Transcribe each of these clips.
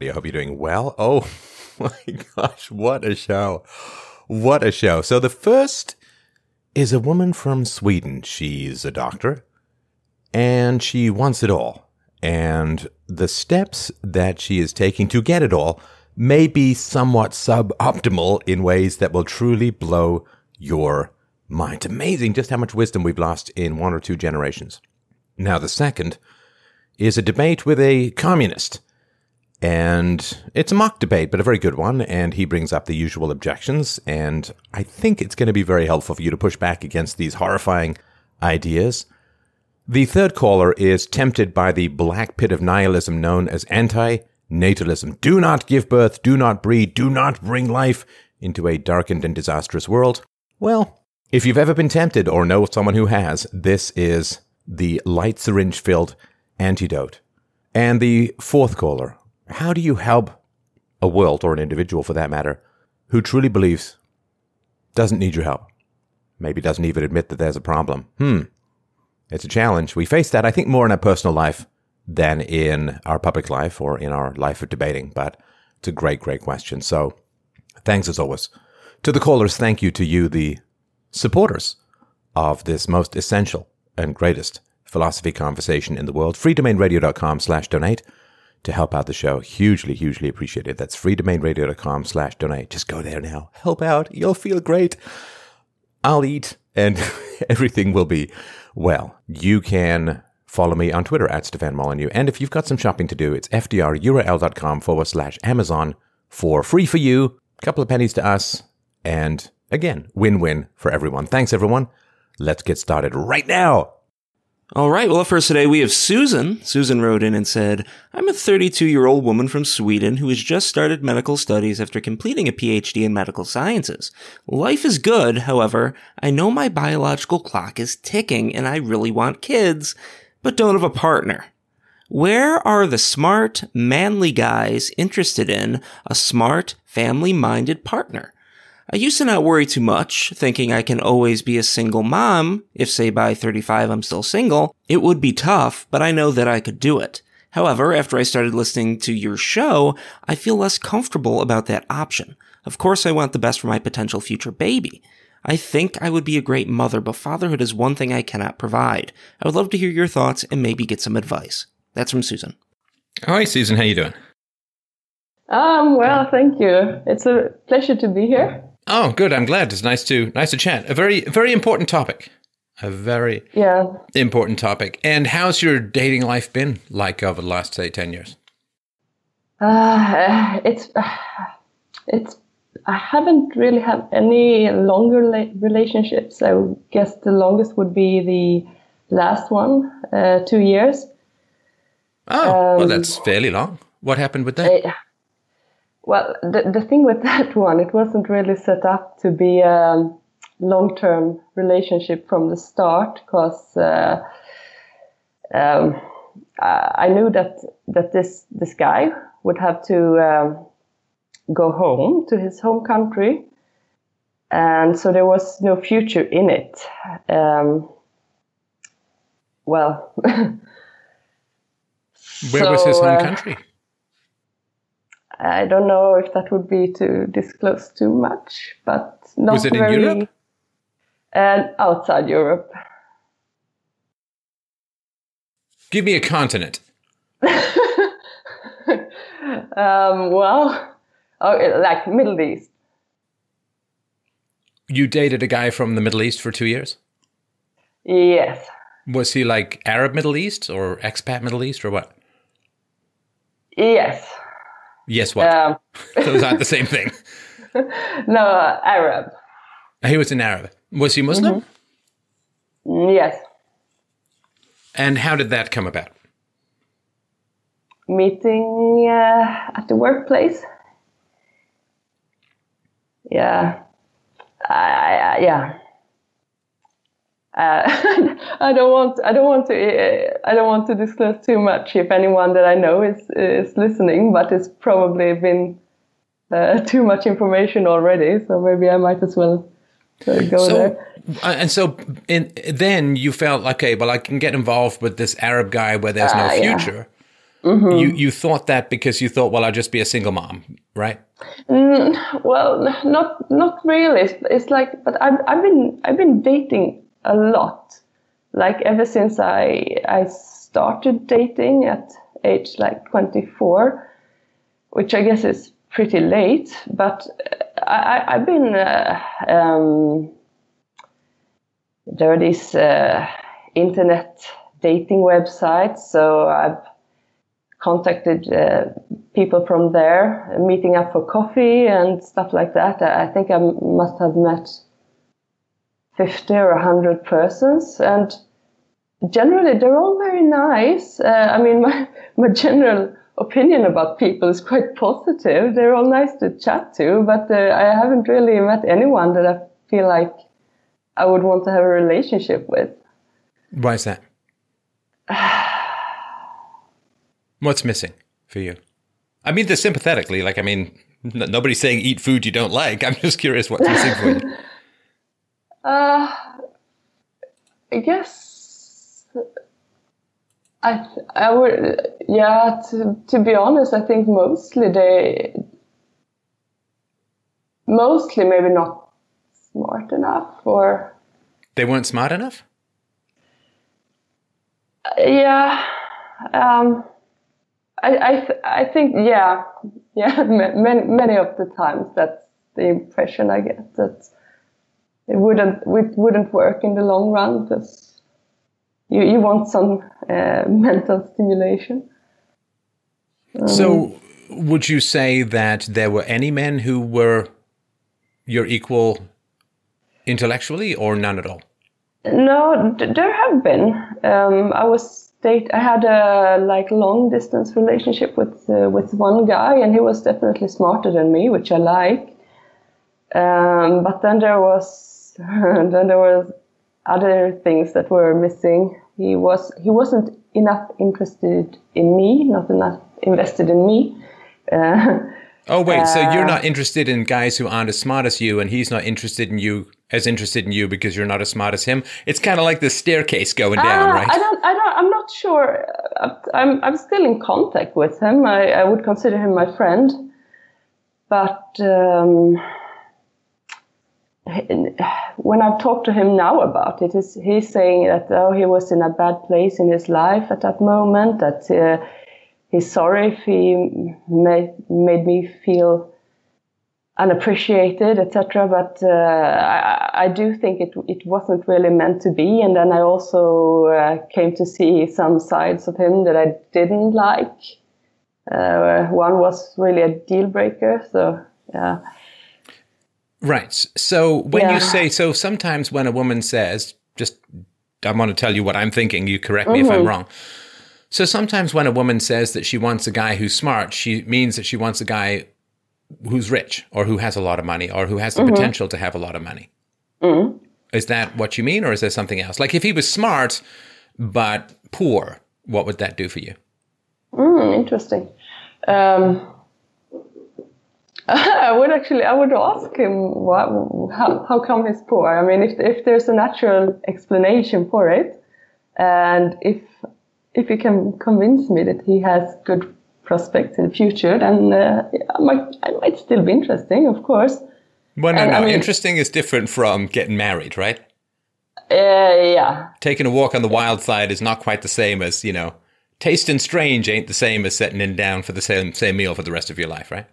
I hope you're doing well. Oh my gosh, what a show. What a show. So the first is a woman from Sweden. She's a doctor and she wants it all. And the steps that she is taking to get it all may be somewhat suboptimal in ways that will truly blow your mind. amazing just how much wisdom we've lost in one or two generations. Now, the second is a debate with a communist and it's a mock debate, but a very good one. And he brings up the usual objections. And I think it's going to be very helpful for you to push back against these horrifying ideas. The third caller is tempted by the black pit of nihilism known as anti natalism. Do not give birth, do not breed, do not bring life into a darkened and disastrous world. Well, if you've ever been tempted or know someone who has, this is the light syringe filled antidote. And the fourth caller how do you help a world or an individual for that matter who truly believes doesn't need your help? Maybe doesn't even admit that there's a problem. Hmm. It's a challenge. We face that, I think, more in our personal life than in our public life or in our life of debating, but it's a great, great question. So thanks as always. To the callers, thank you to you, the supporters of this most essential and greatest philosophy conversation in the world. freedomainradio.com slash donate to help out the show. Hugely, hugely appreciated. That's freedomainradio.com slash donate. Just go there now. Help out. You'll feel great. I'll eat and everything will be well. You can follow me on Twitter at Stefan Molyneux. And if you've got some shopping to do, it's fdrurl.com forward slash Amazon for free for you, couple of pennies to us, and again, win win for everyone. Thanks, everyone. Let's get started right now. All right. Well, first today we have Susan. Susan wrote in and said, I'm a 32 year old woman from Sweden who has just started medical studies after completing a PhD in medical sciences. Life is good. However, I know my biological clock is ticking and I really want kids, but don't have a partner. Where are the smart, manly guys interested in a smart, family minded partner? I used to not worry too much, thinking I can always be a single mom. If say by 35 I'm still single, it would be tough, but I know that I could do it. However, after I started listening to your show, I feel less comfortable about that option. Of course, I want the best for my potential future baby. I think I would be a great mother, but fatherhood is one thing I cannot provide. I would love to hear your thoughts and maybe get some advice. That's from Susan. Hi, Susan. How you doing? Um, well, thank you. It's a pleasure to be here. Oh, good. I'm glad. It's nice to nice to chat. A very very important topic. A very yeah important topic. And how's your dating life been like over the last say ten years? Uh, it's it's I haven't really had any longer relationships. I guess the longest would be the last one, uh, two years. Oh, um, well, that's fairly long. What happened with that? Uh, well, the, the thing with that one, it wasn't really set up to be a long term relationship from the start because uh, um, I knew that that this this guy would have to um, go home to his home country, and so there was no future in it. Um, well, where so, was his home uh, country? I don't know if that would be to disclose too much, but not Was it very, in Europe? And outside Europe. Give me a continent. um, well, oh, like Middle East. You dated a guy from the Middle East for two years? Yes. Was he like Arab Middle East or expat Middle East or what? Yes. Yes, what? Um, Those aren't the same thing. no, uh, Arab. He was an Arab. Was he Muslim? Mm-hmm. Yes. And how did that come about? Meeting uh, at the workplace. Yeah. I, I, yeah. Uh, I don't want I don't want to uh, I don't want to disclose too much if anyone that I know is is listening, but it's probably been uh, too much information already, so maybe I might as well uh, go so, there. Uh, and so in, then you felt okay, well I can get involved with this Arab guy where there's no future. Yeah. you you thought that because you thought, well, I'll just be a single mom, right? Well, not not really. It's, it's like, but I've I've been I've been dating a lot, like ever since I I started dating at age like 24, which I guess is pretty late. But I, I have been uh, um, there are these uh, internet dating websites, so I've contacted uh, people from there, meeting up for coffee and stuff like that. I think I must have met 50 or 100 persons, and generally they're all very nice. Uh, I mean, my, my general opinion about people is quite positive. They're all nice to chat to, but uh, I haven't really met anyone that I feel like I would want to have a relationship with. Why is that? What's missing for you? I mean this sympathetically. Like, I mean, n- nobody's saying eat food you don't like. I'm just curious what's missing for you. Uh, I guess I I would yeah. To to be honest, I think mostly they mostly maybe not smart enough or They weren't smart enough? yeah. Um, I I th- I think yeah yeah many many of the times that's the impression I get that it wouldn't it wouldn't work in the long run because you you want some uh, mental stimulation. So, would you say that there were any men who were your equal intellectually, or none at all? No, d- there have been. Um, I was date. I had a like long distance relationship with uh, with one guy, and he was definitely smarter than me, which I like. Um, but then there was then there was other things that were missing. He was he wasn't enough interested in me, not enough invested in me. Uh, Oh, wait. so you're not interested in guys who aren't as smart as you, and he's not interested in you as interested in you because you're not as smart as him. It's kind of like the staircase going down, Ah, right? I don't, I don't, I'm not sure. Uh, I'm, I'm still in contact with him. I, I would consider him my friend, but um, when I've talked to him now about it, he's, he's saying that oh, he was in a bad place in his life at that moment. That uh, he's sorry if he made made me feel unappreciated, etc. But uh, I, I do think it it wasn't really meant to be. And then I also uh, came to see some sides of him that I didn't like. Uh, one was really a deal breaker. So yeah, Right. So when Yeah. you say, so sometimes when a woman says, just, I want to tell you what I'm thinking, you correct me if I'm wrong. So sometimes when a woman says that she wants a guy who's smart, she means that she wants a guy who's rich or who has a lot of money or who has the potential to have a lot of money. Is that what you mean, or is there something else? Like if he was smart but poor, what would that do for you? Hmm, interesting. Um, I would actually, I would ask him why, how, how come he's poor. I mean, if if there's a natural explanation for it, and if if he can convince me that he has good prospects in the future, then uh, I might I might still be interesting, of course. Well, no, And, no. I mean- Interesting is different from getting married, right? Uh, yeah, taking a walk on the wild side is not quite the same as you know tasting strange ain't the same as setting in down for the same same meal for the rest of your life right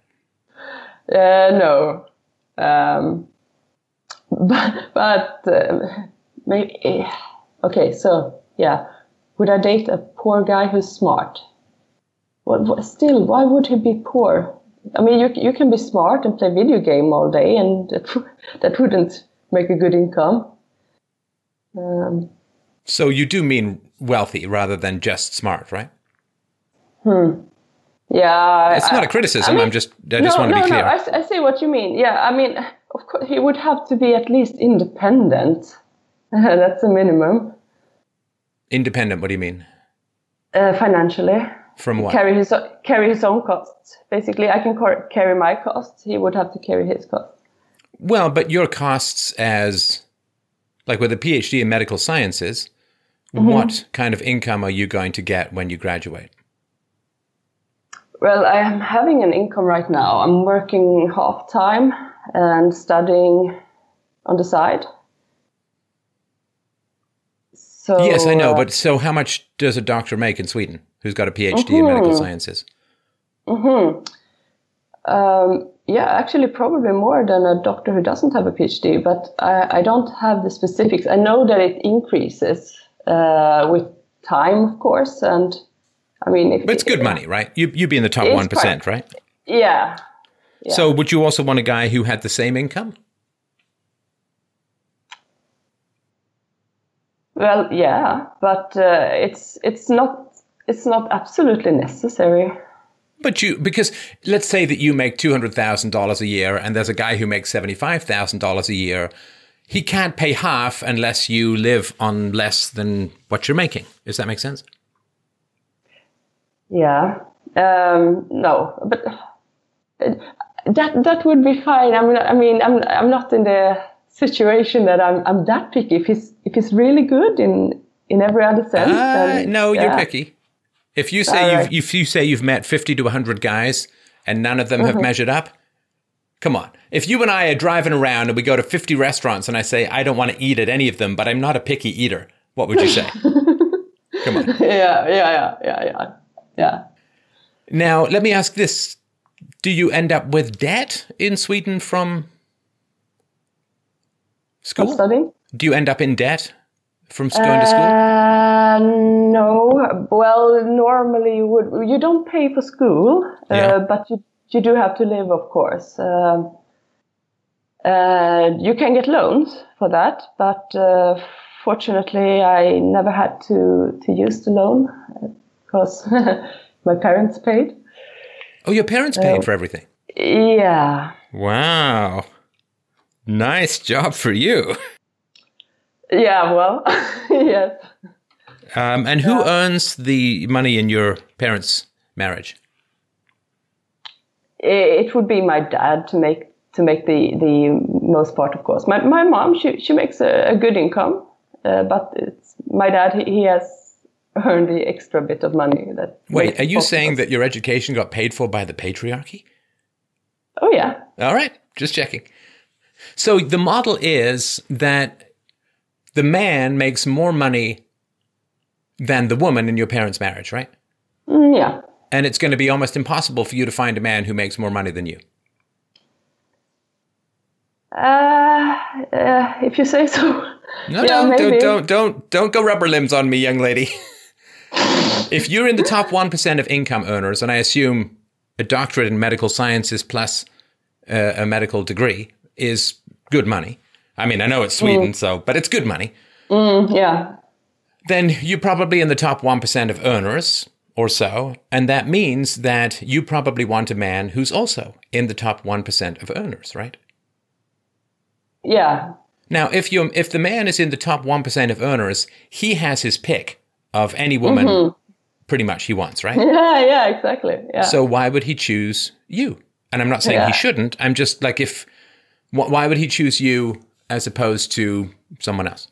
Uh, no. Um, but but um, maybe. Okay, so yeah. Would I date a poor guy who's smart? Well, what, still, why would he be poor? I mean, you you can be smart and play video game all day, and that, that wouldn't make a good income. Um, so you do mean wealthy rather than just smart right yeah, it's I- not a criticism I mean- i'm just i just want to no, be clear No, I, I see what you mean. Yeah, I mean, of course, he would have to be at least independent. That's the minimum. independent what do you mean Uh, financially, from what carry his carry his own costs. Basically, I can cor- carry my costs. He would have to carry his costs. well but your costs as like with a phd in medical sciences Mm-hmm. what kind of income are you going to get when you graduate Well, I am having an income right now. I'm working half time and studying on the side. So yes, I know. Uh, but so, how much does a doctor make in Sweden who's got a PhD mm-hmm. in medical sciences? Hmm. Um, yeah, actually, probably more than a doctor who doesn't have a PhD. But I, I don't have the specifics. I know that it increases uh, with time, of course, and I mean, if, but it's good if, money, right? You you'd be in the top one percent, right? Yeah. yeah. So, would you also want a guy who had the same income? Well, yeah, but uh, it's it's not it's not absolutely necessary. But you because let's say that you make two hundred thousand dollars a year, and there's a guy who makes seventy five thousand dollars a year. He can't pay half unless you live on less than what you're making. Does that make sense? Yeah. Um, no, but uh, that that would be fine. I mean, I mean, I'm I'm not in the situation that I'm I'm that picky. If he's if he's really good in in every other sense, uh, then, no, yeah. you're picky. If you say you've right. if you say you've met fifty to hundred guys and none of them mm-hmm. have measured up, come on. If you and I are driving around and we go to fifty restaurants and I say I don't want to eat at any of them, but I'm not a picky eater, what would you say? come on. Yeah, yeah, yeah, yeah, yeah, yeah. Now let me ask this: Do you end up with debt in Sweden from School? studying. Do you end up in debt from going to school? Uh, no. Well, normally you would. You don't pay for school, uh, but you you do have to live, of course. Uh, uh you can get loans for that, but uh, fortunately, I never had to to use the loan because my parents paid. Oh, your parents paid for everything. Yeah. Wow. Nice job for you. Yeah, well, yes. Um, and who yeah. earns the money in your parents' marriage? It would be my dad to make to make the the most part, of course. My my mom she she makes a, a good income, uh, but it's my dad he, he, has earned the extra bit of money that. Wait, are you saying that your education got paid for by the patriarchy? Oh yeah. All right, just checking. So the model is that the man makes more money than the woman in your parents' marriage, right? Mm, yeah. And it's going to be almost impossible for you to find a man who makes more money than you. Uh, uh if you say so. No, yeah, don't, don't, don't, don't go rubber limbs on me, young lady. if you're in the top 1% of income earners, and I assume a doctorate in medical sciences plus uh, a medical degree, is good money. I mean, I know it's Sweden, mm. so, but it's good money. Mm, yeah. Then you're probably in the top 1% of earners or so. And that means that you probably want a man who's also in the top 1% of earners, right? Yeah. Now, if you if the man is in the top 1% of earners, he has his pick of any woman mm-hmm. Pretty much he wants, right? Yeah, yeah, exactly. Yeah. So why would he choose you? And I'm not saying yeah. he shouldn't. I'm just like if why would he choose you as opposed to someone else?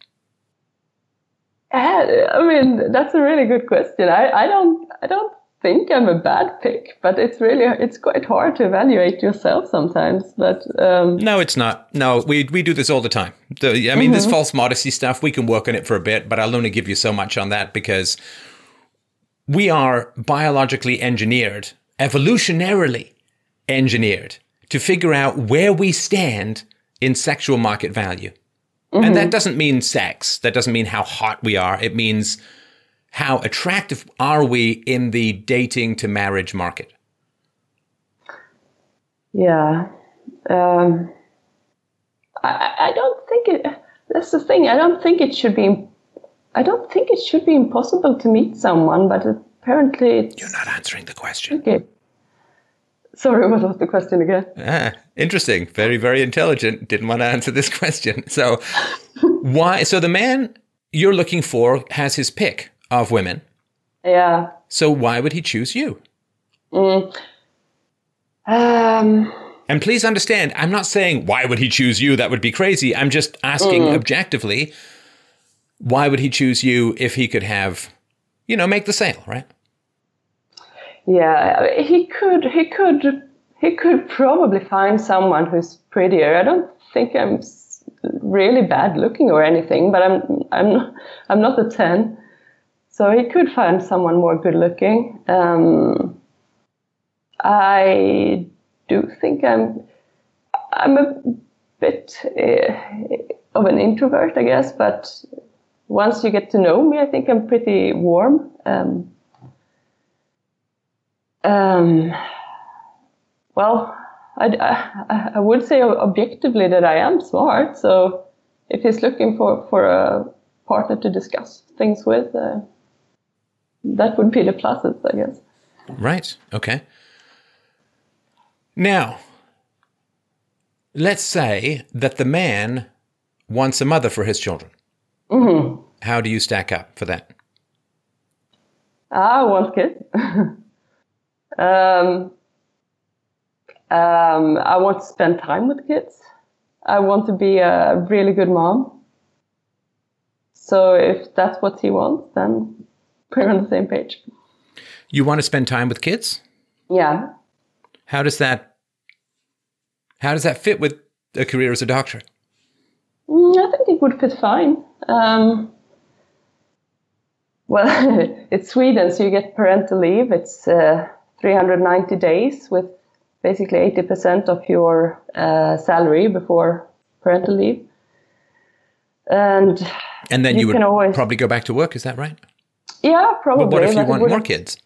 Uh, I mean, that's a really good question. I, I don't I don't think I'm a bad pick, but it's really it's quite hard to evaluate yourself sometimes. But um, no, it's not. No, we we do this all the time. The, I mean, mm-hmm. this false modesty stuff we can work on it for a bit, but I'll only give you so much on that because we are biologically engineered, evolutionarily engineered to figure out where we stand in sexual market value. Mm-hmm. And that doesn't mean sex. That doesn't mean how hot we are. It means how attractive are we in the dating to marriage market? Yeah. Um, I, I don't think it, that's the thing. I don't think it should be, I don't think it should be impossible to meet someone, but apparently You're not answering the question. Okay. Sorry, what was the question again? Ah, interesting. Very, very intelligent. Didn't want to answer this question. So, why? So, the man you're looking for has his pick of women. Yeah. So, why would he choose you? Mm. Um. And please understand, I'm not saying why would he choose you? That would be crazy. I'm just asking mm. objectively, why would he choose you if he could have, you know, make the sale, right? yeah, he could, he could, he could probably find someone who's prettier. I don't think I'm really bad looking or anything, but I'm, I'm, I'm not a ten. So he could find someone more good looking. Um, I do think I'm, I'm a bit uh, of an introvert, I guess, but once you get to know me, I think I'm pretty warm. Um, um, well, I, I, I would say objectively that I am smart. So if he's looking for, for a partner to discuss things with, uh, that would be the pluses, I guess. Right. Okay. Now, let's say that the man wants a mother for his children. Mm-hmm. How do you stack up for that? I want kids. um, um, I want to spend time with kids. I want to be a really good mom. So if that's what he wants, then we're on the same page. You want to spend time with kids? Yeah. How does that how does that fit with a career as a doctor? Mm, I think it would fit fine. Um, well, it's Sweden, so you get parental leave. It's uh, 390 days with basically 80% of your uh, salary before parental leave. And And then You you, would can always- probably go back to work, is that right? yeah, probably. But what if you want more kids?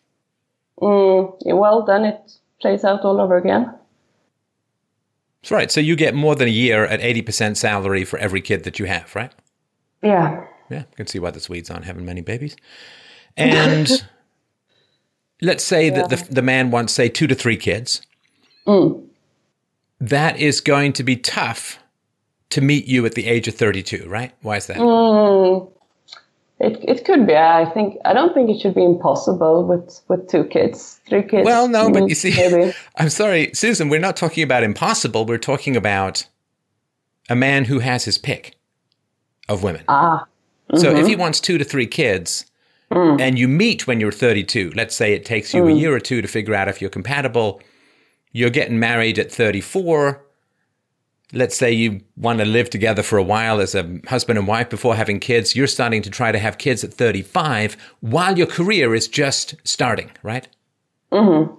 Mm, well, then it plays out all over again. That's right. So you get more than a year at 80% salary for every kid that you have, right? Yeah. Yeah, I can see why the Swedes aren't having many babies. And let's say that the, the man wants, say, two to three kids. That is going to be tough to meet you at the age of 32, right? Why is that? Mm, it, it could be. I think I don't think it should be impossible with, with two kids, three kids. Well, no, but mm, you see, maybe. I'm sorry, Susan, we're not talking about impossible. We're talking about a man who has his pick of women. Ah, So if he wants two to three kids and you meet when you're 32, let's say it takes you a year or two to figure out if you're compatible, you're getting married at 34. Let's say you want to live together for a while as a husband and wife before having kids. You're starting to try to have kids at 35 while your career is just starting, right? Mm-hmm.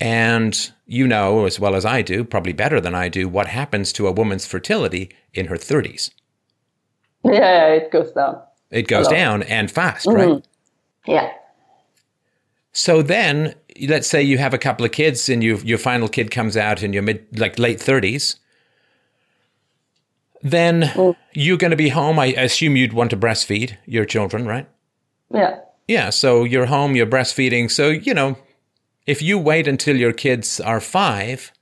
And you know as well as I do, probably better than I do, what happens to a woman's fertility in her 30s. Yeah, it goes down. It goes down and fast, mm-hmm. right? Yeah. So then, let's say you have a couple of kids and you, your final kid comes out in your mid, like late 30s. Then mm. you're going to be home. I assume you'd want to breastfeed your children, right? Yeah. Yeah. So you're home, you're breastfeeding. So, you know, if you wait until your kids are five,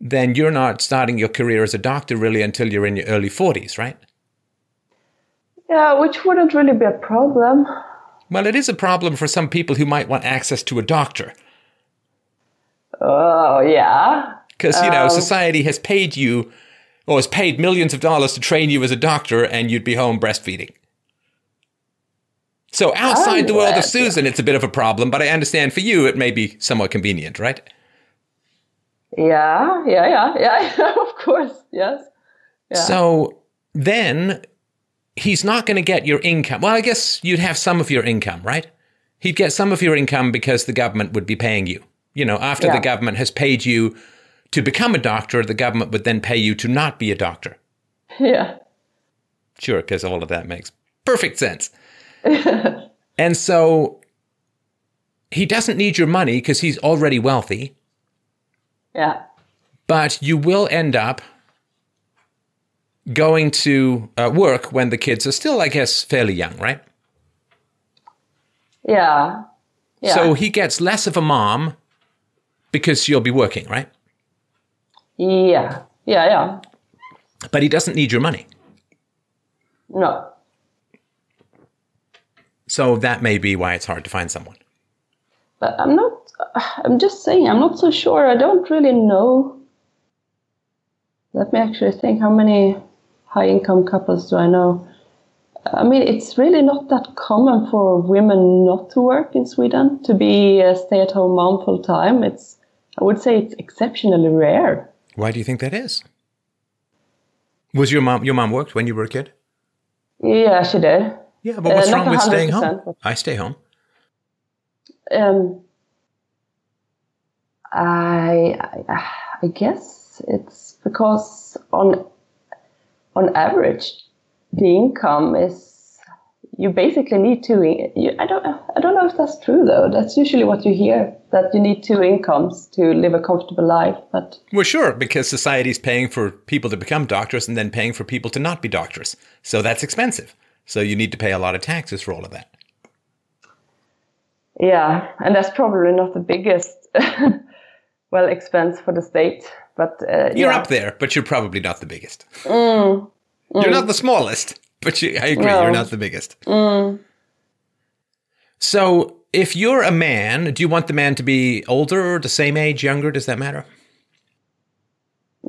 then you're not starting your career as a doctor really until you're in your early 40s, right? Yeah, which wouldn't really be a problem. Well, it is a problem for some people who might want access to a doctor. Oh, yeah. Because, you know, um, society has paid you or has paid millions of dollars to train you as a doctor and you'd be home breastfeeding. So outside the world of Susan, it's a bit of a problem, but I understand for you it may be somewhat convenient, right? Yeah, yeah, yeah, yeah, of course, yes. Yeah. So then he's not going to get your income. Well, I guess you'd have some of your income, right? He'd get some of your income because the government would be paying you. You know, after the government has paid you to become a doctor, the government would then pay you to not be a doctor. Yeah. Sure, because all of that makes perfect sense. and so he doesn't need your money because he's already wealthy, Yeah. but you will end up going to uh, work when the kids are still, I guess, fairly young, right? Yeah. Yeah. So he gets less of a mom because you'll be working, right? yeah. Yeah, yeah. But he doesn't need your money. No. So that may be why it's hard to find someone. But I'm not, I'm just saying, I'm not so sure. I don't really know. Let me actually think how many high income couples do I know? I mean, it's really not that common for women not to work in Sweden to be a stay-at-home mom full time. It's, I would say, it's exceptionally rare. Why do you think that is? Was your mom your mom worked when you were a kid? Yeah, she did. Yeah, but what's Uh, wrong with staying home? but- I stay home. Um, I, I I guess it's because on on average, the income is you basically need two. You, I don't I don't know if that's true though. That's usually what you hear that you need two incomes to live a comfortable life. But Well, sure, because society's paying for people to become doctors and then paying for people to not be doctors. So that's expensive. So you need to pay a lot of taxes for all of that. yeah, and that's probably not the biggest well expense for the state. But uh, You're yeah. up there, but you're probably not the biggest. You're not the smallest, but you, I agree, No. you're not the biggest. So if you're a man, do you want the man to be older, or the same age, younger? Does that matter?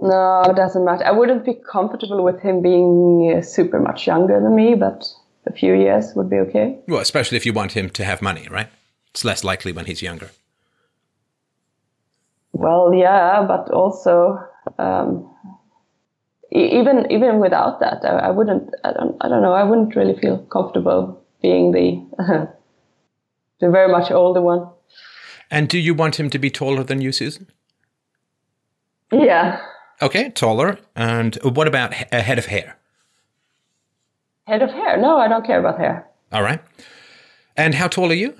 No, it doesn't matter. I wouldn't be comfortable with him being uh, super much younger than me, but a few years would be okay. Well, especially if you want him to have money, right? It's less likely when he's younger. Well, yeah, but also um, even even without that, I, I wouldn't. I don't. I don't know. I wouldn't really feel comfortable being the the very much older one. And do you want him to be taller than you, Susan? Yeah, Okay, taller. And what about a head of hair? head of hair. No, I don't care about hair. All right. And how tall are you?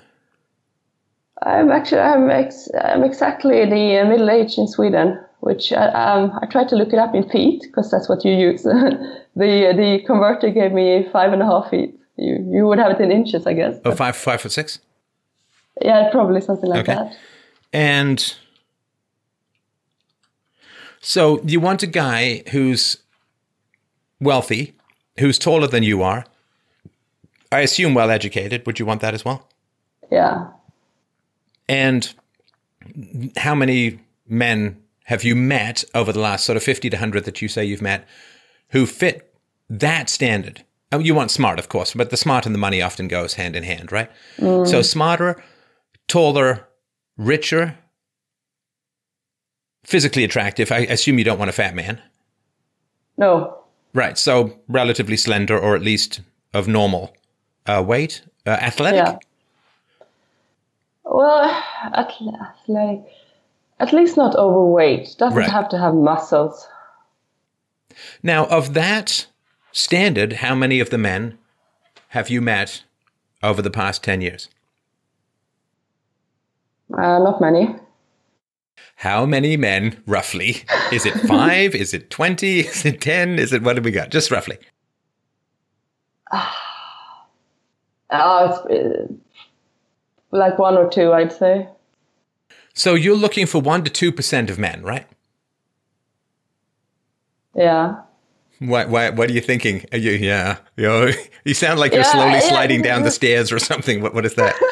I'm actually I'm ex, I'm exactly the uh, middle age in Sweden, which I, um, I tried to look it up in feet because that's what you use. the the converter gave me five and a half feet. You you would have it in inches, I guess. Oh, five, five foot six. Yeah, probably something like Okay. that. And so you want a guy who's wealthy, who's taller than you are. I assume well educated. Would you want that as well? Yeah. And how many men have you met over the last sort of 50 to 100 that you say you've met who fit that standard? Oh, you want smart, of course, but the smart and the money often goes hand in hand, right? So smarter, taller, richer, physically attractive. I assume you don't want a fat man. No. Right. So relatively slender or at least of normal uh, weight, uh, athletic. Yeah. Well, athle- athletic. At least not overweight. Doesn't Right. have to have muscles. Now, of that standard, how many of the men have you met over the past 10 years? Uh, not many. How many men, roughly? Is it five? Is it 20? Is it 10? Is it what do we got? Just roughly. Oh, it's uh, like one or two, I'd say. So you're looking for 1% to 2% of men, right? Yeah. What, what, what are you thinking? Are you, yeah. You, you sound like you're Yeah, slowly yeah. sliding down the stairs or something. What, what is that?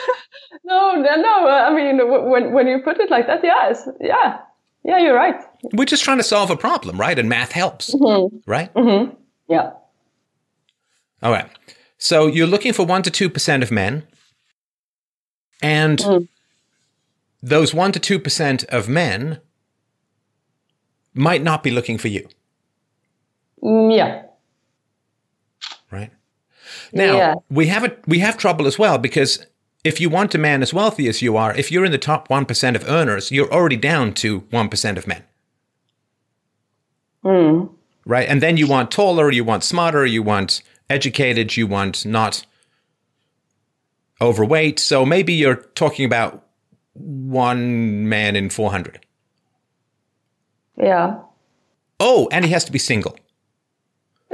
No, no, no. uh, I mean, when when you put it like that, yes yeah, yeah, you're right. We're just trying to solve a problem, right? And math helps, right? Mm-hmm. Yeah. All right. So you're looking for 1% to 2% of men. And those 1% to 2% of men might not be looking for you, Mm, yeah. right? Now, Yeah. we have a, we have trouble as well because if you want a man as wealthy as you are, if you're in the top 1% of earners, you're already down to 1% of men. Right? And then you want taller, you want smarter, you want educated, you want not overweight. So maybe you're talking about one man in 400. Yeah. Oh, and he has to be single.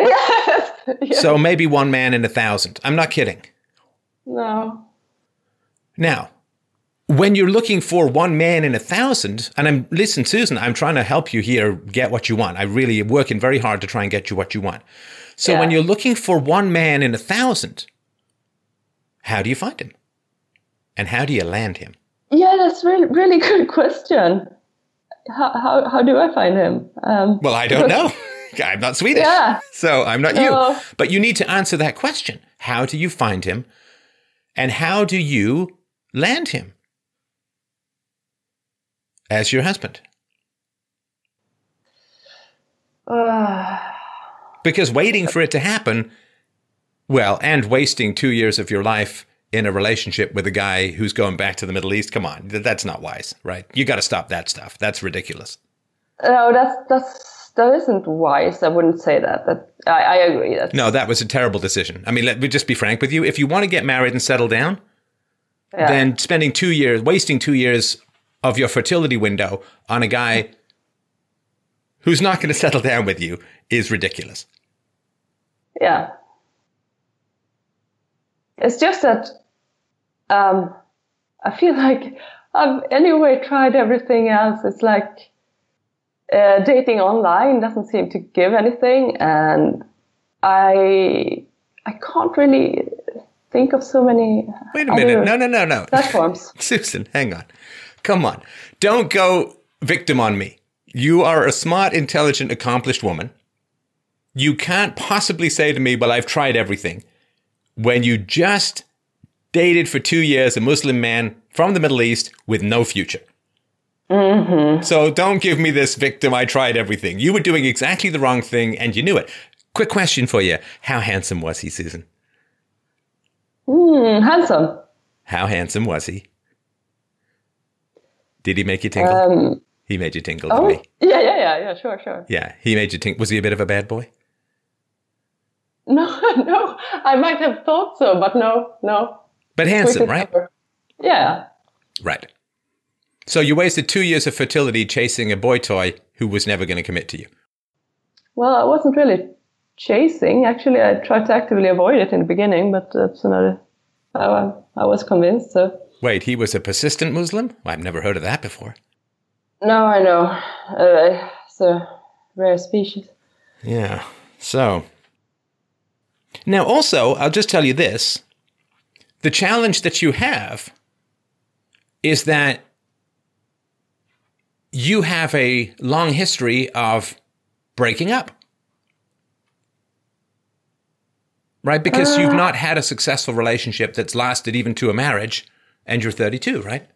Yes. yeah. So maybe one man in a thousand. I'm not kidding. No. Now, when you're looking for one man in a thousand, and I'm listen, Susan, I'm trying to help you here get what you want. I really am working very hard to try and get you what you want. So when you're looking for one man in a thousand, how do you find him? And how do you land him? Yeah, that's really really good question. How how how do I find him? Um, Well, I don't know. I'm not Swedish. Yeah. So I'm not No. you. But you need to answer that question. How do you find him? And how do you land him as your husband? Uh, Because waiting for it to happen, well, and wasting two years of your life in a relationship with a guy who's going back to the Middle East, come on, that's not wise, right? You got to stop that stuff. That's ridiculous. no, that's that's that isn't wise. I wouldn't say that. That I, I agree. That No, that was a terrible decision. I mean, let me just be frank with you. If you want to get married and settle down, yeah. then spending two years, wasting two years of your fertility window on a guy who's not going to settle down with you is ridiculous. yeah. It's just that um, I feel like I've anyway tried everything else. It's like uh, dating online doesn't seem to give anything, and I I can't really think of so many. Wait a minute. No, no, no, no. Platforms. Susan, hang on. Come on. Don't go victim on me. You are a smart, intelligent, accomplished woman. You can't possibly say to me, well, I've tried everything. When you just dated for two years a Muslim man from the Middle East with no future. So don't give me this victim, I tried everything. You were doing exactly the wrong thing and you knew it. Quick question for you. How handsome was he, Susan? Hmm, handsome. How handsome was he? Did he make you tingle? Um, he made you tingle, oh, didn't yeah, yeah, yeah, yeah. Sure, sure. Yeah, he made you tingle. Was he a bit of a bad boy? No, no. I might have thought so, but no, no. But handsome, right? Yeah. Right. So you wasted two years of fertility chasing a boy toy who was never going to commit to you. Well, I wasn't really chasing. Actually, I tried to actively avoid it in the beginning, but that's another. I, I was convinced. So Wait, he was a persistent Muslim? I've never heard of that before. no, I know. Uh, it's a rare species. Yeah. So now also, I'll just tell you this. The challenge that you have is that you have a long history of breaking up. Right? Because you've not had a successful relationship that's lasted even to a marriage, and you're 32, right?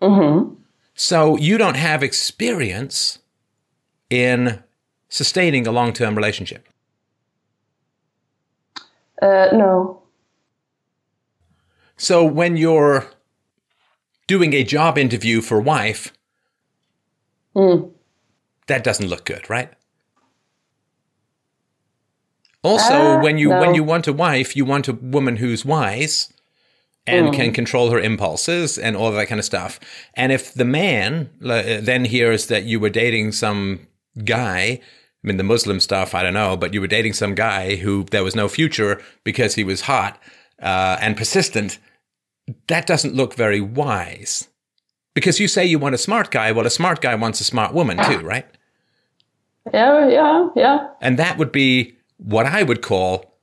Mm-hmm. So you don't have experience in sustaining a long term relationship. Uh, no. So when you're doing a job interview for wife, Mm. that doesn't look good, right? Also, Uh, when you no. when you want a wife, you want a woman who's wise and can control her impulses and all that kind of stuff. And if the man then hears that you were dating some guy, I mean the Muslim stuff, I don't know, but you were dating some guy who there was no future because he was hot uh, and persistent, that doesn't look very wise. Because you say you want a smart guy, well, a smart guy wants a smart woman too, right? Yeah, yeah, yeah. And that would be what I would call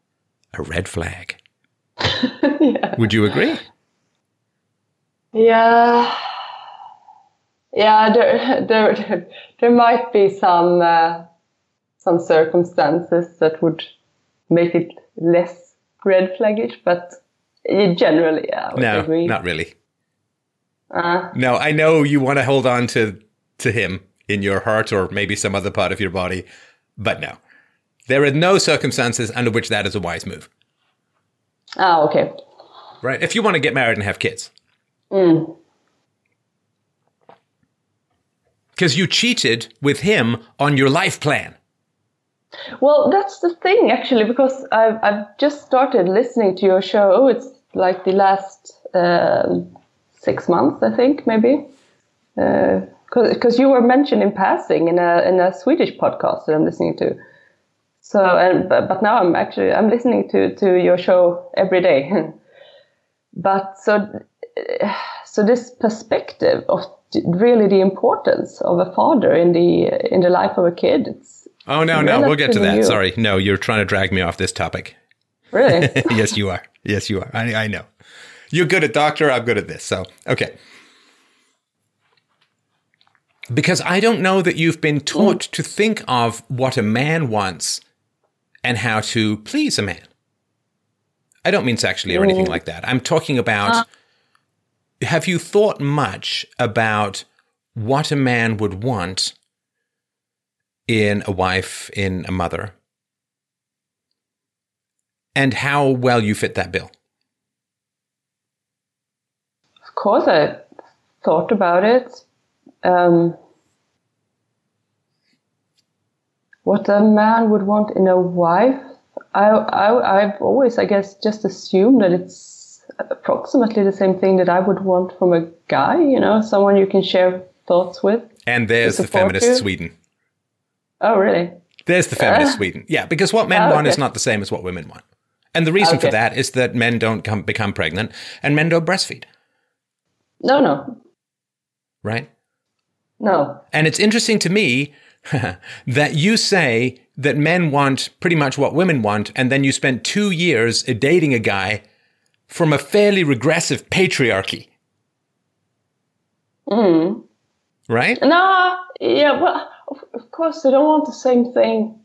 a red flag. yeah. Would you agree? Yeah. Yeah, there, there, there might be some uh, some circumstances that would make it less red flaggish, but generally, yeah, I No, agree. not really. Uh, No, I know you want to hold on to to him in your heart or maybe some other part of your body, but no. There are no circumstances under which that is a wise move. ah, okay. Right? If you want to get married and have kids. Mm. Because you cheated with him on your life plan. Well, that's the thing, actually, because I've, I've just started listening to your show. It's like the last um, six months, I think, maybe. Because you were mentioned in passing in a, in a Swedish podcast that I'm listening to. So, and, but, but now I'm actually I'm listening to, to your show every day. but so so this perspective of really the importance of a father in the in the life of a kid. It's Oh, no, no, we'll get to that. new. Sorry. No, you're trying to drag me off this topic. really yes, you are. Yes, you are. I, I know. You're good at doctor. I'm good at this. So, okay. Because I don't know that you've been taught to think of what a man wants and how to please a man. I don't mean sexually or anything like that. I'm talking about have you thought much about what a man would want in a wife, in a mother, and how well you fit that bill? Of course, I thought about it. Um, what a man would want in a wife, I, I, I've always, I guess, just assumed that it's approximately the same thing that I would want from a guy. You know, someone you can share thoughts with. And there's the feminist you. Sweden. Oh, really? There's the feminist Ah. Sweden. Yeah, because what men Ah, want is not the same as what women want. And the reason for that is that men don't come, become pregnant and men don't breastfeed, No, no, right? no. And it's interesting to me that you say that men want pretty much what women want, and then you spent two years dating a guy from a fairly regressive patriarchy. Mm. Right? No, yeah, well, of, course, they don't want the same thing.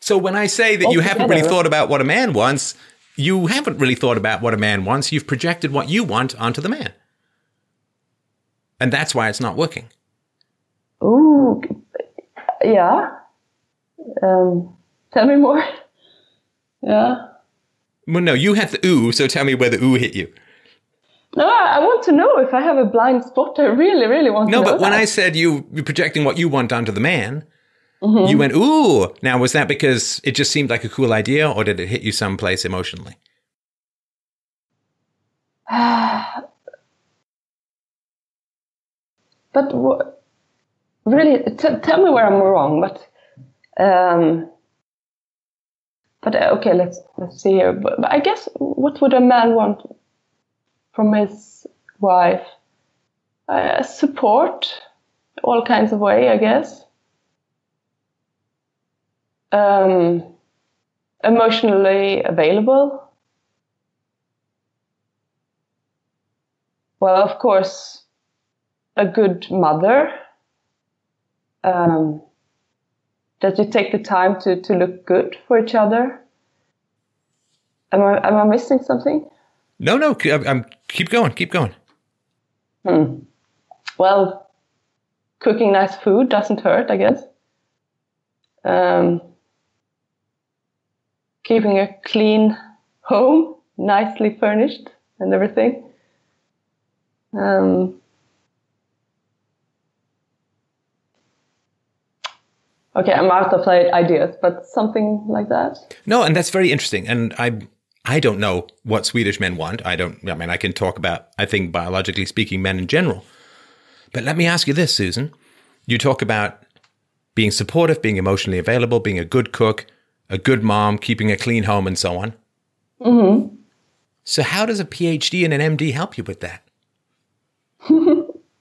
So when I say that you haven't really thought about what a man wants, you haven't really thought about what a man wants. You've projected what you want onto the man. And that's why it's not working. Ooh, yeah. Um, tell me more. Yeah. Well, no, you had the ooh, so tell me where the ooh hit you. No, I, want to know if I have a blind spot. I really, really want No, to know. No, but when. I said you you're projecting what you want onto the man, Mm-hmm. you went ooh. Now was that because it just seemed like a cool idea, or did it hit you someplace emotionally? but really, t- tell me where I'm wrong. But, um, but uh, okay, let's let's see here. But, but I guess what would a man want from his wife? Uh, support, all kinds of way, I guess. Um, emotionally available. Well, of course, a good mother. Um, that you take the time to, to look good for each other. Am I, am I missing something? No, no. I'm, I'm- keep going. Keep going. Hmm. Well, cooking nice food doesn't hurt, I guess. Um, keeping a clean home, nicely furnished and everything. Um, okay, I'm out of ideas, but something like that. No, and that's very interesting. And I I don't know what Swedish men want. I don't I mean I can talk about I think biologically speaking men in general. But let me ask you this, Susan. You talk about being supportive, being emotionally available, being a good cook, a good mom, keeping a clean home and so on. Mm-hmm. So how does a PhD and an MD help you with that?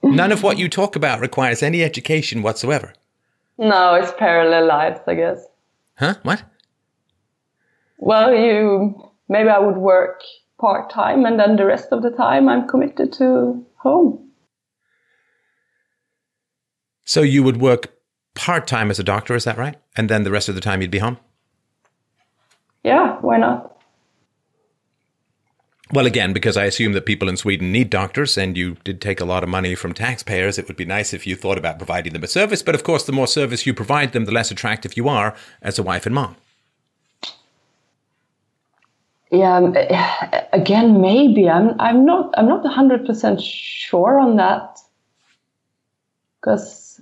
None of what you talk about requires any education whatsoever. No, it's parallel lives, I guess. Huh? What? Well, you maybe I would work part time, and then the rest of the time I'm committed to home. So you would work part time as a doctor, is that right? And then the rest of the time you'd be home? Yeah, why not? Well, again, because I assume that people in Sweden need doctors and you did take a lot of money from taxpayers, it would be nice if you thought about providing them a service. But of course, the more service you provide them, the less attractive you are as a wife and mom. Yeah, um, eh, again, maybe I'm. I'm not. I'm not hundred percent sure on that. Because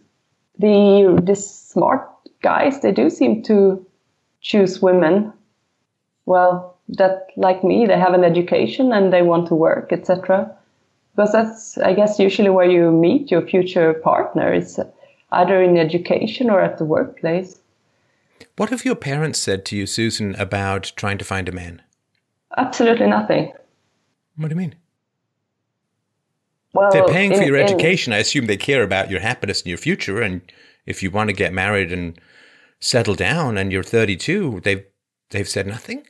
the the smart guys, they do seem to choose women. Well, that like me, they have an education and they want to work, etc. Because that's, I guess, usually where you meet your future partner. It's either in education or at the workplace. What have your parents said to you, Susan, about trying to find a man? Absolutely nothing. What do you mean? Well, They're paying for in- your in- education. I assume they care about your happiness and your future. And if you want to get married and settle down and you're 32, they've, they've said nothing?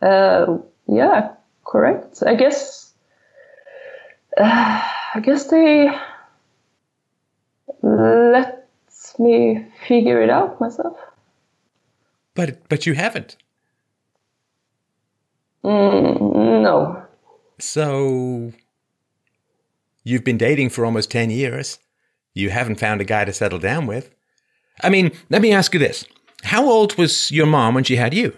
Uh, yeah, correct. I guess. Uh, I guess they let me figure it out myself. But, but you haven't. Mm, no. So you've been dating for almost 10 years. You haven't found a guy to settle down with. I mean, let me ask you this. How old was your mom when she had you?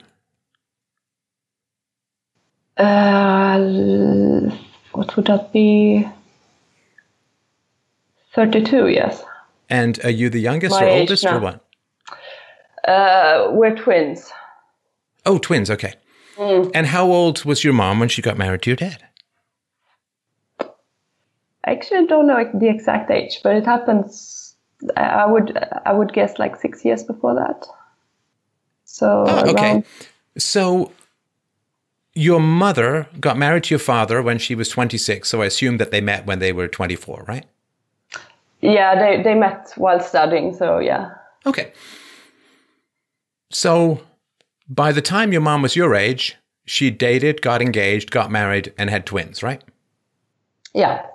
Uh, what would that be? 32, yes. And are you the youngest My or oldest or now. what? Uh, we're twins. Oh, twins, okay. Mm. And how old was your mom when she got married to your dad? I actually don't know the exact age, but it happens. I would I would guess like six years before that. So Oh, okay. around- So your mother got married to your father when she was 26, so I assume that they met when they were 24, right? yeah, they they met while studying. So yeah, Okay. So by the time your mom was your age, she dated, got engaged, got married, and had twins, right? yeah.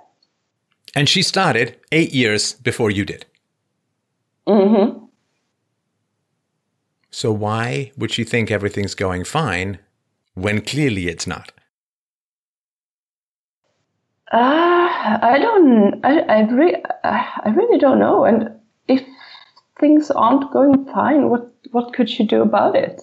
And she started eight years before you did. Mm-hmm. So why would she think everything's going fine when clearly it's not? Uh, I don't. I I, re- I really don't know. And if things aren't going fine, what what could she do about it?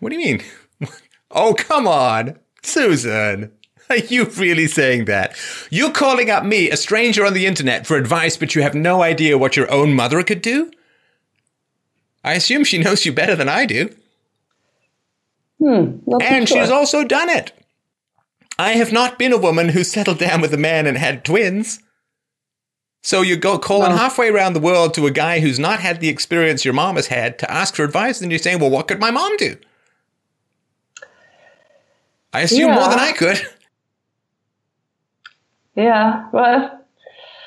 What do you mean? oh, come on, Susan. Are you really saying that? You're calling up me, a stranger on the internet, for advice, but you have no idea what your own mother could do? I assume she knows you better than I do. Hmm. And sure. she's also done it. I have not been a woman who settled down with a man and had twins. So you go calling No. halfway around the world to a guy who's not had the experience your mom has had to ask for advice, and you're saying, well, what could my mom do? I assume more than I could. Yeah. Well.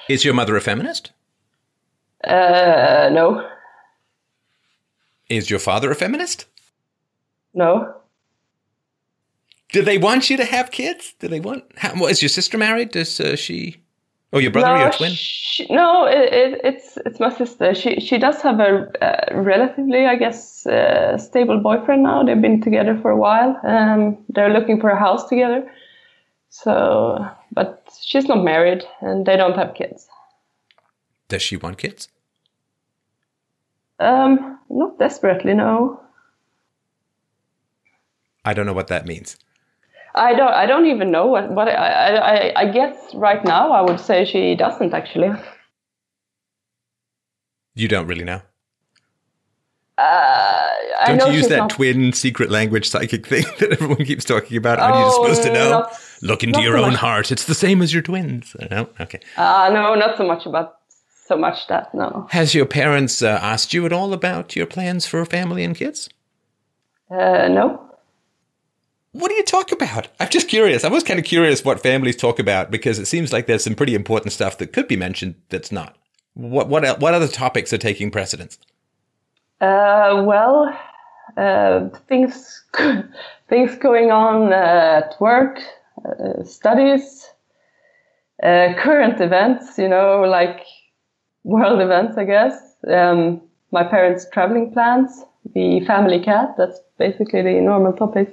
Is your mother a feminist? Uh. No. Is your father a feminist? No. Do they want you to have kids? Do they want? How, well, is your sister married? Does uh, she? Oh, your brother, no, your twin. She, no, it, it, it's it's my sister. She she does have a uh, relatively, I guess, uh, stable boyfriend now. They've been together for a while. Um, they're looking for a house together. So, but she's not married, and they don't have kids. Does she want kids? Um, not desperately, no. I don't know what that means. I don't. I don't even know what. But I, I, I, guess right now I would say she doesn't actually. You don't really know. Uh, I Don't know you use that not- twin secret language psychic thing that everyone keeps talking about? Aren't you Oh, supposed to know? not- Look into your so own much. heart. It's the same as your twins. No? Okay. Uh, no, not so much about so much that. No. Has your parents uh, asked you at all about your plans for family and kids? Uh, no. What do you talk about? I'm just curious. I was kind of curious what families talk about because it seems like there's some pretty important stuff that could be mentioned that's not. What what what other topics are taking precedence? Uh, well, uh, things things going on uh, at work, uh, studies, uh, current events. You know, like world events, I guess. Um, my parents' traveling plans, the family cat. That's basically the normal topics.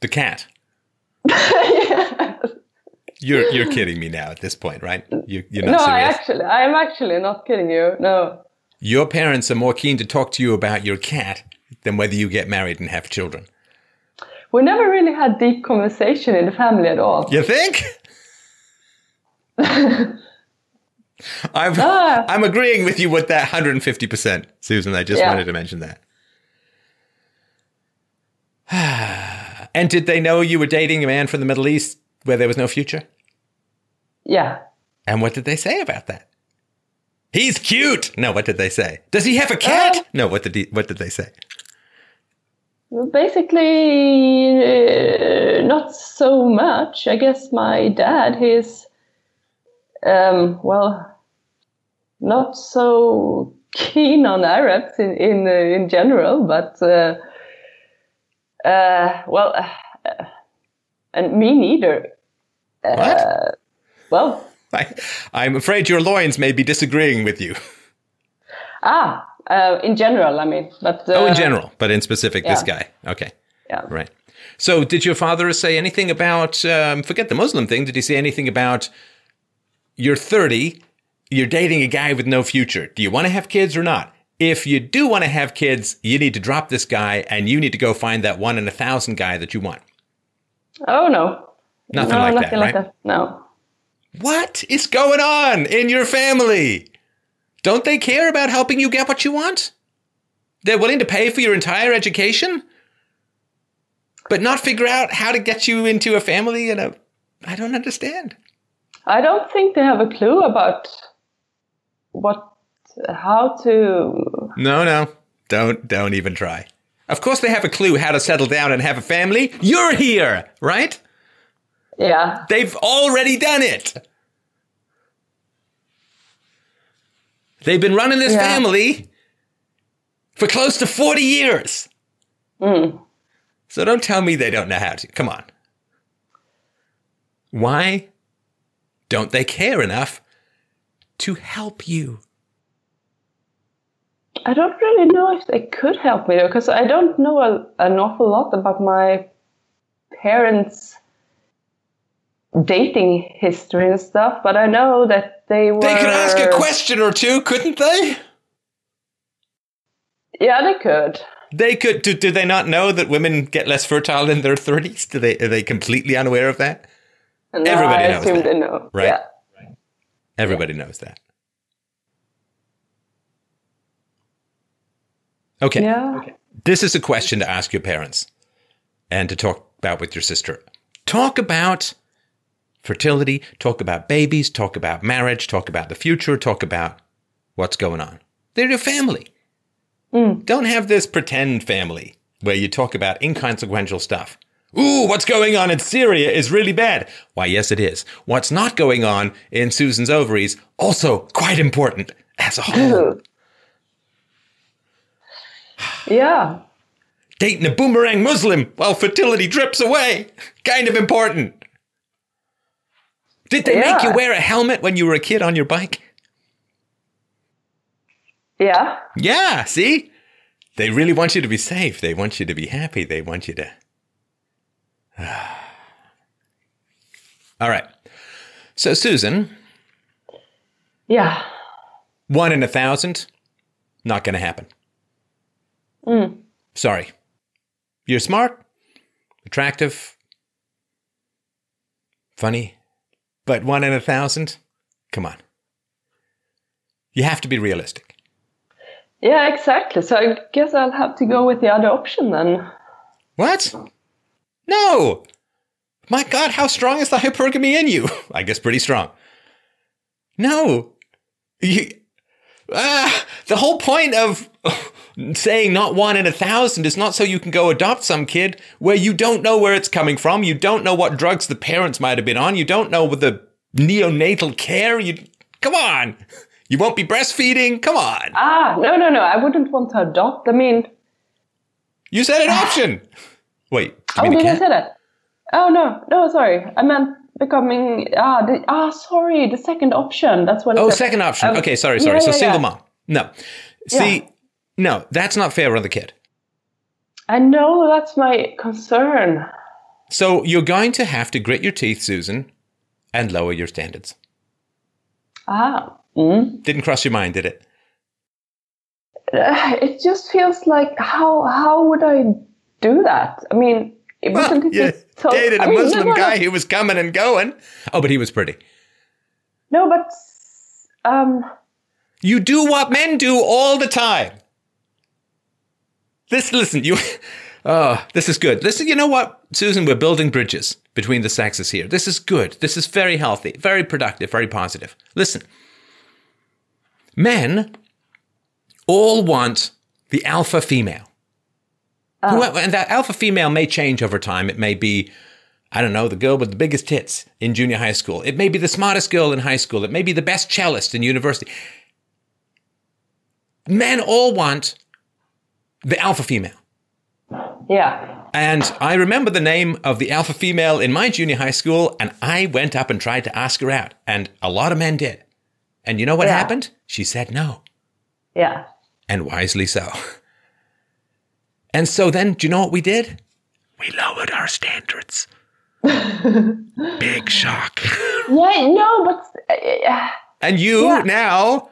The cat. You're you're kidding me now at this point, right? You, you're not no, I actually, I am actually not kidding you. No. Your parents are more keen to talk to you about your cat than whether you get married and have children. We never really had deep conversation in the family at all. You think? I'm, Ah. I'm agreeing with you with that 150%, Susan. I just Yeah. wanted to mention that. and did they know you were dating a man from the Middle East where there was no future? Yeah. And what did they say about that? He's cute. No, what did they say? Does he have a cat? Uh, no, what did he, what did they say? Basically, uh, not so much. I guess my dad, he's, um, well, not so keen on Arabs in in uh, in general, but uh, uh, well, uh, and me neither. What? Well, I, I'm afraid your loins may be disagreeing with you. ah, uh, in general, I mean, but uh, oh, in general, but in specific, this guy. Okay. yeah. Right. So, did your father say anything about, um, forget the Muslim thing, did he say anything about you're 30, you're dating a guy with no future? Do you want to have kids or not? If you do want to have kids, you need to drop this guy and you need to go find that one in a thousand guy that you want. Oh, no. Nothing no, like nothing that, like right? that. No. What is going on in your family? Don't they care about helping you get what you want? They're willing to pay for your entire education, but not figure out how to get you into a family and a. I don't understand. I don't think they have a clue about what, how to. No, no, don't, don't even try. Of course, they have a clue how to settle down and have a family. You're here, right? Yeah. They've already done it. They've been running this Yeah. family for close to 40 years. Mm. So don't tell me they don't know how to. Come on. Why don't they care enough to help you? I don't really know if they could help me though, because I don't know a, an awful lot about my parents' dating history and stuff, but I know that they were. They could ask a question or two, couldn't they? Yeah, they could. They could. Do, do they not know that women get less fertile in their 30s? Do they, are they completely unaware of that? And Everybody I knows assume that, they know. right? Yeah. Everybody knows that. Okay. Yeah. This is a question to ask your parents and to talk about with your sister. Talk about fertility, talk about babies, talk about marriage, talk about the future, talk about what's going on. They're your family. Mm. Don't have this pretend family where you talk about inconsequential stuff. Ooh, what's going on in Syria is really bad. Why, yes, it is. What's not going on in Susan's ovaries, also quite important as a whole. yeah. Dating a boomerang Muslim while fertility drips away. Kind of important. Did they make you wear a helmet when you were a kid on your bike? Yeah. Yeah, see? They really want you to be safe. They want you to be happy. They want you to. All right. So, Susan, Yeah. one in a thousand, not going to happen. Mm. Sorry. You're smart, attractive, funny, but one in a thousand? Come on. You have to be realistic. Yeah, exactly. So I guess I'll have to go with the other option then. What? No! My God, how strong is the hypergamy in you? I guess pretty strong. No. You, ah, the whole point of saying not one in a thousand is not so you can go adopt some kid where you don't know where it's coming from. You don't know what drugs the parents might have been on. You don't know with the neonatal care. You come on. You won't be breastfeeding. Come on. Ah, no, no, no. I wouldn't want to adopt. I mean, You said an option. Wait. you oh, did I say that? Oh no, no, sorry. I meant becoming. Ah, the, ah, sorry. The second option. That's what. I Oh, said. second option. Um, okay, sorry, sorry. yeah, so yeah, single yeah. mom. No. See. No, that's not fair on the kid. I know that's my concern. So you're going to have to grit your teeth, Susan, and lower your standards. Ah. Mm. Didn't cross your mind, did it? Uh, It just feels like how how would I do that? I mean, it wasn't it you so, dated a I mean, Muslim no, no. guy who was coming and going. Oh, but he was pretty. No, but um, You do what men do all the time. This, listen, you. Oh, this is good. Listen, you know what, Susan? We're building bridges between the sexes here. This is good. This is very healthy, very productive, very positive. Listen, men all want the alpha female. Oh. Who- And that alpha female may change over time. It may be, I don't know, the girl with the biggest tits in junior high school. It may be the smartest girl in high school. It may be the best cellist in university. Men all want the alpha female. yeah, And I remember the name of the alpha female in my junior high school, and I went up and tried to ask her out. And a lot of men did. And you know what Yeah. happened? She said no. yeah. And wisely so. And so then, do you know what we did? we lowered our standards. Big shock. Yeah, no, but uh, And you Yeah. now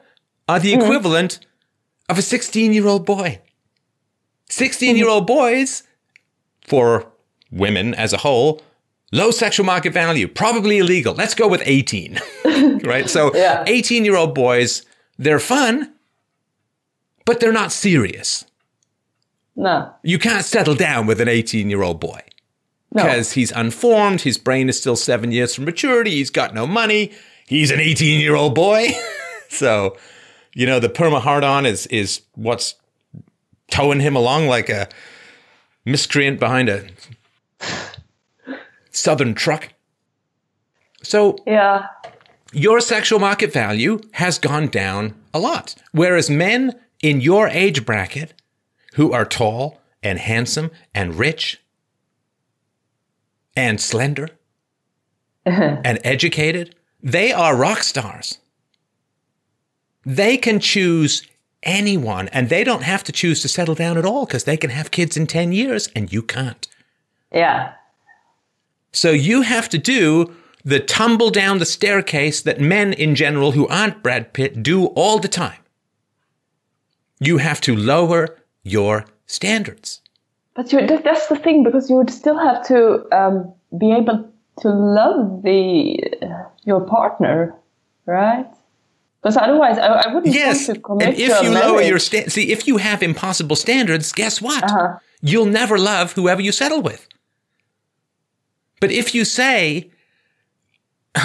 are the equivalent of a 16 year old boy. 16 year old boys, for women as a whole, low sexual market value, probably illegal. Let's go with 18. right? So Yeah. 18 year old boys, they're fun, but they're not serious. no, You can't settle down with an 18 year old boy no. because he's unformed. His brain is still seven years from maturity. He's got no money. He's an 18 year old boy. so, you know, the perma hard on is, is what's towing him along like a miscreant behind a southern truck. So, Yeah, your sexual market value has gone down a lot. Whereas men in your age bracket who are tall and handsome and rich and slender and educated, they are rock stars. They can choose anyone and they don't have to choose to settle down at all because they can have kids in 10 years and you can't. yeah, So you have to do the tumble down the staircase that men in general who aren't Brad Pitt do all the time. You have to lower your standards. but that's the thing because you would still have to um, be able to love the your partner, right? Because otherwise, I, I wouldn't Yes, want to commit and if you lower your sta- see, if you have impossible standards, guess what? Uh-huh. You'll never love whoever you settle with. But if you say,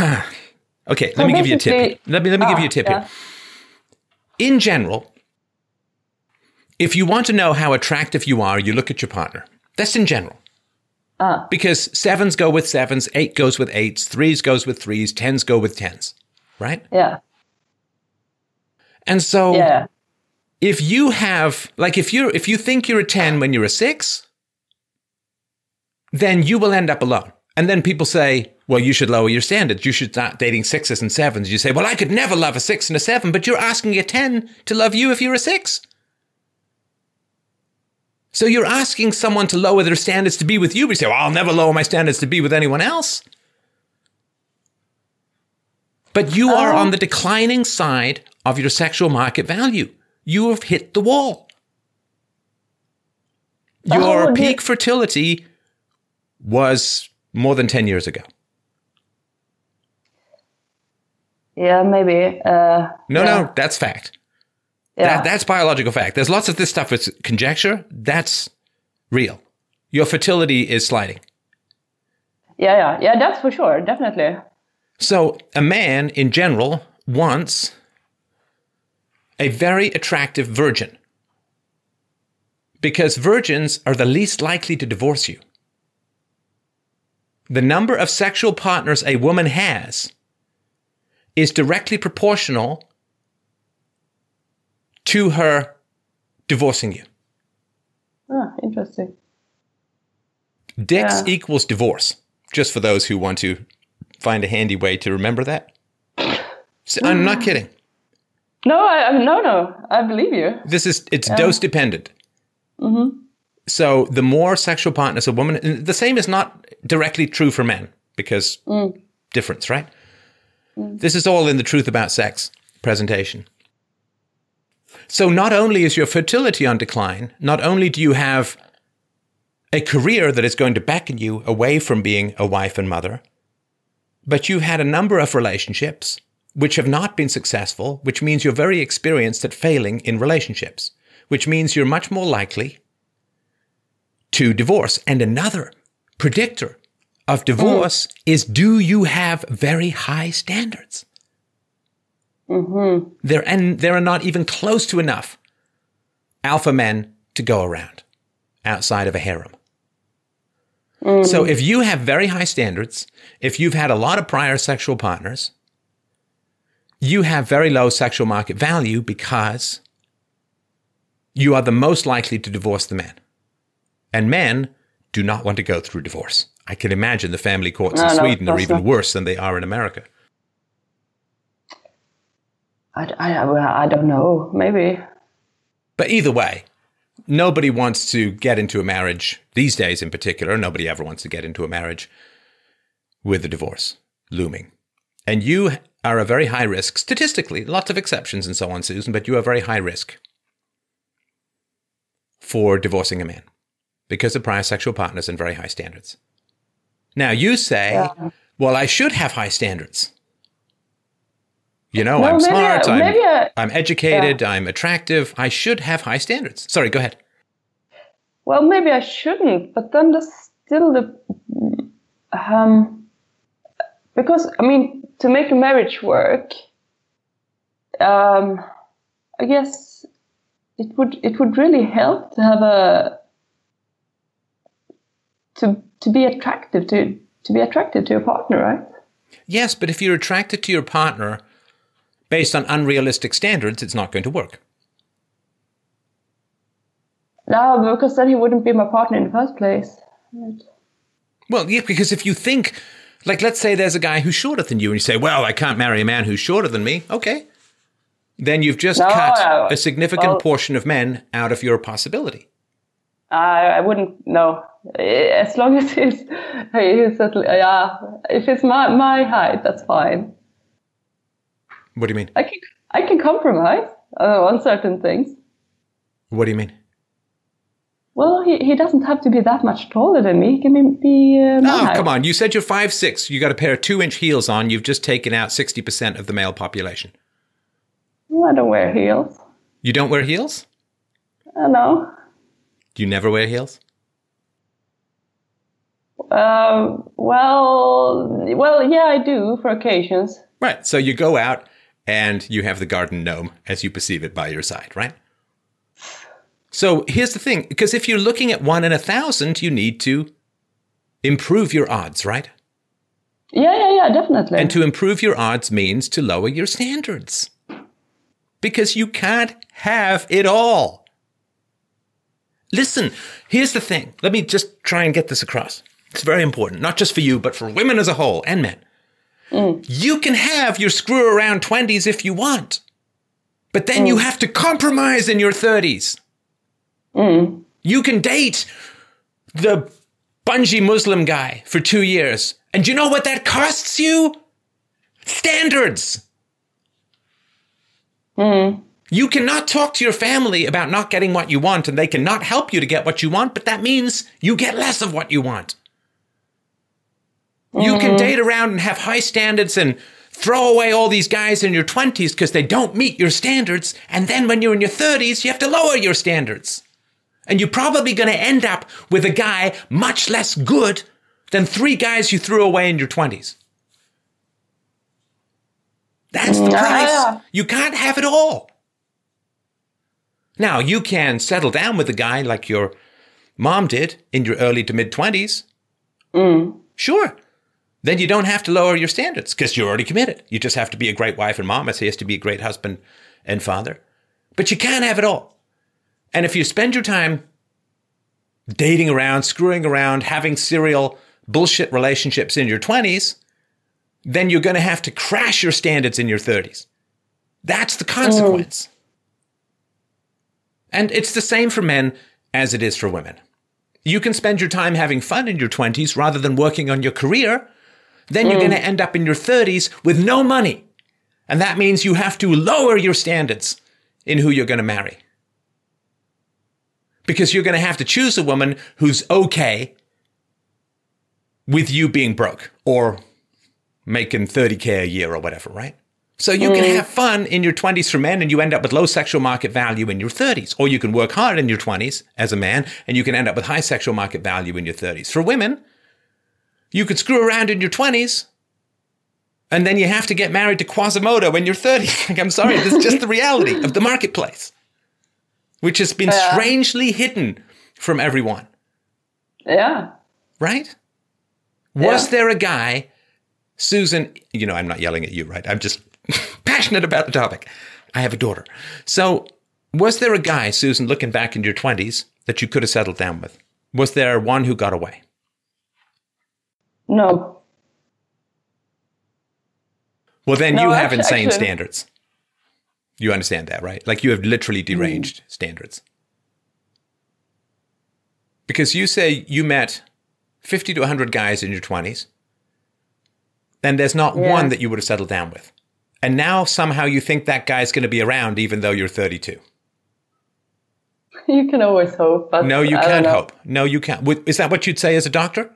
okay, let me give you a tip. here. Let me let me give Ah, you a tip yeah. here. In general, if you want to know how attractive you are, you look at your partner. That's in general. Ah. Because sevens go with sevens, eight goes with eights, threes goes with threes, tens go with tens, right? Yeah, And so yeah, if you have like if you're if you think you're a 10 when you're a 6 then you will end up alone. And then people say well you should lower your standards. You should start dating sixes and sevens. You say well i could never love a 6 and a 7 but you're asking a 10 to love you if you're a 6 so you're asking someone to lower their standards to be with you. But you say well i'll never lower my standards to be with anyone else. But you are oh. on the declining side of your sexual market value. You have hit the wall. Your peak fertility was more than 10 years ago. yeah, maybe. Uh, No, yeah, no, that's fact. yeah. That, that's biological fact. There's lots of this stuff that's conjecture. That's real. Your fertility is sliding. yeah, yeah, yeah. That's for sure, definitely. So, a man in general wants a very attractive virgin because virgins are the least likely to divorce you. The number of sexual partners a woman has is directly proportional to her divorcing you. Ah, interesting. Dix Yeah. equals divorce, just for those who want to find a handy way to remember that. So, I'm not kidding. No, I, no, no. I believe you. This is it's dose dependent. Mm-hmm. So the more sexual partners a woman, the same is not directly true for men because mm. difference, right? Mm. This is all in the truth about sex presentation. So not only is your fertility on decline, not only do you have a career that is going to beckon you away from being a wife and mother, but you've had a number of relationships which have not been successful, which means you're very experienced at failing in relationships, which means you're much more likely to divorce. And another predictor of divorce hmm. is do you have very high standards? Mm-hmm. There and there are not even close to enough alpha men to go around outside of a harem. So mm. if you have very high standards, if you've had a lot of prior sexual partners, you have very low sexual market value because you are the most likely to divorce the man. And men do not want to go through divorce. I can imagine the family courts in No, no, Sweden are even not. worse than they are in America. I, I, I don't know. Maybe. But either way, nobody wants to get into a marriage these days in particular. Nobody ever wants to get into a marriage with a divorce looming. And you are a very high risk, statistically, lots of exceptions and so on, Susan, but you are very high risk for divorcing a man because of prior sexual partners and very high standards. Now, you say, yeah. well, I should have high standards. You know, I'm smart, I, I'm, I, I'm educated, yeah. I'm attractive. I should have high standards. Sorry, go ahead. Well, maybe I shouldn't, but then there's still the. Um, because, I mean, to make a marriage work, um, I guess it would it would really help to have a to to be attractive to to be attracted to your partner, right? Yes, but if you're attracted to your partner based on unrealistic standards, it's not going to work. No, because then he wouldn't be my partner in the first place. Right. Well, yeah, because if you think, like, let's say there's a guy who's shorter than you, and you say, well, I can't marry a man who's shorter than me. Okay. Then you've just no, cut a significant well, portion of men out of your possibility. I, I wouldn't, no. As long as he's, he's at, yeah, if it's my, my height, that's fine. What do you mean? I can I can compromise uh, on certain things. What do you mean? Well, he, he doesn't have to be that much taller than me. He can be. Uh, oh, come on! You said you're five six. You got a pair of two inch heels on. You've just taken out sixty percent of the male population. Well, I don't wear heels. You don't wear heels? Uh, no. Do you never wear heels? Uh, well, well, yeah, I do for occasions. Right. So you go out and you have the garden gnome as you perceive it by your side, right? So here's the thing because if you're looking at one in a thousand, you need to improve your odds, right? Yeah, yeah, yeah, definitely. And to improve your odds means to lower your standards because you can't have it all. Listen, here's the thing. Let me just try and get this across. It's very important, not just for you, but for women as a whole and men. Mm. You can have your screw around 20s if you want, but then mm. you have to compromise in your 30s. Mm. You can date the bungee Muslim guy for two years. And you know what that costs you? Standards. Mm. You cannot talk to your family about not getting what you want, and they cannot help you to get what you want, but that means you get less of what you want. Mm-hmm. You can mm-hmm. date around and have high standards and throw away all these guys in your 20s because they don't meet your standards. And then when you're in your 30s, you have to lower your standards. And you're probably going to end up with a guy much less good than three guys you threw away in your 20s. That's the price. You can't have it all. Now, you can settle down with a guy like your mom did in your early to mid 20s. Mm. Sure then you don't have to lower your standards because you're already committed. You just have to be a great wife and mom as he has to be a great husband and father. But you can't have it all. And if you spend your time dating around, screwing around, having serial bullshit relationships in your 20s, then you're going to have to crash your standards in your 30s. That's the consequence. Mm. And it's the same for men as it is for women. You can spend your time having fun in your 20s rather than working on your career then you're mm. going to end up in your 30s with no money. And that means you have to lower your standards in who you're going to marry. Because you're going to have to choose a woman who's okay with you being broke or making 30K a year or whatever, right? So you mm. can have fun in your 20s for men and you end up with low sexual market value in your 30s. Or you can work hard in your 20s as a man and you can end up with high sexual market value in your 30s. For women, you could screw around in your 20s, and then you have to get married to Quasimodo when you're 30. like, I'm sorry, this is just the reality of the marketplace, which has been yeah. strangely hidden from everyone. Yeah. Right? Was yeah. there a guy, Susan, you know, I'm not yelling at you, right? I'm just passionate about the topic. I have a daughter. So, was there a guy, Susan, looking back in your 20s that you could have settled down with? Was there one who got away? No. Well, then no, you have insane actually, standards. You understand that, right? Like you have literally deranged mm. standards. Because you say you met 50 to 100 guys in your 20s, and there's not Yeah. one that you would have settled down with. And now somehow you think that guy's going to be around even though you're 32. You can always hope, but No, you I can't hope. No, you can't. Is that what you'd say as a doctor?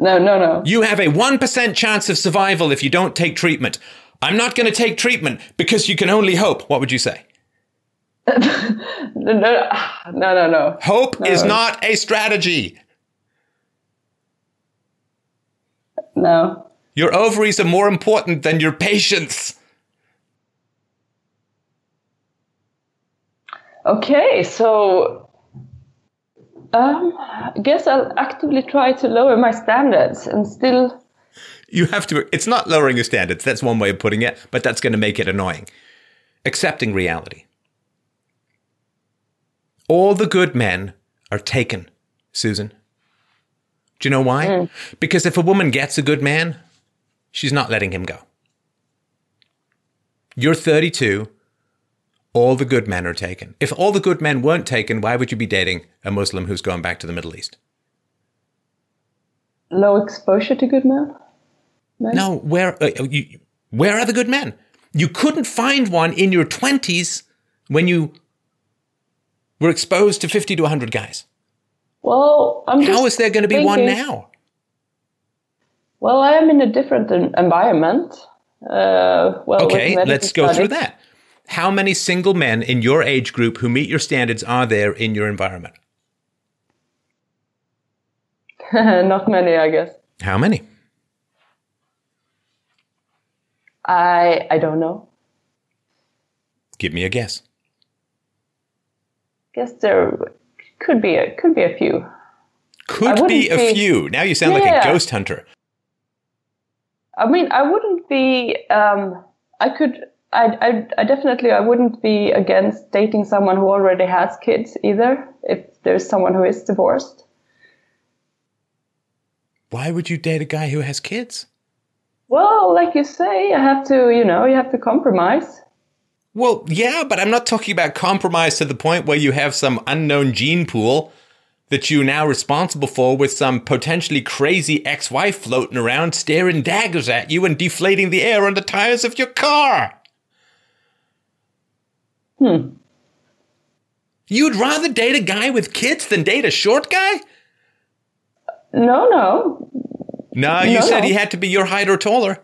No, no, no. You have a 1% chance of survival if you don't take treatment. I'm not going to take treatment because you can only hope. What would you say? No, no, no, no, no. Hope is not a strategy. No. Your ovaries are more important than your patients. Okay, so um, I guess I'll actively try to lower my standards and still. You have to, it's not lowering your standards. That's one way of putting it, but that's going to make it annoying. Accepting reality. All the good men are taken, Susan. Do you know why? Hmm. Because if a woman gets a good man, she's not letting him go. You're 32. All the good men are taken. If all the good men weren't taken, why would you be dating a Muslim who's going back to the Middle East? Low exposure to good men? Men? No, where uh, you, where are the good men? You couldn't find one in your twenties when you were exposed to fifty to hundred guys. Well, I'm How is there going to be one now? Well, I am in a different environment. Uh, well, Okay, let's go through that. How many single men in your age group who meet your standards are there in your environment? Not many, I guess. How many? I I don't know. Give me a guess. Guess there could be a could be a few. Could be a be- few. Now you sound like a ghost hunter. I mean, I wouldn't be. Um, I could. I, I, I definitely. I wouldn't be against dating someone who already has kids either. If there's someone who is divorced. Why would you date a guy who has kids? Well, like you say, I have to. You know, you have to compromise. Well, yeah, but I'm not talking about compromise to the point where you have some unknown gene pool that you're now responsible for with some potentially crazy ex wife floating around staring daggers at you and deflating the air on the tires of your car. Hmm. You'd rather date a guy with kids than date a short guy? No, no. No, you No, said he had to be your height or taller.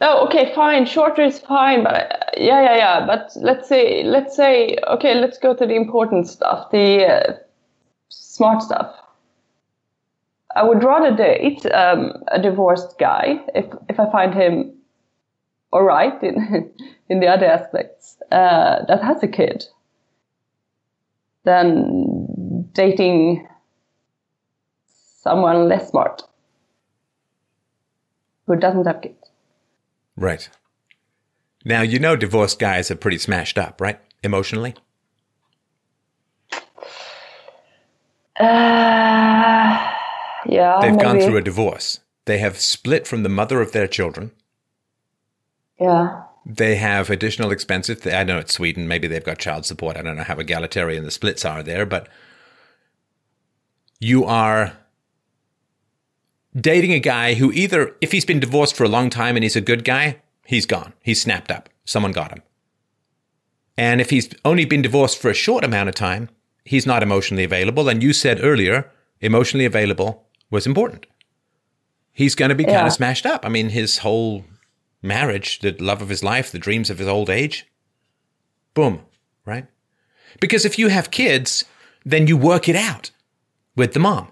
Oh, okay, fine. Shorter is fine, but uh, yeah, yeah, yeah. But let's say, let's say, okay, let's go to the important stuff, the uh, smart stuff. I would rather date um, a divorced guy if if I find him all right in in the other aspects uh, that has a kid than dating someone less smart who doesn't have kids. Right. Now, you know divorced guys are pretty smashed up, right? Emotionally? Uh, yeah, They've gone through a divorce. They have split from the mother of their children. Yeah, They have additional expenses. I know it's Sweden. Maybe they've got child support. I don't know how egalitarian the splits are there, but you are dating a guy who either, if he's been divorced for a long time and he's a good guy, he's gone. He's snapped up. Someone got him. And if he's only been divorced for a short amount of time, he's not emotionally available. And you said earlier, emotionally available was important. He's going to be kind of smashed up. I mean, his whole marriage, the love of his life, the dreams of his old age, boom, right? Because if you have kids, then you work it out with the mom.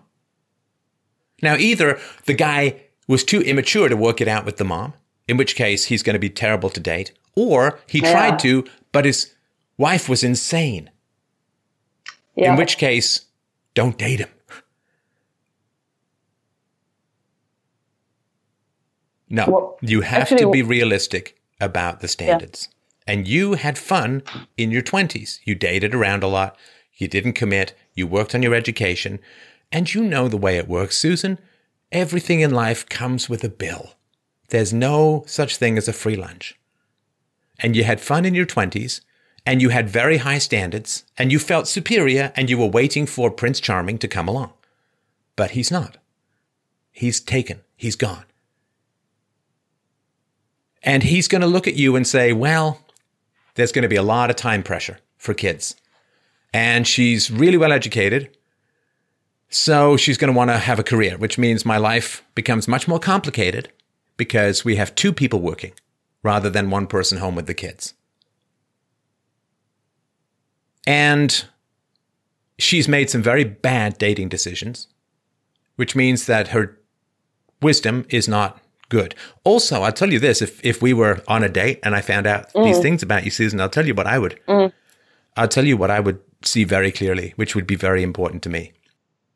Now, either the guy was too immature to work it out with the mom, in which case he's going to be terrible to date, or he Yeah. tried to, but his wife was insane, yeah. in which case, don't date him. No, Well, you have actually, to be realistic about the Yeah. standards. And you had fun in your 20s. You dated around a lot. You didn't commit. You worked on your education. And you know the way it works, Susan. Everything in life comes with a bill. There's no such thing as a free lunch. And you had fun in your 20s. and you had very high standards and you felt superior and you were waiting for Prince Charming to come along. But he's not. He's taken. He's gone. And he's going to look at you and say, well, there's going to be a lot of time pressure for kids. And she's really well educated. So she's going to want to have a career, which means my life becomes much more complicated because we have two people working rather than one person home with the kids. And she's made some very bad dating decisions, which means that her wisdom is not good. Also, I'll tell you this if, if we were on a date and I found out mm. these things about you, Susan, I'll tell you what I would. Mm. I'll tell you what I would see very clearly, which would be very important to me.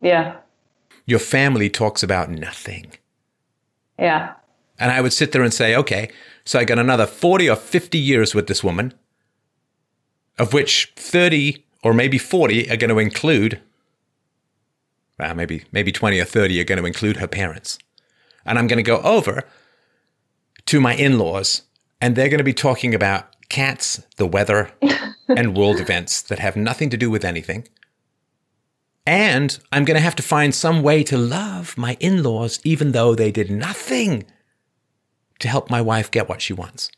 Yeah. Your family talks about nothing. Yeah. And I would sit there and say, okay, so I got another 40 or 50 years with this woman, of which 30 or maybe 40 are going to include, well, maybe, maybe 20 or 30 are going to include her parents. And I'm going to go over to my in laws, and they're going to be talking about cats, the weather, and world events that have nothing to do with anything. And I'm going to have to find some way to love my in laws, even though they did nothing to help my wife get what she wants.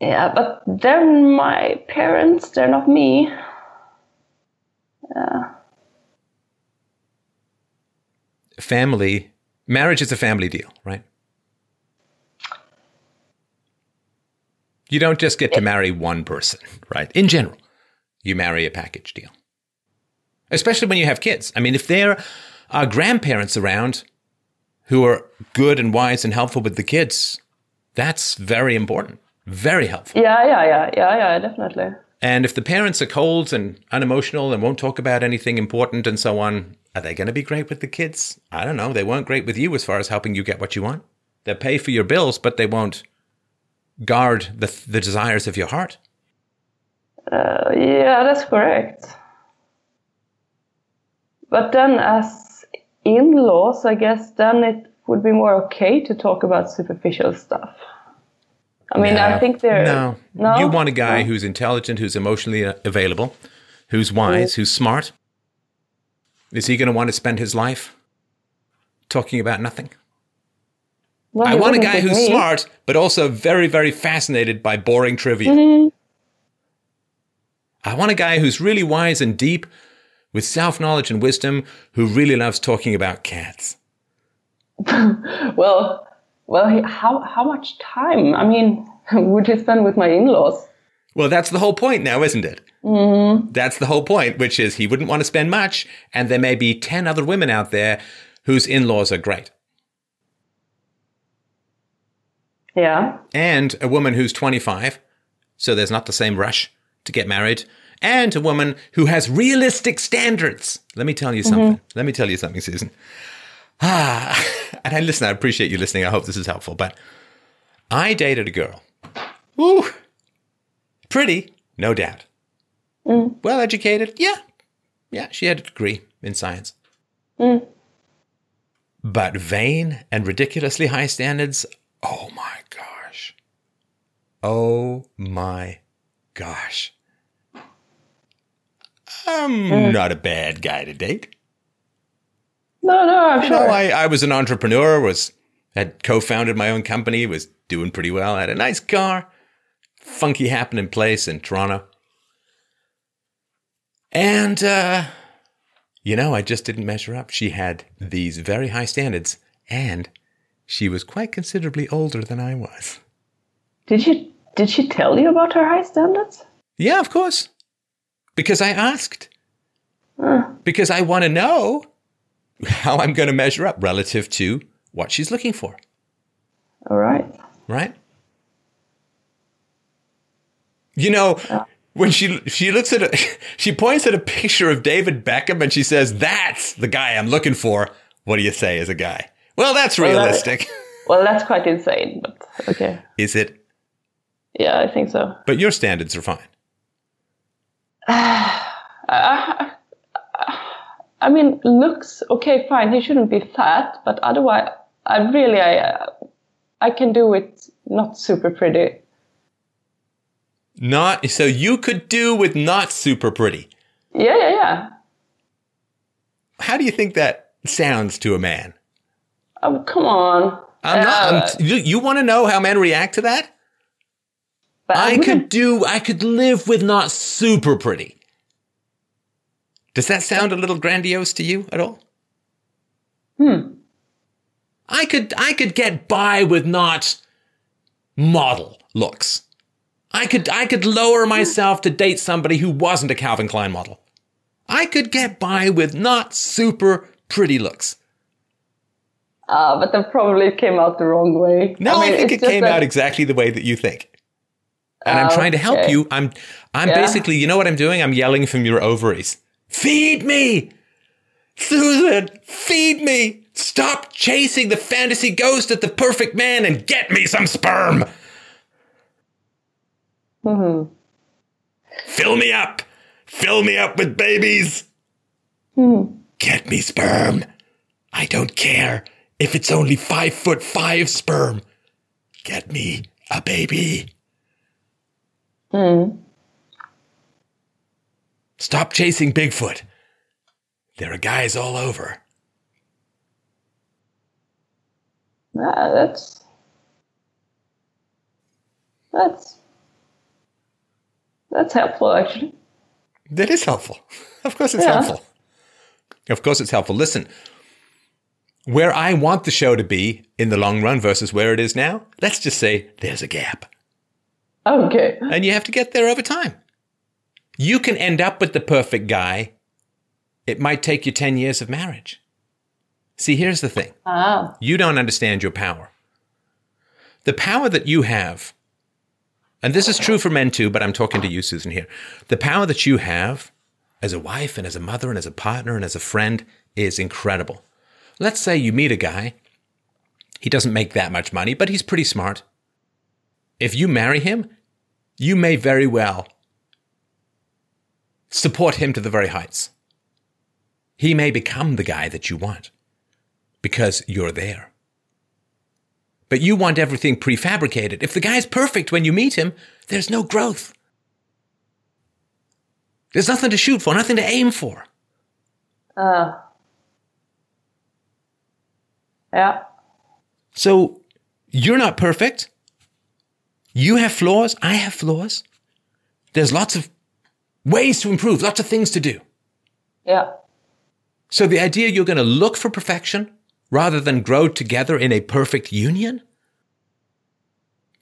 Yeah, but they're my parents, they're not me. Yeah. Family, marriage is a family deal, right? You don't just get to marry one person, right? In general, you marry a package deal. Especially when you have kids. I mean, if there are grandparents around who are good and wise and helpful with the kids, that's very important. Very helpful. Yeah, yeah, yeah, yeah, yeah, definitely. And if the parents are cold and unemotional and won't talk about anything important and so on, are they going to be great with the kids? I don't know. They weren't great with you as far as helping you get what you want. They'll pay for your bills, but they won't guard the, the desires of your heart. Uh, yeah, that's correct. But then, as in laws, I guess then it would be more okay to talk about superficial stuff. I mean, no, I think there. No. no, you want a guy no. who's intelligent, who's emotionally available, who's wise, who's smart. Is he going to want to spend his life talking about nothing? Well, I want a guy who's me. smart, but also very, very fascinated by boring trivia. Mm-hmm. I want a guy who's really wise and deep, with self knowledge and wisdom, who really loves talking about cats. well, well, how how much time? I mean, would you spend with my in-laws? Well, that's the whole point now, isn't it? Mm-hmm. That's the whole point, which is he wouldn't want to spend much, and there may be ten other women out there whose in-laws are great. Yeah. And a woman who's 25, so there's not the same rush to get married. And a woman who has realistic standards. Let me tell you something. Mm-hmm. Let me tell you something, Susan. Ah, and I listen, I appreciate you listening. I hope this is helpful. But I dated a girl. Ooh, pretty, no doubt. Mm. Well educated, yeah. Yeah, she had a degree in science. Mm. But vain and ridiculously high standards, Oh my gosh. Oh my gosh. I'm mm. not a bad guy to date. No, no, I'm you sure. Know, I, I was an entrepreneur, was had co-founded my own company, was doing pretty well. I had a nice car, funky happening place in Toronto. And uh, you know, I just didn't measure up. She had these very high standards and she was quite considerably older than I was. Did she did she tell you about her high standards? Yeah, of course. Because I asked. Because I want to know how I'm going to measure up relative to what she's looking for. All right. Right? You know, uh. when she she looks at a she points at a picture of David Beckham and she says, "That's the guy I'm looking for." What do you say as a guy? Well, that's realistic. Well, that, well, that's quite insane, but okay. Is it? Yeah, I think so. But your standards are fine. I, I mean, looks okay, fine. He shouldn't be fat, but otherwise, I really, I, I can do it not super pretty. Not so you could do with not super pretty. Yeah, yeah, yeah. How do you think that sounds to a man? Oh, come on. I'm not. Uh, I'm, you you want to know how men react to that? I wouldn't- could do. I could live with not super pretty. Does that sound a little grandiose to you at all? Hmm. I could. I could get by with not model looks. I could. I could lower myself to date somebody who wasn't a Calvin Klein model. I could get by with not super pretty looks. Uh, but that probably came out the wrong way. No, I, mean, think it came that- out exactly the way that you think. And I'm trying to help okay. you. I'm I'm Yeah. basically, you know what I'm doing? I'm yelling from your ovaries. Feed me! Susan, feed me! Stop chasing the fantasy ghost at the perfect man and get me some sperm! Mm-hmm. Fill me up! Fill me up with babies! Hmm. Get me sperm! I don't care if it's only five foot five sperm. Get me a baby. Hmm. Stop chasing Bigfoot. There are guys all over. Yeah, that's that's that's helpful actually. That is helpful. Of course, it's Yeah. helpful. Of course, it's helpful. Listen, where I want the show to be in the long run versus where it is now, let's just say there's a gap. Okay. And you have to get there over time. You can end up with the perfect guy. It might take you 10 years of marriage. See, here's the thing Ah. you don't understand your power. The power that you have, and this is true for men too, but I'm talking to you, Susan, here. The power that you have as a wife and as a mother and as a partner and as a friend is incredible. Let's say you meet a guy, he doesn't make that much money, but he's pretty smart. If you marry him, you may very well support him to the very heights. He may become the guy that you want because you're there. But you want everything prefabricated. If the guy's perfect when you meet him, there's no growth. There's nothing to shoot for, nothing to aim for. Ah. Yeah. So you're not perfect. You have flaws. I have flaws. There's lots of ways to improve, lots of things to do. Yeah. So the idea you're going to look for perfection rather than grow together in a perfect union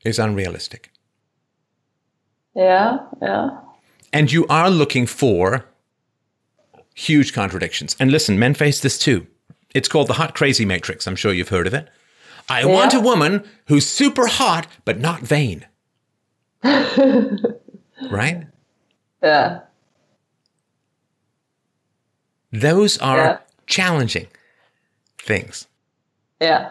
is unrealistic. Yeah. Yeah. And you are looking for huge contradictions. And listen, men face this too. It's called the hot crazy matrix. I'm sure you've heard of it. I want a woman who's super hot, but not vain. right? Yeah. Those are Yeah. challenging things. Yeah.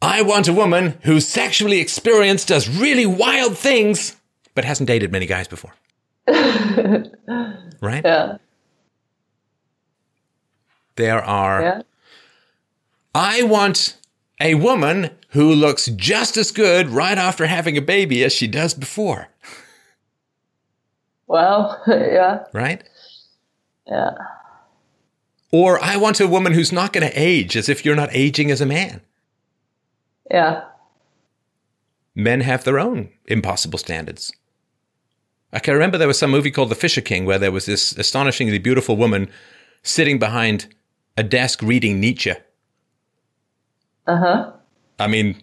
I want a woman who's sexually experienced, does really wild things, but hasn't dated many guys before. right? Yeah. There are. Yeah. I want a woman who looks just as good right after having a baby as she does before. Well, yeah. Right? Yeah. Or I want a woman who's not going to age as if you're not aging as a man. Yeah. Men have their own impossible standards. I can remember there was some movie called The Fisher King where there was this astonishingly beautiful woman sitting behind a desk reading Nietzsche. Uh huh. I mean,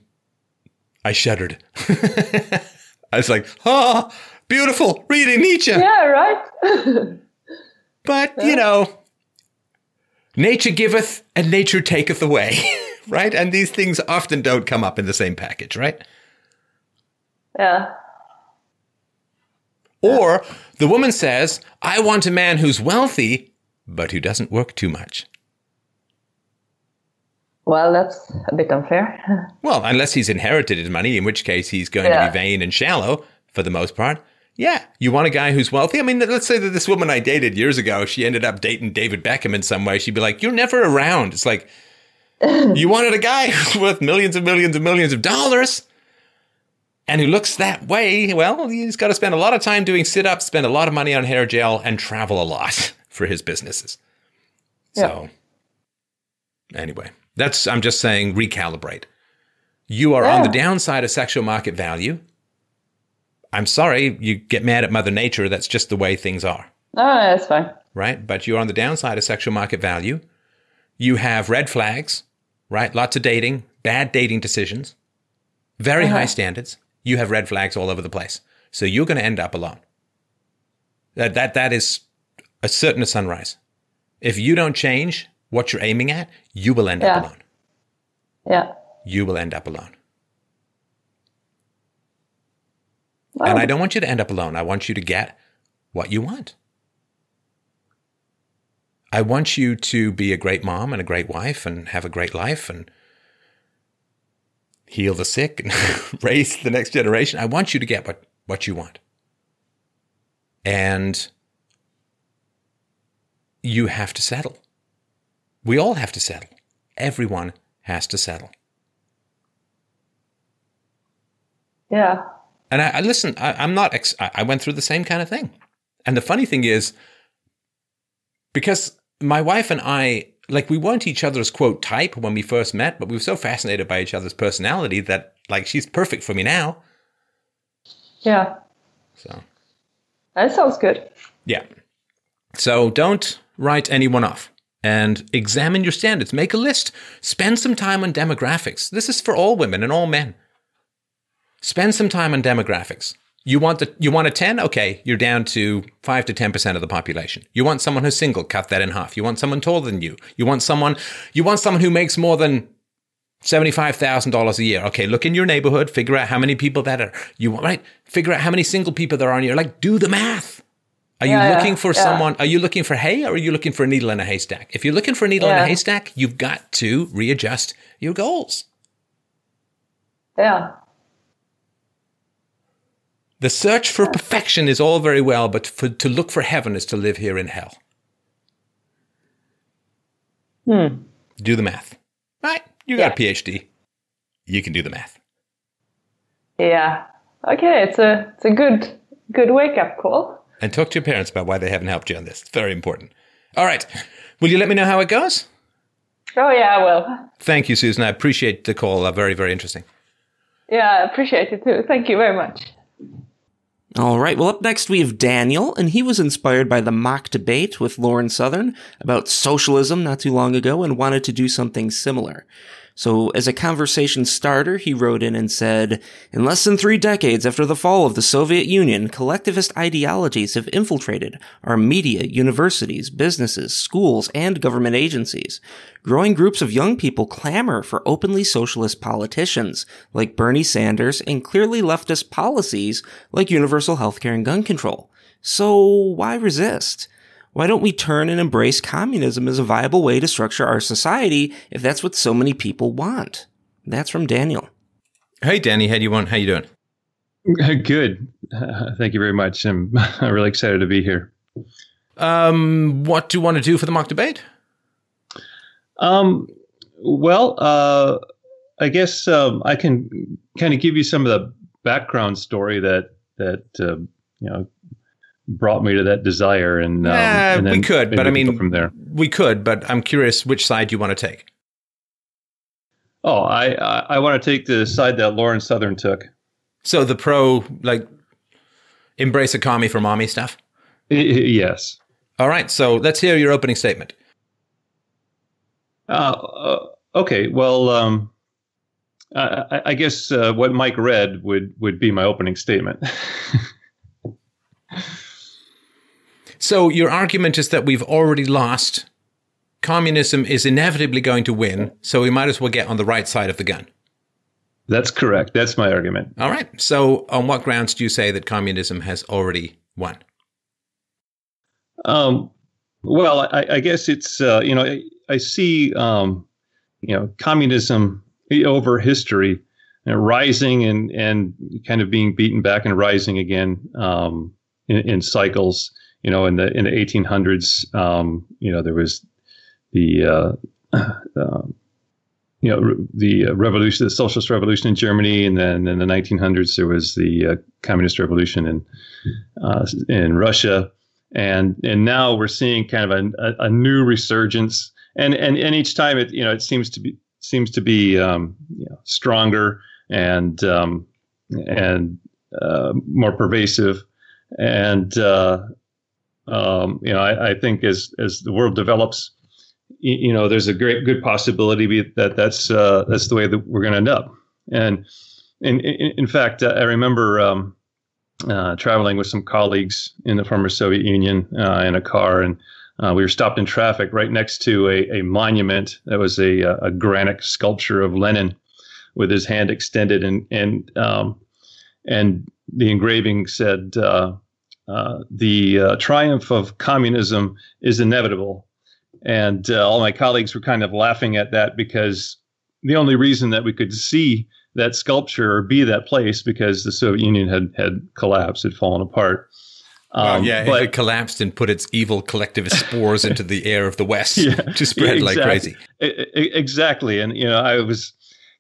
I shuddered. I was like, oh, beautiful, reading Nietzsche. Yeah. Right. But, you know, nature giveth and nature taketh away, right? And these things often don't come up in the same package, right? yeah. Or the woman says, I want a man who's wealthy, but who doesn't work too much. Well, that's a bit unfair. Well, unless he's inherited his money, in which case he's going to be vain and shallow for the most part. Yeah, you want a guy who's wealthy? I mean, let's say that this woman I dated years ago, she ended up dating David Beckham in some way. She'd be like, You're never around. It's like, you wanted a guy who's worth millions and millions and millions of dollars. and who looks that way, well, he's got to spend a lot of time doing sit ups, spend a lot of money on hair gel, and travel a lot for his businesses. So, anyway, that's, I'm just saying, recalibrate. You are on the downside of sexual market value. I'm sorry, you get mad at Mother Nature. That's just the way things are, No, no, that's fine. right? But you're on the downside of sexual market value. You have red flags, right? Lots of dating, bad dating decisions, very high uh-huh. standards. You have red flags all over the place. So you're going to end up alone. That, that, that is a certain sunrise. If you don't change what you're aiming at, you will end up alone. Yeah. You will end up alone. And I don't want you to end up alone. I want you to get what you want. I want you to be a great mom and a great wife and have a great life and heal the sick and raise the next generation. I want you to get what, what you want. And you have to settle. We all have to settle. Everyone has to settle. yeah. And I, I listen. I, I'm not. Ex- I I went through the same kind of thing. And the funny thing is, because my wife and I, like, we weren't each other's quote type when we first met, but we were so fascinated by each other's personality that, like, she's perfect for me now. Yeah. So That sounds good. yeah. So don't write anyone off. And examine your standards. Make a list. Spend some time on demographics. This is for all women and all men. Spend some time on demographics. You want the you want a 10? Okay, you're down to 5 to 10% of the population. You want someone who's single, cut that in half. You want someone taller than you. You want someone you want someone who makes more than $75,000 a year. Okay, look in your neighborhood, figure out how many people that are. You want right? Figure out how many single people there are in your like do the math. Are you Yeah, yeah, looking for yeah. someone? Are you looking for hay or are you looking for a needle in a haystack? If you're looking for a needle in a haystack, you've got to readjust your goals. Yeah. The search for perfection is all very well, but for, to look for heaven is to live here in hell. Hmm. Do the math. Right? You got a PhD. You can do the math. Yeah. Okay. It's a it's a good good wake up call. And talk to your parents about why they haven't helped you on this. It's very important. All right. Will you let me know how it goes? Oh yeah, I will. Thank you, Susan. I appreciate the call. Uh, very, very interesting. Yeah, I appreciate it too. Thank you very much. All right. Well, up next we have Daniel, and he was inspired by the mock debate with Lauren Southern about socialism not too long ago and wanted to do something similar. So as a conversation starter, he wrote in and said, in less than three decades after the fall of the Soviet Union, collectivist ideologies have infiltrated our media, universities, businesses, schools, and government agencies. Growing groups of young people clamor for openly socialist politicians like Bernie Sanders and clearly leftist policies like universal healthcare and gun control. So why resist? Why don't we turn and embrace communism as a viable way to structure our society if that's what so many people want? That's from Daniel. Hey, Danny. How you want? How you doing? Good. Uh, thank you very much. I'm, I'm really excited to be here. Um, what do you want to do for the mock debate? Um, well, uh, I guess um, I can kind of give you some of the background story that that uh, you know brought me to that desire, and, um, Yeah, and we could, but I we can go mean- from there. We could, but I'm curious which side you want to take. Oh, I I, I want to take the side that Lauren Southern took. So the pro, like, embrace a commie for mommy stuff. I- I- yes. All right. So let's hear your opening statement. Uh, uh, okay. Well, um, I, I- I guess uh, what Mike read would would be my opening statement. So your argument is that we've already lost. Communism is inevitably going to win, so we might as well get on the right side of the gun. That's correct. That's my argument. All right. So on what grounds do you say that communism has already won? Um, well, I, I guess it's uh, you know I, I see um, you know communism over history you know, rising and and kind of being beaten back and rising again um, in, in cycles. You know, in the in the 1800s, um, you know there was the uh, um, you know, the revolution, the socialist revolution in Germany, and then in the 1900s there was the uh, communist revolution in uh, in Russia, and and now we're seeing kind of a, a, new resurgence, and and and each time it you know it seems to be seems to be um, you know, stronger and um, and uh, more pervasive, and uh, um, you know I, I think as as the world develops you know, there's a great good possibility that that's uh, that's the way that we're going to end up. And in in, in fact, uh, I remember um, uh, traveling with some colleagues in the former Soviet Union uh, in a car, and uh, we were stopped in traffic right next to a, a monument that was a, a granite sculpture of Lenin with his hand extended, and and um, and the engraving said. Uh, the triumph of communism is inevitable and uh, all my colleagues were kind of laughing at that because the only reason that we could see that sculpture or be that place because the Soviet Union had had collapsed, had fallen apart. Um, yeah, but, it collapsed and put its evil collectivist spores into the air of the West yeah, to spread exactly, like crazy. Exactly, and you know, I was,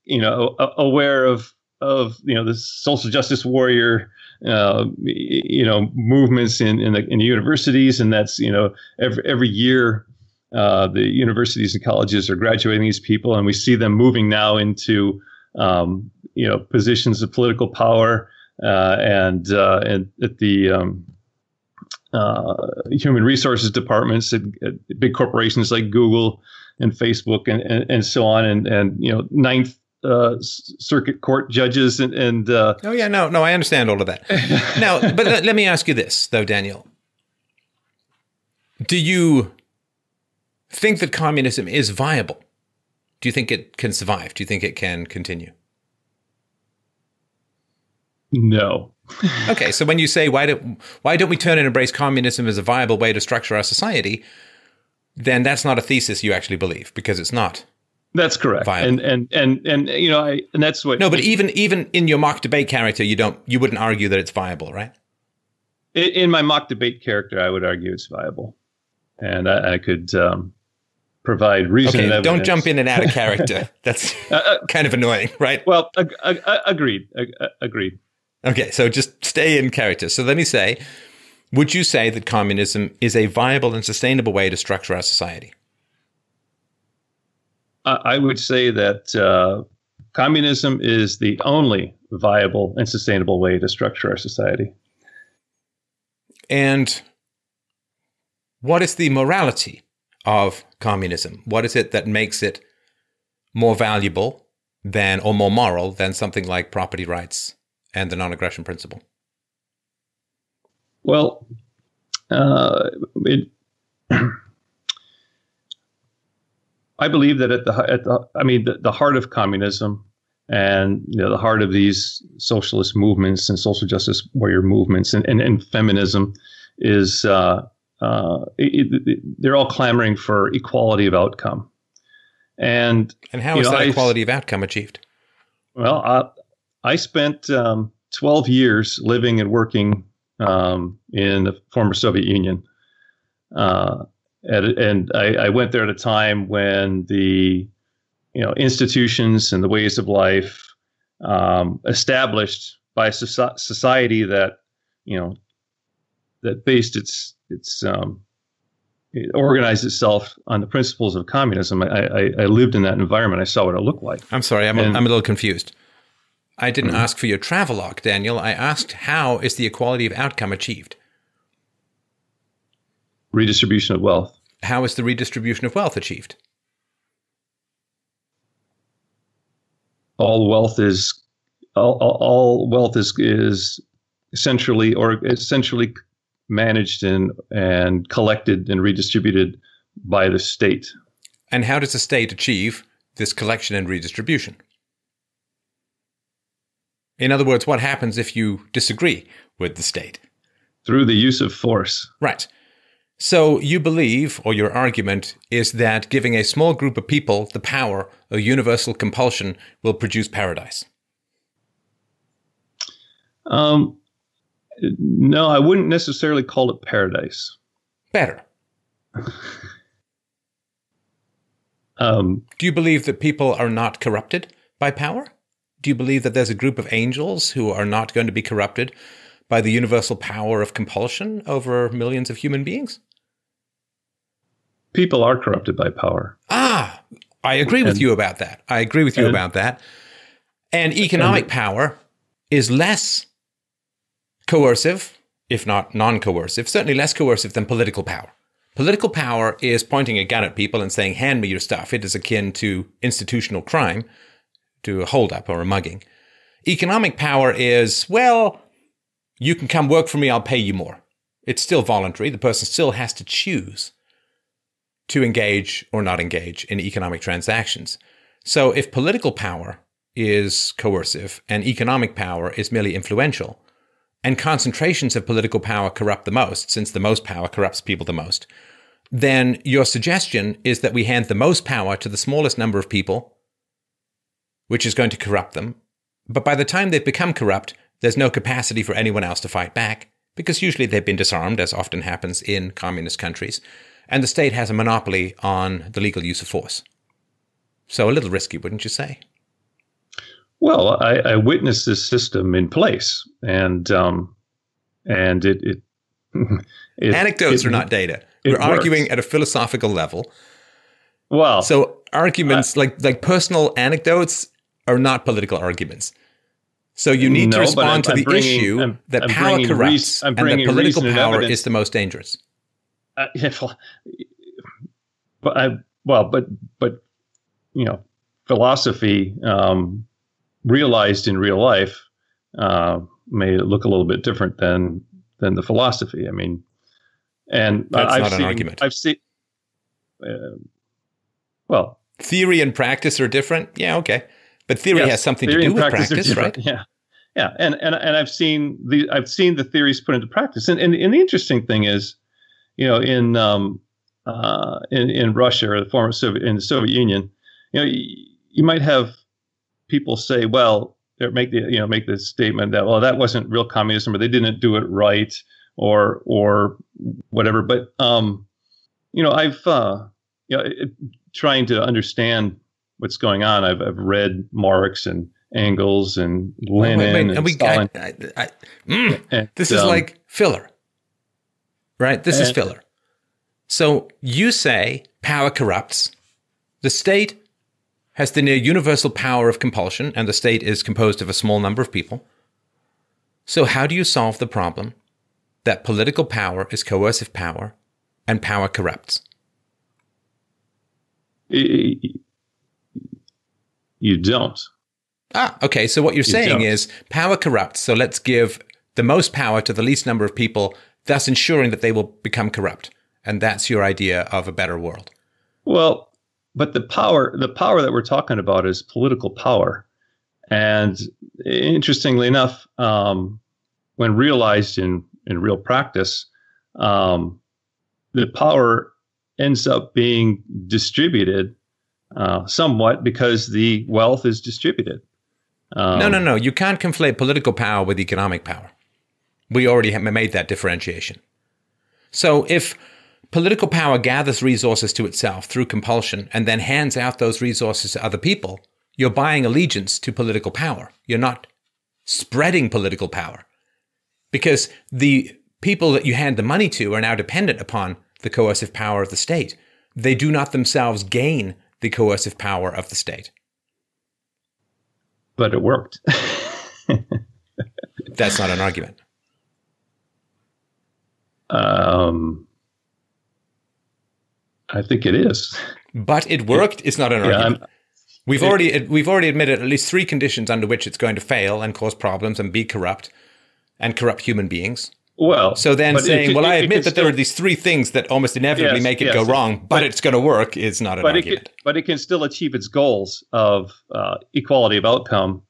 you know, aware of of you know the social justice warrior uh, you know movements in in the, in the universities, and that's you know every every year uh, the universities and colleges are graduating these people, and we see them moving now into um, you know positions of political power uh, and uh, and at the um, uh, human resources departments at, at, big corporations like Google and Facebook and, and, and so on, and and you know ninth uh, circuit court judges and, and uh, oh yeah no no I understand all of that now but let, let me ask you this though Daniel do you think that communism is viable? Do you think it can survive? Do you think it can continue? No. okay, so when you say why don't why don't we turn and embrace communism as a viable way to structure our society, then that's not a thesis you actually believe because it's not. That's correct. Viable. And and and and you know, I and that's what No, but even even in your mock debate character, you don't you wouldn't argue that it's viable, right? In, my mock debate character, I would argue it's viable, and I, I could um, provide reason. Okay, don't jump in and out of character. That's uh, uh, kind of annoying, right? Well, ag- ag- agreed. Ag- agreed. Okay, so just stay in character. So let me say, would you say that communism is a viable and sustainable way to structure our society? I would say that uh, communism is the only viable and sustainable way to structure our society. And what is the morality of communism? What is it that makes it more valuable than or more moral than something like property rights and the non-aggression principle? Well, uh, it, I believe that at the at the I mean the, the heart of communism and you know, the heart of these socialist movements and social justice warrior movements and, and, and feminism is uh, uh, it, it, they're all clamoring for equality of outcome. And and how is know, that I, equality of outcome achieved? Well, I, I spent um, 12 years living and working um, in the former Soviet Union. Uh, at, and I, I, went there at a time when the you know institutions and the ways of life um, established by a society that you know that based its its um, it organized itself on the principles of communism. I, I, I, lived in that environment. I saw what it looked like. I'm sorry, I'm, and, a, I'm a little confused. I didn't mm-hmm. ask for your travelogue, Daniel. I asked how is the equality of outcome achieved? Redistribution of wealth. How is the redistribution of wealth achieved? All wealth is all, all, wealth is is essentially or essentially managed and and collected and redistributed by the state. And how does the state achieve this collection and redistribution? In other words, what happens if you disagree with the state? Through the use of force. Right. So you believe, or your argument is that giving a small group of people the power of universal compulsion will produce paradise. Um, no, I wouldn't necessarily call it paradise. Better. Um, Do you believe that people are not corrupted by power? Do you believe that there's a group of angels who are not going to be corrupted by the universal power of compulsion over millions of human beings? People are corrupted by power. Ah, I agree with you about that. I agree with you and- about that. And economic power is less coercive, if not non coercive, certainly less coercive than political power. Political power is pointing a gun at people and saying, hand me your stuff. It is akin to institutional crime, to a holdup or a mugging. Economic power is, well, you can come work for me, I'll pay you more. It's still voluntary. The person still has to choose to engage or not engage in economic transactions. So if political power is coercive and economic power is merely influential, and concentrations of political power corrupt the most, since the most power corrupts people the most, then your suggestion is that we hand the most power to the smallest number of people, which is going to corrupt them. But by the time they've become corrupt, there's no capacity for anyone else to fight back, because usually they've been disarmed, as often happens in communist countries, and the state has a monopoly on the legal use of force. So a little risky, wouldn't you say? Well, I, I witnessed this system in place, and um, and it, it, it Anecdotes it- are not data. We're arguing works. at a philosophical level. well. So arguments like like personal anecdotes are not political arguments. So you need to No, I'm- respond to I'm the bringing- issue I'm- that power corrupts reas- I'm and that political power is the most dangerous. Uh, yeah, well, but I well, but but you know, philosophy um, realized in real life uh, may look a little bit different than than the philosophy. I mean, and That's I've not an seen, argument. I've seen. Uh, well, Theory and practice are different. Yeah, okay. But theory yes, has something theory to do with practice practice, right? Yeah, yeah, and and and I've seen the I've seen the theories put into practice, and and, and the interesting thing is, you know, in um, uh, in in Russia or the former Soviet in the Soviet Union, you know, you, you might have people say, well, or make the you know make the statement that well that wasn't real communism or they didn't do it right or or whatever, but um, you know, I've uh, you know, it, trying to understand what's going on. I've I've read Marx and Engels and Wait, Lenin wait, and and we, I, Stalin. I, I, mm, and, this is um, like filler, right? This is filler. So you say power corrupts. The state has the near universal power of compulsion, and the state is composed of a small number of people. So, how do you solve the problem that political power is coercive power and power corrupts? y- y- you don't. Ah, okay. So what you're saying don't. is power corrupts. So let's give the most power to the least number of people, thus ensuring that they will become corrupt. And that's your idea of a better world. Well, but the power the power that we're talking about is political power, and interestingly enough, um, when realized in in real practice, um, the power ends up being distributed uh, somewhat because the wealth is distributed. Um, no, no, no. You can't conflate political power with economic power. We already have made that differentiation. So if political power gathers resources to itself through compulsion and then hands out those resources to other people, you're buying allegiance to political power. You're not spreading political power because the people that you hand the money to are now dependent upon the coercive power of the state. They do not themselves gain the coercive power of the state. but it worked. That's not an argument. Um, I think it is. But it worked It's not an Yeah, argument. I'm- We've already we've already admitted at least three conditions under which it's going to fail and cause problems and be corrupt and corrupt human beings. Well, So then it saying, "Well, it- I admit that there are these three things that almost inevitably Yes, make it yes. go wrong, but, But- it's going to work," is not an but it argument. can, but it can still achieve its goals of uh, equality of outcome.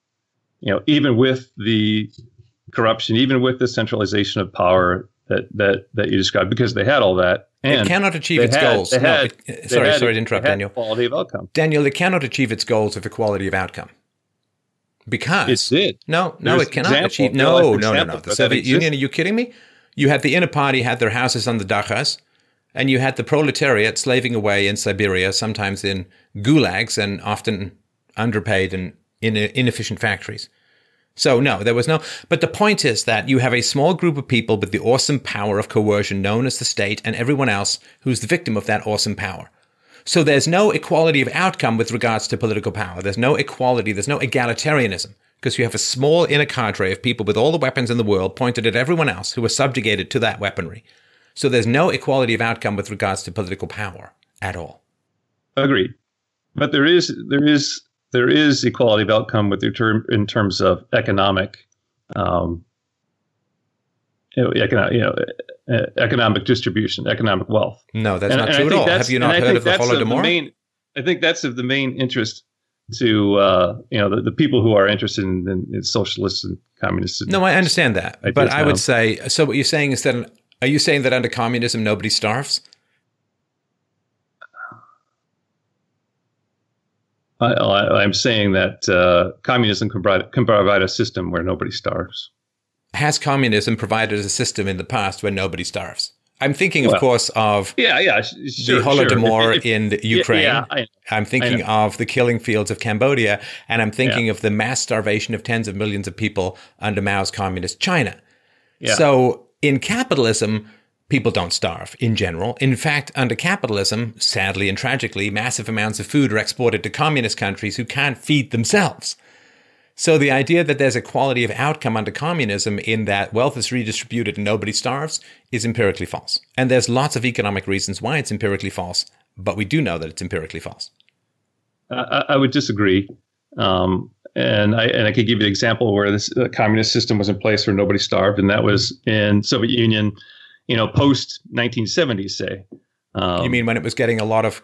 You know, even with the corruption, even with the centralization of power that that that you described, because they had all that, and it cannot achieve its had- goals. they No, had- it- they sorry, had- sorry to interrupt, had Daniel. Quality of outcome. Daniel, it cannot achieve its goals of equality of outcome because it's It did. No, no, There's it cannot example- achieve. No, life no, no, no. The Soviet. Union. Are you kidding me? You had the inner party had their houses on the dachas, and you had the proletariat slaving away in Siberia, sometimes in gulags and often underpaid and in inefficient factories. So no, there was no. But the point is that you have a small group of people with the awesome power of coercion known as the state and everyone else who's the victim of that awesome power. So there's no equality of outcome with regards to political power. There's no equality. There's no egalitarianism because you have a small inner cadre of people with all the weapons in the world pointed at everyone else who are subjugated to that weaponry. So there's no equality of outcome with regards to political power at all. Agreed. But there is there is there is equality of outcome with term in terms of economic, um, you know, economic, you know, uh, economic distribution, economic wealth. No, that's and, not and true at all. Have you not heard of the? Main, I think that's of the main interest to uh, you know the, the people who are interested in, in, in socialists and communists. No, I understand that, but I would say so. What you're saying is that are you saying that under communism nobody starves? I, am saying that uh, communism can provide, can provide a system where nobody starves. Has communism provided a system in the past where nobody starves? I'm thinking, of well, course, of yeah, yeah, sure, the Holodomor sure. in Ukraine. Yeah, yeah, I, am thinking of the killing fields of Cambodia, and I'm thinking yeah. of the mass starvation of tens of millions of people under Mao's communist China. So, in capitalism, people don't starve in general. In fact, under capitalism, sadly and tragically, massive amounts of food are exported to communist countries who can't feed themselves. So the idea that there's a quality of outcome under communism in that wealth is redistributed and nobody starves is empirically false. And there's lots of economic reasons why it's empirically false, but we do know that it's empirically false. I, I would disagree. Um, and I and I could give you an example where this uh, communist system was in place where nobody starved, and that was in Soviet Union you know, post 1970s, say. Um, you mean when it was getting a lot of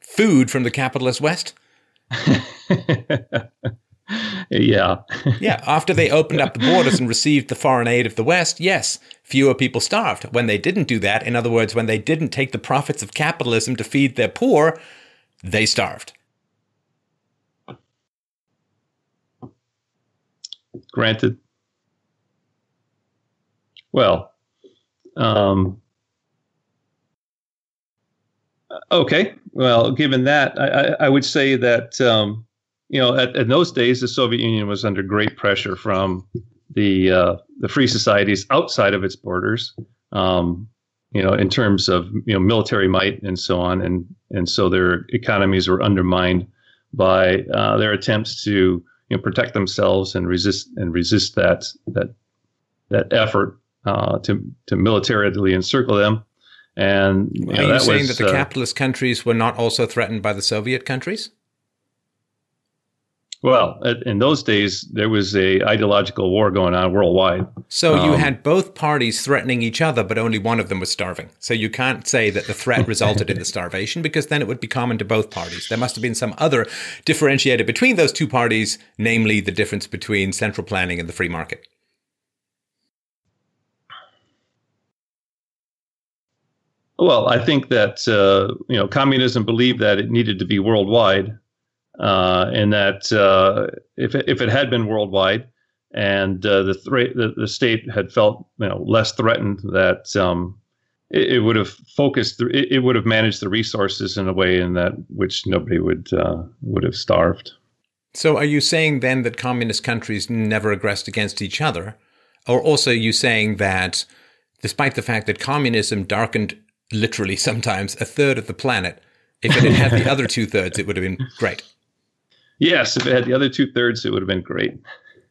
food from the capitalist West? yeah. yeah. After they opened up the borders and received the foreign aid of the West, yes, fewer people starved. When they didn't do that, in other words, when they didn't take the profits of capitalism to feed their poor, they starved. Granted. Well, um, okay, well, given that, I, I would say that um, you know, at, in those days, the Soviet Union was under great pressure from the uh, the free societies outside of its borders. Um, you know, in terms of you know military might and so on, and and so their economies were undermined by uh, their attempts to you know protect themselves and resist and resist that that that effort uh, to to militarily encircle them. And you know, are you saying was, that the uh, capitalist countries were not also threatened by the Soviet countries? Well, in those days, there was a ideological war going on worldwide. So you um, had both parties threatening each other, but only one of them was starving. So you can't say that the threat resulted in the starvation because then it would be common to both parties. There must have been some other differentiator between those two parties, namely the difference between central planning and the free market. Well, I think that uh, you know communism believed that it needed to be worldwide, uh, and that uh, if it, if it had been worldwide, and uh, the, th- the, the state had felt you know less threatened, that um, it, it, would have focused, th- it, it, would have managed the resources in a way in that which nobody would uh, would have starved. So, are you saying then that communist countries never aggressed against each other, or also you saying that? Despite the fact that communism darkened literally sometimes a third of the planet. If it had had the other two thirds, it would have been great. Yes, if it had the other two thirds, it would have been great.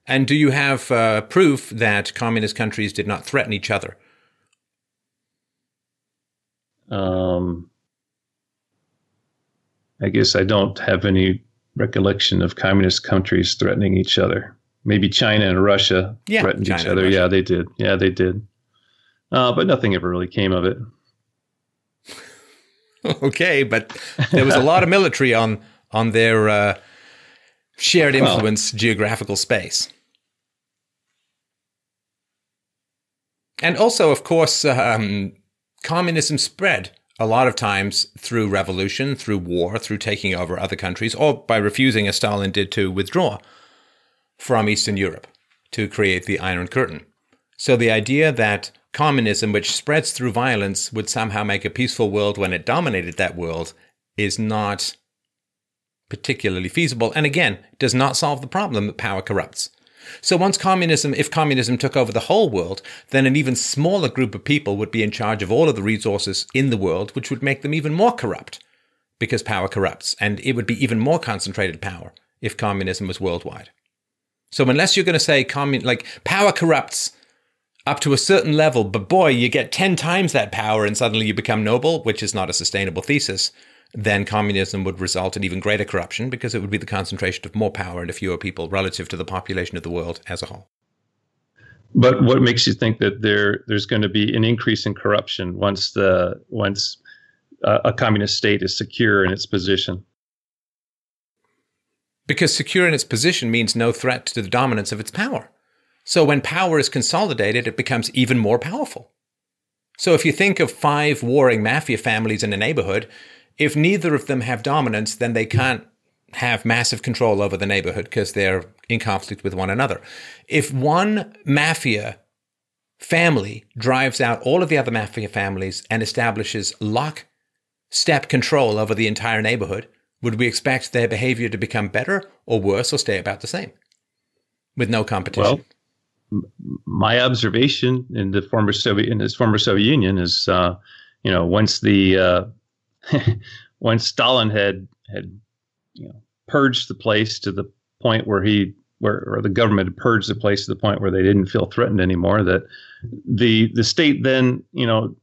And do you have uh, proof that communist countries did not threaten each other? Um, I guess I don't have any recollection of communist countries threatening each other. Maybe China and Russia yeah, threatened China each other. Yeah, they did. Yeah, they did. Uh, but nothing ever really came of it. okay, but there was a lot of military on on their uh, shared influence well, geographical space. And also, of course, um, communism spread a lot of times through revolution, through war, through taking over other countries, or by refusing, as Stalin did, to withdraw from Eastern Europe to create the Iron Curtain. So the idea that communism, which spreads through violence, would somehow make a peaceful world when it dominated that world is not particularly feasible. And again, does not solve the problem that power corrupts. So once communism, if communism took over the whole world, then an even smaller group of people would be in charge of all of the resources in the world, which would make them even more corrupt because power corrupts. And it would be even more concentrated power if communism was worldwide. So unless you're going to say commun like power corrupts up to a certain level, but boy, you get 10 times that power and suddenly you become noble, which is not a sustainable thesis, then communism would result in even greater corruption because it would be the concentration of more power into fewer people relative to the population of the world as a whole. But what makes you think that there there's going to be an increase in corruption once the once uh, a communist state is secure in its position? Because secure in its position means no threat to the dominance of its power. So when power is consolidated, it becomes even more powerful. So if you think of five warring mafia families in a neighborhood, if neither of them have dominance, then they can't have massive control over the neighborhood because they're in conflict with one another. If one mafia family drives out all of the other mafia families and establishes lock step control over the entire neighborhood, would we expect their behavior to become better or worse or stay about the same with no competition? Well, my observation in the former Soviet in his former Soviet Union is, uh, you know, once the uh, once Stalin had had you know purged the place to the point where he where or the government had purged the place to the point where they didn't feel threatened anymore, that the the state then you know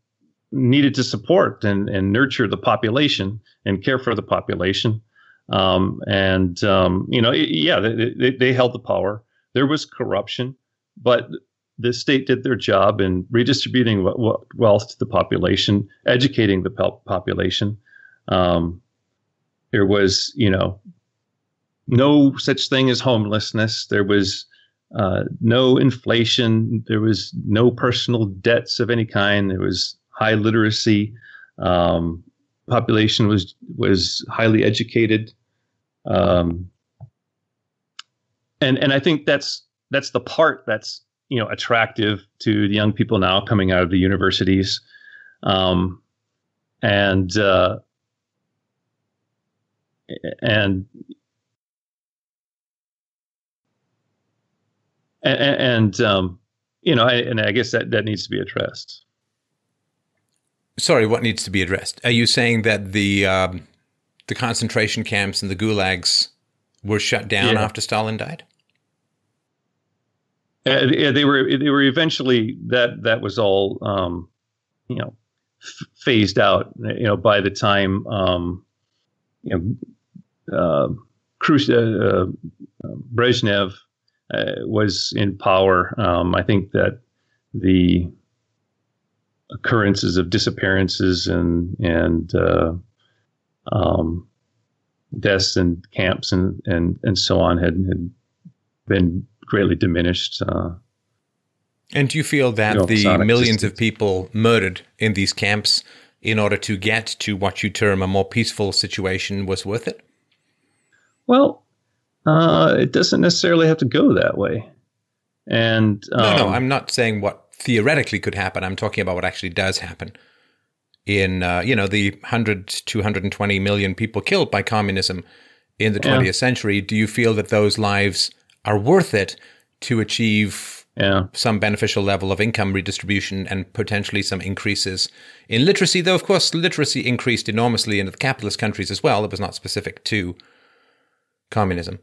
needed to support and, and nurture the population and care for the population. Um, and um, you know, yeah, they, they, they held the power. There was corruption but the state did their job in redistributing wealth to the population, educating the population. Um, there was, you know, no such thing as homelessness. There was uh, no inflation. There was no personal debts of any kind. There was high literacy. Um, population was was highly educated. Um, and and I think that's that's the part that's you know attractive to the young people now coming out of the universities, um, and uh, and and, and um, you know, I, and I guess that that needs to be addressed. Sorry, what needs to be addressed? Are you saying that the um, the concentration camps and the gulags were shut down yeah. after Stalin died? Uh, they were they were eventually that that was all um, you know f- phased out. You know by the time um, you know uh, uh, uh, Brezhnev uh, was in power. Um, I think that the occurrences of disappearances and and uh, um, deaths and camps and and and so on had, had been greatly diminished. Uh, and do you feel that you know, the millions of people murdered in these camps in order to get to what you term a more peaceful situation was worth it? Well, uh, it doesn't necessarily have to go that way. And um, no, no, um, I'm not saying what theoretically could happen. I'm talking about what actually does happen. In uh, you know the 100 to 120 million people killed by communism in the 20th yeah. century, do you feel that those lives are worth it to achieve yeah. some beneficial level of income redistribution and potentially some increases in literacy. Though, of course, literacy increased enormously in the capitalist countries as well. It was not specific to communism.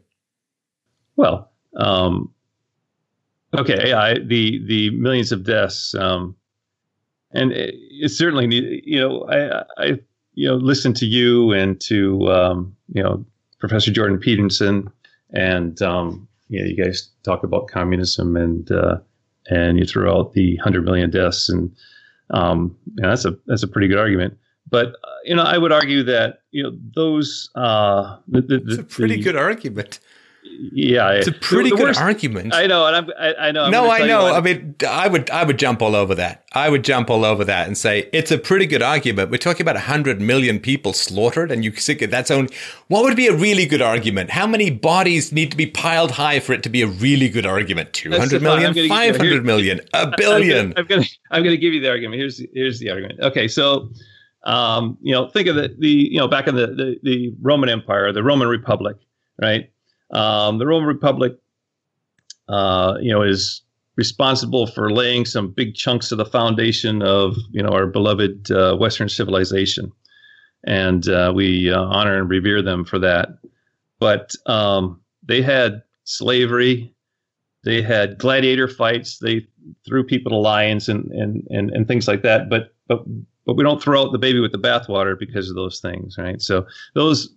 Well, um, okay, I, the the millions of deaths, um, and it, it, certainly, you know, I, I, you know, listen to you and to um, you know Professor Jordan Peterson and um, you know, you guys talk about communism and uh, and you throw out the hundred million deaths, and um, you know, that's a that's a pretty good argument. But uh, you know, I would argue that you know those uh, the, the, it's a pretty the, good argument. Yeah, it's a pretty the, the good worst, argument. I know, and I'm, I, I know. I'm no, I know. I mean, I would, I would jump all over that. I would jump all over that and say it's a pretty good argument. We're talking about hundred million people slaughtered, and you think that's only what would be a really good argument. How many bodies need to be piled high for it to be a really good argument? Two hundred million, five hundred million, a billion. I'm going to, I'm going to give you the argument. Here's, here's the argument. Okay, so. Um, you know, think of the, the you know back in the, the, the Roman Empire, the Roman Republic, right? Um, the Roman Republic, uh, you know, is responsible for laying some big chunks of the foundation of you know our beloved uh, Western civilization, and uh, we uh, honor and revere them for that. But um, they had slavery, they had gladiator fights, they threw people to lions and and and, and things like that. But but but we don't throw out the baby with the bathwater because of those things, right? So those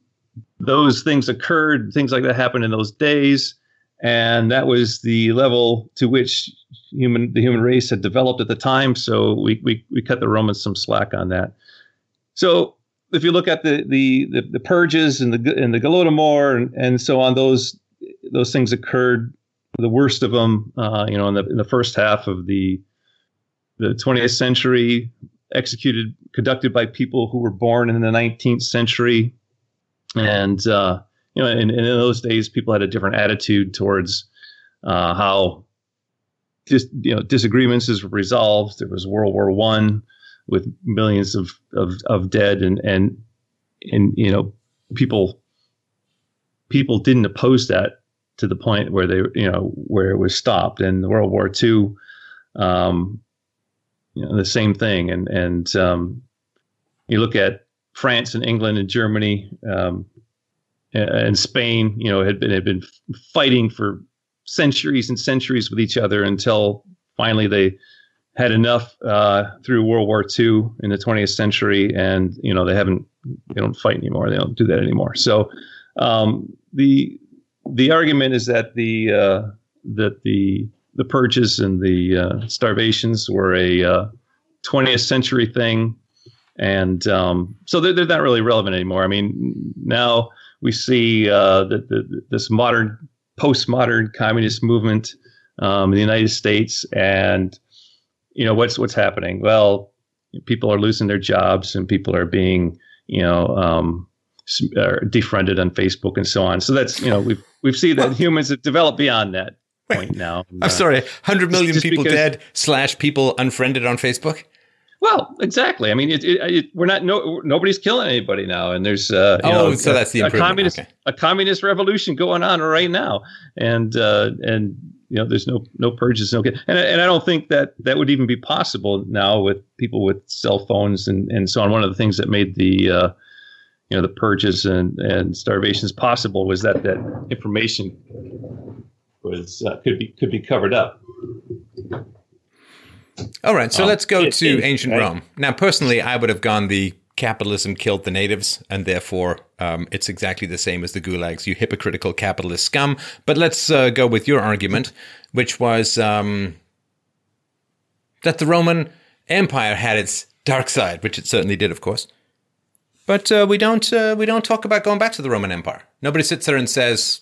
those things occurred, things like that happened in those days, and that was the level to which human the human race had developed at the time. So we we, we cut the Romans some slack on that. So if you look at the the the, the purges and the and the Golodomor and, and so on, those those things occurred. The worst of them, uh, you know, in the in the first half of the the 20th century, executed conducted by people who were born in the 19th century and uh, you know, in, in those days, people had a different attitude towards uh, how just you know disagreements is resolved. There was World War One with millions of, of, of dead, and and and you know people people didn't oppose that to the point where they you know where it was stopped. And World War Two, um, you know, the same thing. And and um, you look at France and England and Germany um, and Spain, you know, had been had been fighting for centuries and centuries with each other until finally they had enough uh, through World War II in the 20th century, and you know they haven't they don't fight anymore. They don't do that anymore. So um, the the argument is that the uh, that the the purges and the uh, starvations were a 20th uh, century thing and um, so they're, they're not really relevant anymore. I mean, now we see uh, the, this modern, postmodern communist movement um, in the United States, and you know what's what's happening. Well, people are losing their jobs, and people are being, you know, um, defriended on Facebook and so on. So that's you know we've we've seen that humans have developed beyond that point now. I'm uh, sorry, hundred million people because, dead slash people unfriended on Facebook. Well, exactly. I mean, it, it, it, we're not no nobody's killing anybody now, and there's uh, oh, know, so that's the a communist okay. a communist revolution going on right now, and uh, and you know there's no no purges, no and and I don't think that that would even be possible now with people with cell phones and and so on. One of the things that made the uh, you know the purges and and starvations possible was that that information was uh, could be could be covered up. All right, so um, let's go to ancient right? Rome. Now, personally, I would have gone the capitalism killed the natives, and therefore um, it's exactly the same as the gulags, you hypocritical capitalist scum. But let's uh, go with your argument, which was um, that the Roman Empire had its dark side, which it certainly did, of course. But uh, we don't uh, we don't talk about going back to the Roman Empire. Nobody sits there and says,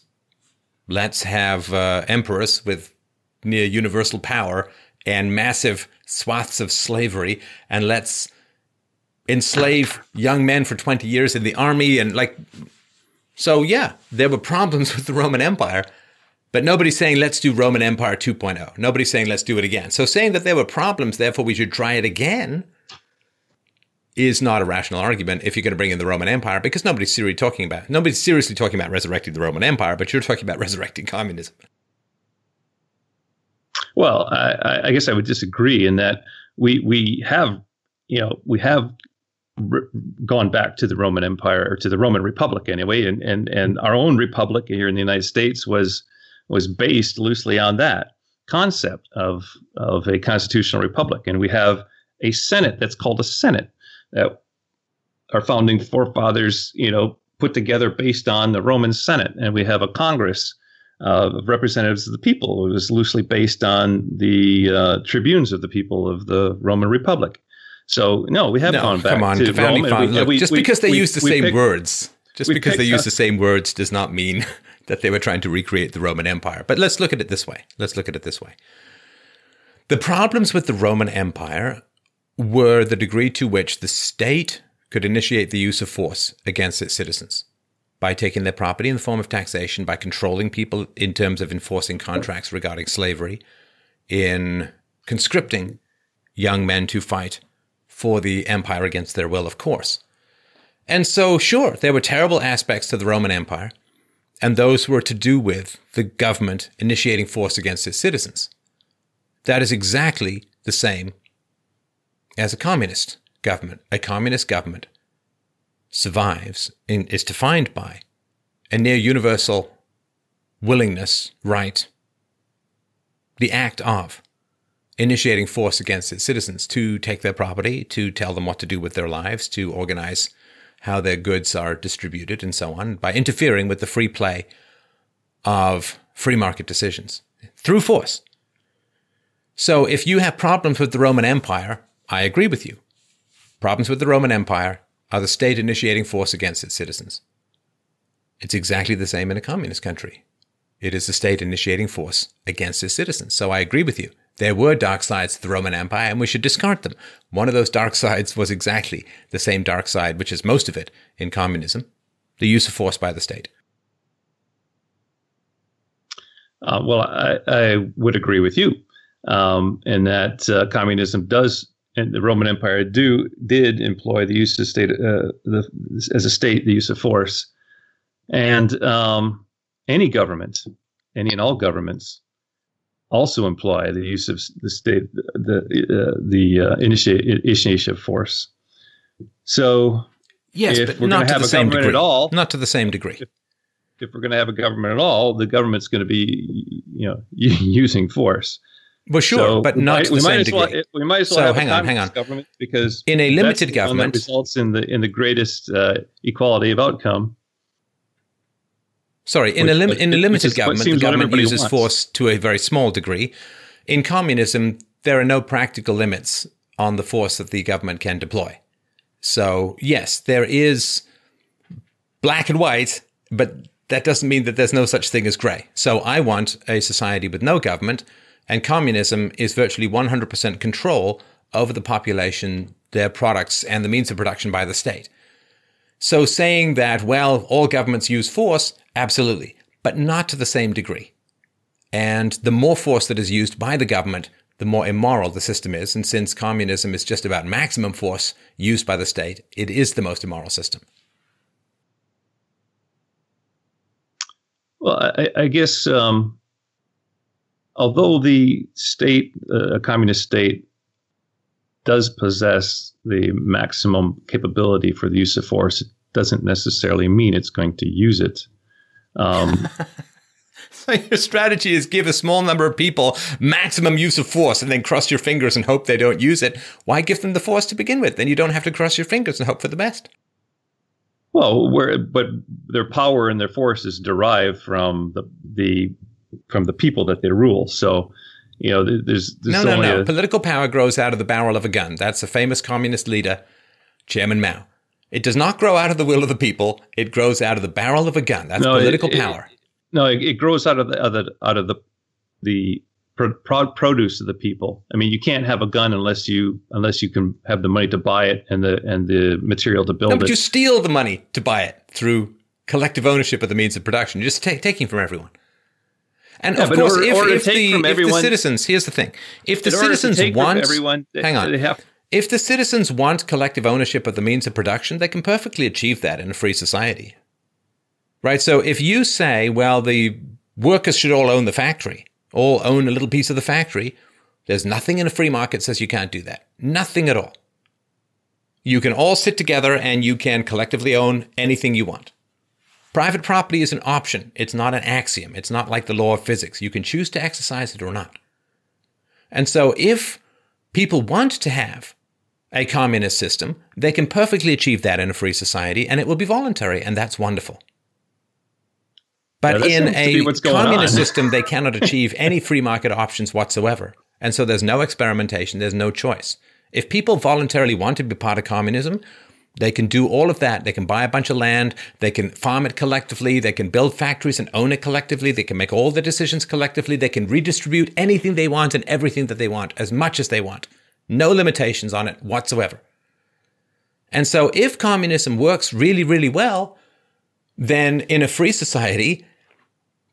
"Let's have uh, emperors with near universal power and massive swaths of slavery and let's enslave young men for 20 years in the army and like so yeah there were problems with the roman empire but nobody's saying let's do roman empire 2.0 nobody's saying let's do it again. So saying that there were problems therefore we should try it again is not a rational argument if you're going to bring in the roman empire because nobody's seriously talking about nobody's seriously talking about resurrecting the roman empire but you're talking about resurrecting communism well, I, I guess I would disagree in that we we have you know we have re- gone back to the Roman Empire or to the Roman Republic anyway, and and and our own republic here in the United States was was based loosely on that concept of of a constitutional republic, and we have a Senate that's called a Senate that our founding forefathers you know put together based on the Roman Senate, and we have a Congress uh, of representatives of the people. It was loosely based on the uh, tribunes of the people of the Roman Republic. So no, we have no, gone back come on, to Rome. We, Look, we, just we, because they use the same picked, words, just because they use the same words, does not mean that they were trying to recreate the Roman Empire. But let's look at it this way. Let's look at it this way. The problems with the Roman Empire were the degree to which the state could initiate the use of force against its citizens by taking their property in the form of taxation, by controlling people in terms of enforcing contracts regarding slavery, in conscripting young men to fight for the empire against their will, of course. And so, sure, there were terrible aspects to the Roman Empire, and those were to do with the government initiating force against its citizens. That is exactly the same as a communist government. A communist government survives and is defined by a near universal willingness, right, the act of initiating force against its citizens to take their property, to tell them what to do with their lives, to organize how their goods are distributed, and so on, by interfering with the free play of free market decisions through force. So if you have problems with the Roman Empire, I agree with you. Problems with the Roman Empire are the state initiating force against its citizens. It's exactly the same in a communist country. It is the state initiating force against its citizens. So I agree with you. There were dark sides to the Roman Empire, and we should discard them. One of those dark sides was exactly the same dark side, which is most of it in communism the use of force by the state. Uh, well, I, I, would agree with you um, in that uh, communism does, and the Roman Empire do did employ the use of state uh, the, as a state the use of force, and um, any government, any and all governments also imply the use of the state, the uh, the uh, initiate, initiation of force. So, yes, but not to the same degree. At all, not to the same degree. If, if we're going to have a government at all, the government's going to be, you know, using force. Well, sure, so but not might, to the same degree. Well, we might as well so have hang a on, hang on. government because in a limited government results in the in the greatest uh, equality of outcome Sorry, in, which, a, lim- in a limited government, the government uses wants. force to a very small degree. In communism, there are no practical limits on the force that the government can deploy. So, yes, there is black and white, but that doesn't mean that there's no such thing as gray. So, I want a society with no government, and communism is virtually 100% control over the population, their products, and the means of production by the state. So, saying that, well, all governments use force Absolutely, but not to the same degree. And the more force that is used by the government, the more immoral the system is. And since communism is just about maximum force used by the state, it is the most immoral system. Well, I, I guess um, although the state, uh, a communist state, does possess the maximum capability for the use of force, it doesn't necessarily mean it's going to use it. Um, so your strategy is give a small number of people maximum use of force and then cross your fingers and hope they don't use it. Why give them the force to begin with? Then you don't have to cross your fingers and hope for the best. Well, where but their power and their force is derived from the the from the people that they rule. So, you know, there's, there's no, no, no. A, Political power grows out of the barrel of a gun. That's a famous communist leader, Chairman Mao. It does not grow out of the will of the people. It grows out of the barrel of a gun. That's no, political it, power. It, no, it, it, grows out of the, out of the, out of the, the pro- produce of the people. I mean, you can't have a gun unless you unless you can have the money to buy it and the and the material to build no, but it. you steal the money to buy it through collective ownership of the means of production. You're just t- taking from everyone. And yeah, of course, order, if, order if, the, if everyone, the citizens, here's the thing: if the citizens want everyone, hang on. Have, if the citizens want collective ownership of the means of production, they can perfectly achieve that in a free society. Right? So if you say, well, the workers should all own the factory, all own a little piece of the factory, there's nothing in a free market says you can't do that. Nothing at all. You can all sit together and you can collectively own anything you want. Private property is an option. It's not an axiom. It's not like the law of physics. You can choose to exercise it or not. And so if people want to have a communist system, they can perfectly achieve that in a free society and it will be voluntary, and that's wonderful. But yeah, in a communist system, they cannot achieve any free market options whatsoever. And so there's no experimentation, there's no choice. If people voluntarily want to be part of communism, They can do all of that. They can buy a bunch of land. They can farm it collectively. They can build factories and own it collectively. They can make all the decisions collectively. They can redistribute anything they want and everything that they want as much as they want. No limitations on it whatsoever. And so if communism works really, really well, then in a free society,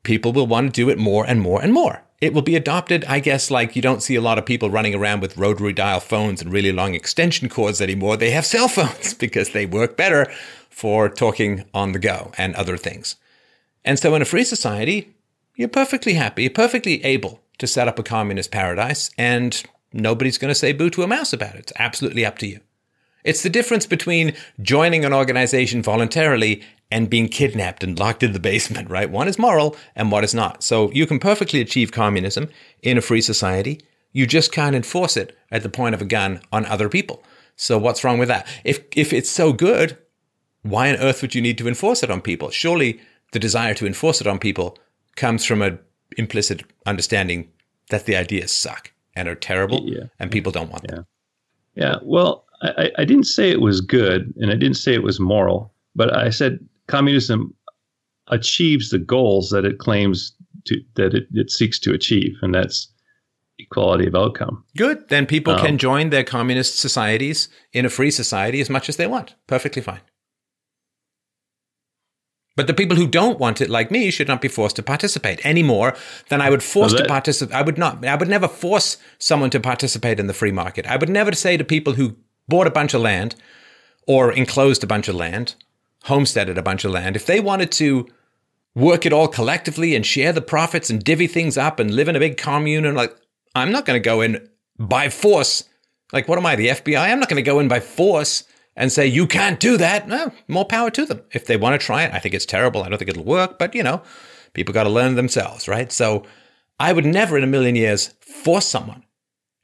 people will want to do it more and more and more. It will be adopted, I guess, like you don't see a lot of people running around with rotary dial phones and really long extension cords anymore. They have cell phones because they work better for talking on the go and other things. And so in a free society, you're perfectly happy, you're perfectly able to set up a communist paradise, and nobody's going to say boo to a mouse about it. It's absolutely up to you. It's the difference between joining an organization voluntarily and being kidnapped and locked in the basement, right? One is moral and one is not. So you can perfectly achieve communism in a free society. You just can't enforce it at the point of a gun on other people. So what's wrong with that? If if it's so good, why on earth would you need to enforce it on people? Surely the desire to enforce it on people comes from an implicit understanding that the ideas suck and are terrible yeah. and people don't want them. Yeah. Yeah. Well, I, I didn't say it was good and I didn't say it was moral, but I said communism achieves the goals that it claims to that it, it seeks to achieve, and that's equality of outcome. Good. Then people um, can join their communist societies in a free society as much as they want. Perfectly fine. But the people who don't want it, like me, should not be forced to participate any more than I would force that, to participate. I would not. I would never force someone to participate in the free market. I would never say to people who bought a bunch of land or enclosed a bunch of land homesteaded a bunch of land, if they wanted to work it all collectively and share the profits and divvy things up and live in a big commune and like, I'm not going to go in by force. Like, what am I, the FBI? I'm not going to go in by force and say, you can't do that. No, more power to them. If they want to try it, I think it's terrible. I don't think it'll work, but you know, people got to learn themselves, right? So I would never in a million years force someone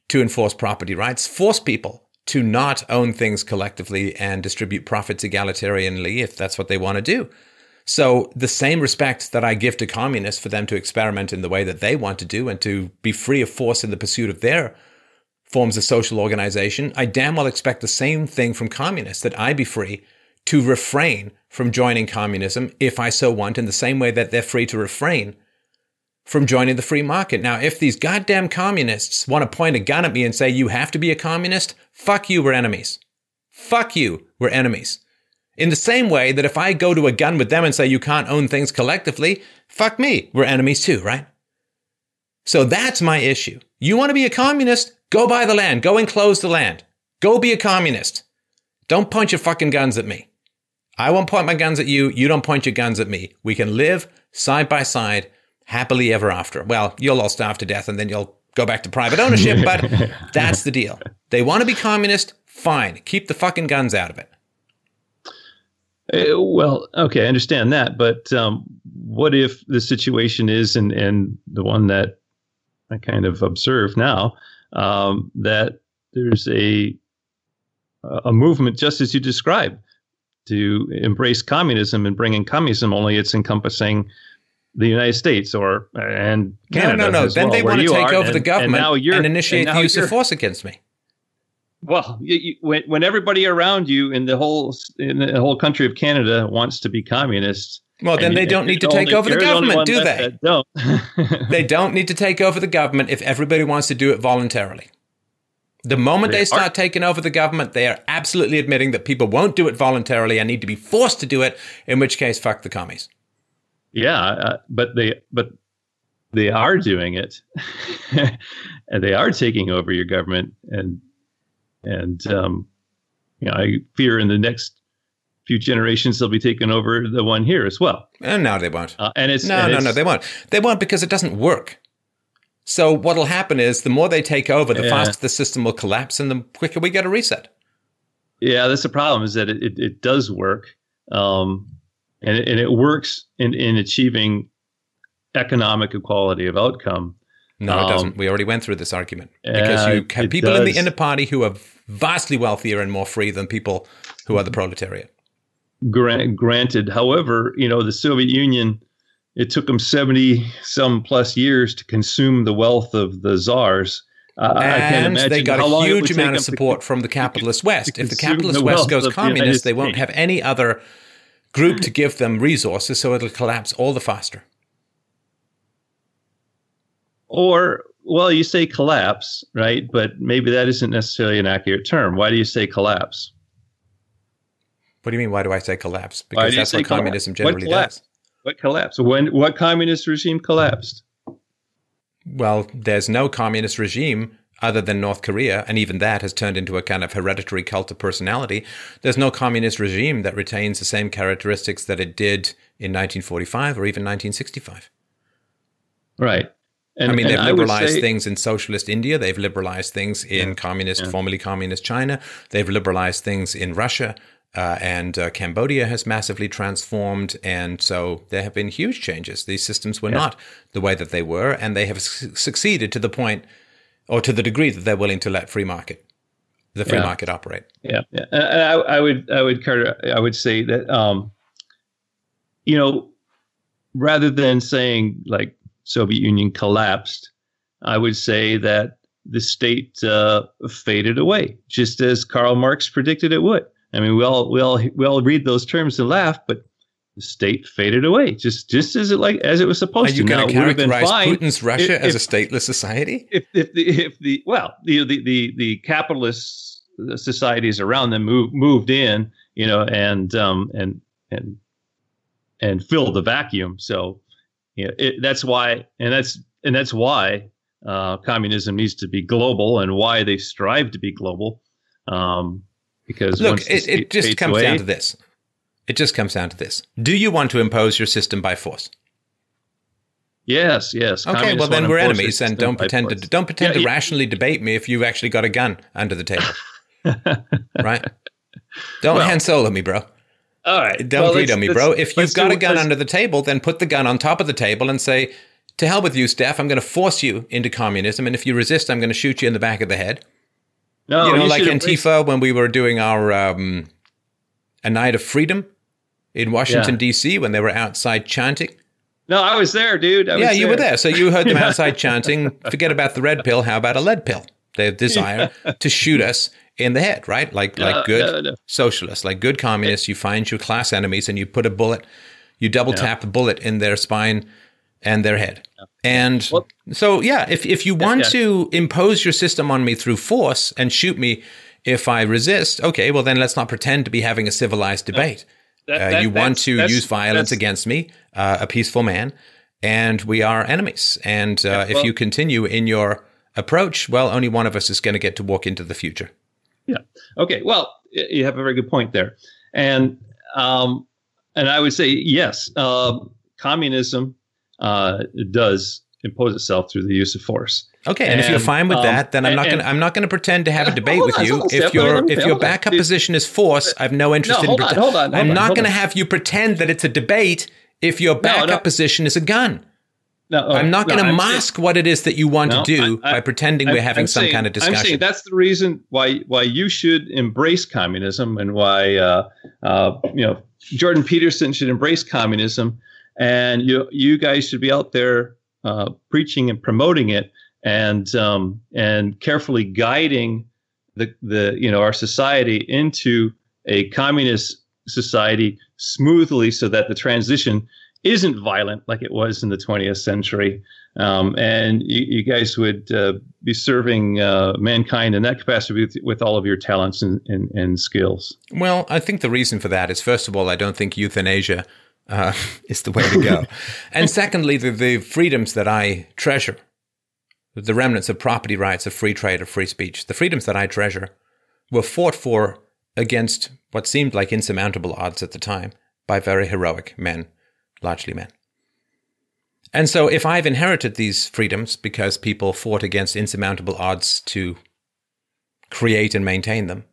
to enforce property rights, force people to not own things collectively and distribute profits egalitarianly if that's what they want to do. So, the same respect that I give to communists for them to experiment in the way that they want to do and to be free of force in the pursuit of their forms of social organization, I damn well expect the same thing from communists that I be free to refrain from joining communism if I so want, in the same way that they're free to refrain from joining the free market. Now, if these goddamn communists want to point a gun at me and say, you have to be a communist, fuck you, we're enemies. Fuck you, we're enemies. In the same way that if I go to a gun with them and say, you can't own things collectively, fuck me, we're enemies too, right? So that's my issue. You want to be a communist? Go buy the land. Go enclose the land. Go be a communist. Don't point your fucking guns at me. I won't point my guns at you. You don't point your guns at me. We can live side by side happily ever after. Well, you'll all starve to death and then you'll go back to private ownership, but that's the deal. They want to be communist, fine. Keep the fucking guns out of it. Uh, well, okay, I understand that, but um, what if the situation is, and, and the one that I kind of observe now, um, that there's a a movement just as you described to embrace communism and bring in communism, only it's encompassing the United States or and Canada. No, no, no. Then well, they want to take over and, the government and, and initiate and the use of force against me. Well, you, you, when when everybody around you in the whole in the whole country of Canada wants to be communist, well, then they don't need to take over the government, do they? don't. they don't need to take over the government if everybody wants to do it voluntarily. The moment they, start taking over the government, they are absolutely admitting that people won't do it voluntarily and need to be forced to do it, in which case, fuck the commies. Yeah, uh, but they but they are doing it, and they are taking over your government, and and um, you know, I fear in the next few generations they'll be taking over the one here as well. And no, they won't. Uh, and it's no, and no, it's, no, they won't. They won't because it doesn't work. So what'll happen is the more they take over, the yeah. faster the system will collapse, and the quicker we get a reset. Yeah, that's the problem. Is that it, it, it does work. Um, and it, and it works in, in achieving economic equality of outcome. No, it doesn't. Um, we already went through this argument because you have people does. in the inner party who are vastly wealthier and more free than people who are the proletariat. Grant, granted, however, you know the Soviet Union. It took them seventy some plus years to consume the wealth of the czars. Uh, I can't and they got a long it would huge amount of to- support from the capitalist West. If the capitalist the West goes the communist, they won't have any other group to give them resources, so it'll collapse all the faster. Or, well, you say collapse, right? But maybe that isn't necessarily an accurate term. Why do you say collapse? What do you mean? Why do I say collapse? Because that's what communism What generally collapse? does. What collapse? When what communist regime collapsed? Well, there's no communist regime other than North Korea, and even that has turned into a kind of hereditary cult of personality. There's no communist regime that retains the same characteristics that it did in 1945 or even 1965. Right. And, I mean, they've liberalized say- things in socialist India. They've liberalized things in communist, formerly communist China. They've liberalized things in Russia. Uh, and uh, Cambodia has massively transformed. And so there have been huge changes. These systems were not the way that they were. And they have su- succeeded to the point or to the degree that they're willing to let free market, the free Yeah. market operate. Yeah, yeah. And I, I would, I would, Carter, I would say that, um, you know, rather than saying like Soviet Union collapsed, I would say that the state uh, faded away, just as Karl Marx predicted it would. I mean, we all, we all, we all read those terms and laugh, but the state faded away, just, just as it like as it was Are supposed you to. Now, it would have been characterize fine Putin's Russia if- as a stateless society? if if the if the well the the the, the capitalist societies around them move, moved in you know and um and and and filled the vacuum so you know, it, that's why and that's and that's why uh, communism needs to be global and why they strive to be global um because Look, it, it just comes away- down to this. It just comes down to this. Do you want to impose your system by force? yes yes Okay, communists well then we're enemies, and don't pretend to don't pretend Yeah, to yeah. rationally debate me if you've actually got a gun under the table, right? Don't Well- Han Solo me, bro. all right Don't well, let's- me, bro. If you've got do- a gun under the table, then put the gun on top of the table and say, "To hell with you, Steph. I'm going to force you into communism, and if you resist, I'm going to shoot you in the back of the head." no, you know, like Antifa when we were doing our um, a night of freedom in Washington Yeah. D.C. when they were outside chanting. no I was there dude I Yeah, was you were there. So you heard them outside chanting, forget about the red pill. How about a lead pill? Their desire to shoot us in the head, right? Like No, like good no, no. socialists, like good communists, you find your class enemies and you put a bullet, you double tap the bullet in their spine and their head. And Well- so yeah, if if you want yeah. to impose your system on me through force and shoot me if I resist, okay, well then let's not pretend to be having a civilized debate. That- Uh, that- you want to use violence against me, uh, a peaceful man, and we are enemies. And uh, if well- you continue in your approach, well, only one of us is going to get to walk into the future. Yeah. Okay. Well, you have a very good point there, and um, and I would say yes, um, communism uh, does impose itself through the use of force. Okay, and, if you're fine with um, that, then I'm not going. to I'm not going to pretend to have a debate with on, you. If your if your on. backup position is force, I've no interest No, in. hold on, hold on, hold I'm not going to have you pretend that it's a debate if your backup no. position is a gun. No, I'm not no, going to saying- mask what it is that you want No, to do I- I- by pretending I'm- we're having I'm some saying- kind of discussion. I'm saying that's the reason why why you should embrace communism and why uh, uh, you know Jordan Peterson should embrace communism, and you you guys should be out there uh, preaching and promoting it, and um, and carefully guiding the the you know our society into a communist society smoothly, so that the transition isn't violent like it was in the 20th century. Um, and you, you guys would uh, be serving uh, mankind in that capacity with, with all of your talents and, and, and skills. Well, I think the reason for that is, first of all, I don't think euthanasia uh, is the way to go. and secondly, the, the freedoms that I treasure, the remnants of property rights, of free trade, of free speech, the freedoms that I treasure were fought for against what seemed like insurmountable odds at the time by very heroic men, largely men. And so, if I've inherited these freedoms because people fought against insurmountable odds to create and maintain them,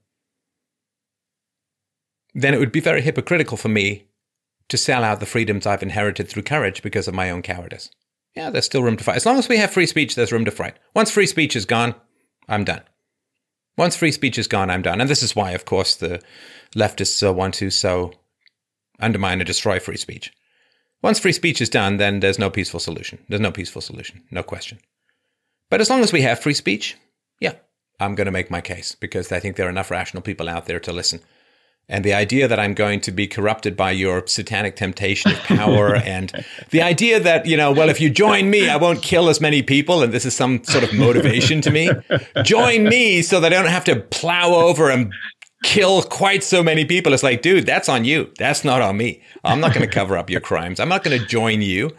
then it would be very hypocritical for me to sell out the freedoms I've inherited through courage because of my own cowardice. Yeah, there's still room to fight. As long as we have free speech, there's room to fight. Once free speech is gone, I'm done. Once free speech is gone, I'm done. And this is why, of course, the leftists uh, want to so undermine and destroy free speech. Once free speech is done, then there's no peaceful solution. There's no peaceful solution, no question. But as long as we have free speech, yeah, I'm going to make my case because I think there are enough rational people out there to listen. And the idea that I'm going to be corrupted by your satanic temptation of power and the idea that, you know, well, if you join me, I won't kill as many people and this is some sort of motivation to me. Join me so that I don't have to plow over and kill quite so many people. It's like, dude, that's on you. That's not on me. I'm not going to cover up your crimes. I'm not going to join you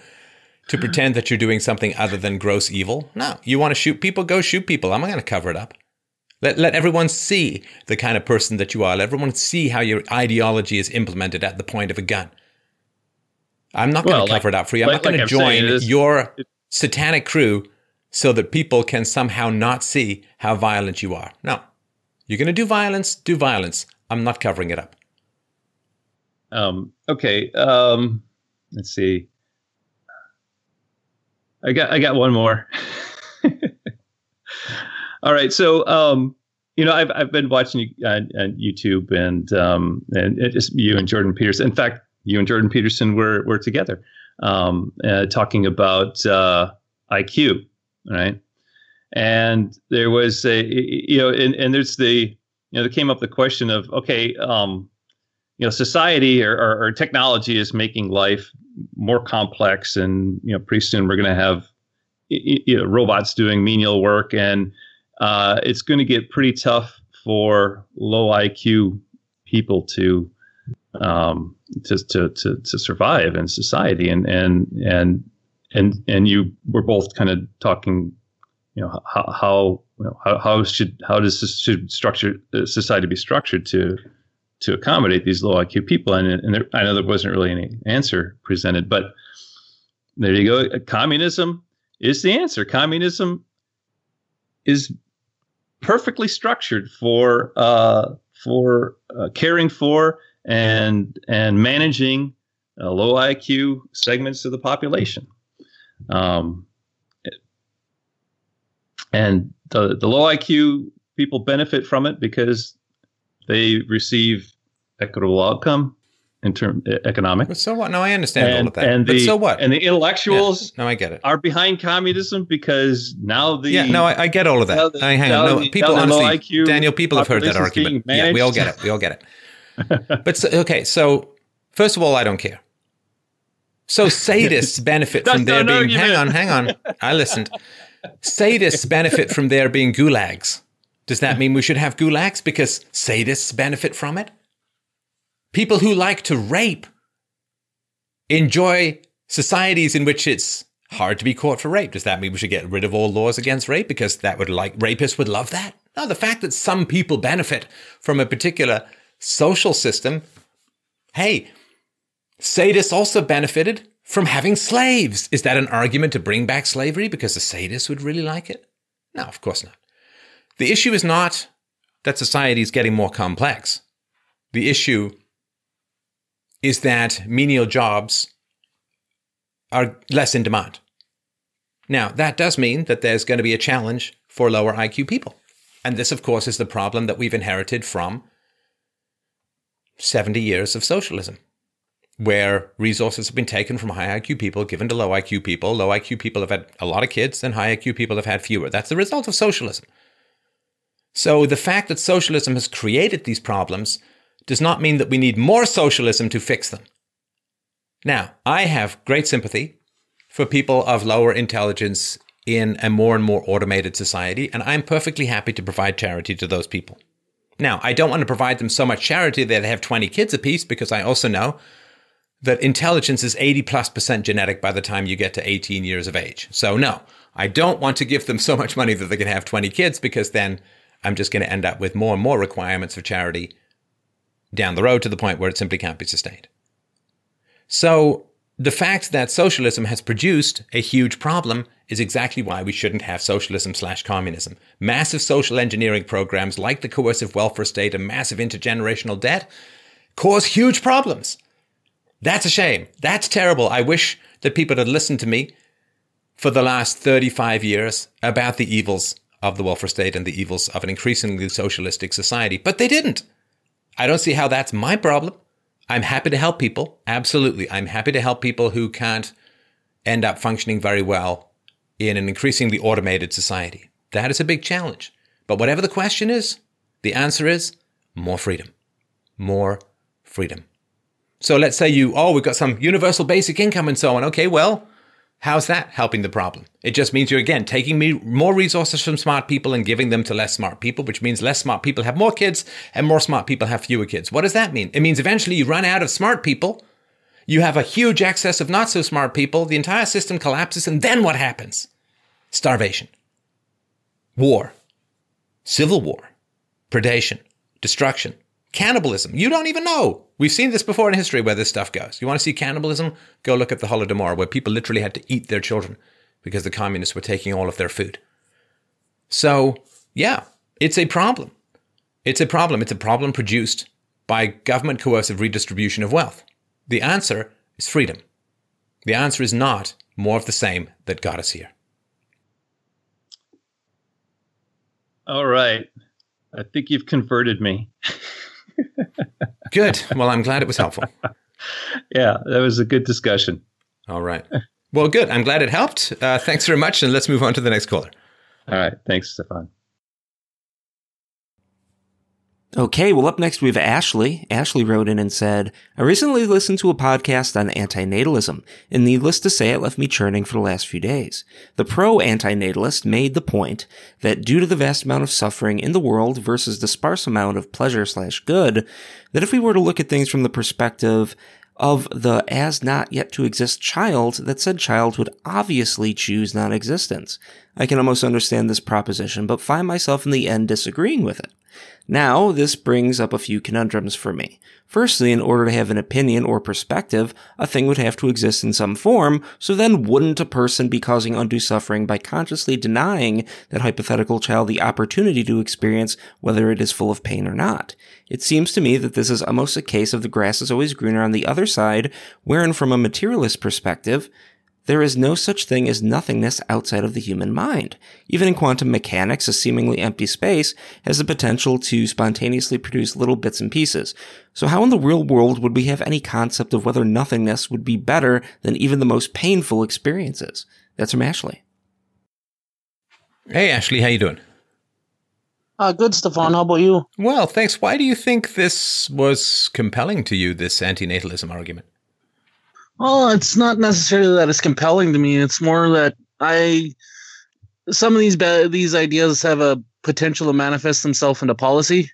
to pretend that you're doing something other than gross evil. No, you want to shoot people? Go shoot people. I'm not going to cover it up. Let, let everyone see the kind of person that you are. Let everyone see how your ideology is implemented at the point of a gun. I'm not going to well, cover like, it up for you. I'm like, not going like to join your satanic crew so that people can somehow not see how violent you are. No. You're going to do violence, do violence. I'm not covering it up. Um, okay. Um, let's see. I got I got one more. All right, so um, you know I've I've been watching on, on YouTube and um, and just you and Jordan Peterson. In fact, you and Jordan Peterson were were together um, uh, talking about uh, IQ, right? And there was a you know and, and there's the you know there came up the question of okay um, you know society or, or, or technology is making life more complex and you know pretty soon we're going to have you know robots doing menial work and uh, it's going to get pretty tough for low IQ people to um, to, to, to, to survive in society. And, and, and, and, and you were both kind of talking, you know, how, how, you know, how, how should, how does this should structure uh, society be structured to, to accommodate these low IQ people? And, and there, I know there wasn't really any answer presented, but there you go. Communism is the answer. Communism is perfectly structured for uh, for uh, caring for and and managing uh, low IQ segments of the population. Um, and the, the low IQ people benefit from it because they receive equitable outcome in term economic. But so what? No, I understand and, all of that. And the, but so what? And the intellectuals. Yeah. No, I get it. Are behind communism because now the yeah. No, I, I get all of that. The, I, hang on. No, the, people honestly, Daniel, people have heard that argument. Yeah, we all get it. We all get it. but so, okay, so first of all, I don't care. So sadists benefit from there being. Hang on, hang on. I listened. Sadists benefit from there being gulags. Does that mean we should have gulags because sadists benefit from it? People who like to rape enjoy societies in which it's hard to be caught for rape. Does that mean we should get rid of all laws against rape because that would like rapists would love that? No, the fact that some people benefit from a particular social system. Hey, sadists also benefited from having slaves. Is that an argument to bring back slavery because the sadists would really like it? No, of course not. The issue is not that society is getting more complex. The issue is that menial jobs are less in demand. Now, that does mean that there's going to be a challenge for lower IQ people. And this, of course, is the problem that we've inherited from 70 years of socialism, where resources have been taken from high IQ people, given to low IQ people. Low IQ people have had a lot of kids, and high IQ people have had fewer. That's the result of socialism. So the fact that socialism has created these problems does not mean that we need more socialism to fix them. Now, I have great sympathy for people of lower intelligence in a more and more automated society, and I'm perfectly happy to provide charity to those people. Now, I don't want to provide them so much charity that they have 20 kids apiece because I also know that intelligence is 80 plus percent genetic by the time you get to 18 years of age. So, no, I don't want to give them so much money that they can have 20 kids because then I'm just going to end up with more and more requirements for charity down the road to the point where it simply can't be sustained. So, the fact that socialism has produced a huge problem is exactly why we shouldn't have socialism slash communism. Massive social engineering programs like the coercive welfare state and massive intergenerational debt cause huge problems. That's a shame. That's terrible. I wish that people had listened to me for the last 35 years about the evils of the welfare state and the evils of an increasingly socialistic society, but they didn't. I don't see how that's my problem. I'm happy to help people. Absolutely. I'm happy to help people who can't end up functioning very well in an increasingly automated society. That is a big challenge. But whatever the question is, the answer is more freedom. More freedom. So let's say you, oh, we've got some universal basic income and so on. Okay, well, how's that helping the problem? It just means you're again taking me more resources from smart people and giving them to less smart people, which means less smart people have more kids and more smart people have fewer kids. What does that mean? It means eventually you run out of smart people. You have a huge excess of not so smart people. The entire system collapses. And then what happens? Starvation, war, civil war, predation, destruction, cannibalism. You don't even know. We've seen this before in history where this stuff goes. You want to see cannibalism? Go look at the Holodomor, where people literally had to eat their children because the communists were taking all of their food. So, yeah, it's a problem. It's a problem. It's a problem produced by government coercive redistribution of wealth. The answer is freedom. The answer is not more of the same that got us here. All right. I think you've converted me. Good. Well, I'm glad it was helpful. yeah, that was a good discussion. All right. Well, good. I'm glad it helped. Uh, thanks very much. And let's move on to the next caller. All right. Thanks, Stefan. Okay, well, up next we have Ashley. Ashley wrote in and said, I recently listened to a podcast on antinatalism, and needless to say, it left me churning for the last few days. The pro-antinatalist made the point that due to the vast amount of suffering in the world versus the sparse amount of pleasure slash good, that if we were to look at things from the perspective of the as not yet to exist child, that said child would obviously choose non-existence. I can almost understand this proposition, but find myself in the end disagreeing with it. Now, this brings up a few conundrums for me. Firstly, in order to have an opinion or perspective, a thing would have to exist in some form, so then wouldn't a person be causing undue suffering by consciously denying that hypothetical child the opportunity to experience whether it is full of pain or not? It seems to me that this is almost a case of the grass is always greener on the other side, wherein from a materialist perspective, there is no such thing as nothingness outside of the human mind. Even in quantum mechanics, a seemingly empty space has the potential to spontaneously produce little bits and pieces. So how in the real world would we have any concept of whether nothingness would be better than even the most painful experiences? That's from Ashley. Hey, Ashley, how you doing? Uh, good, Stefan. How about you? Well, thanks. Why do you think this was compelling to you, this antinatalism argument? Well, it's not necessarily that it's compelling to me. It's more that I some of these ba- these ideas have a potential to manifest themselves into policy,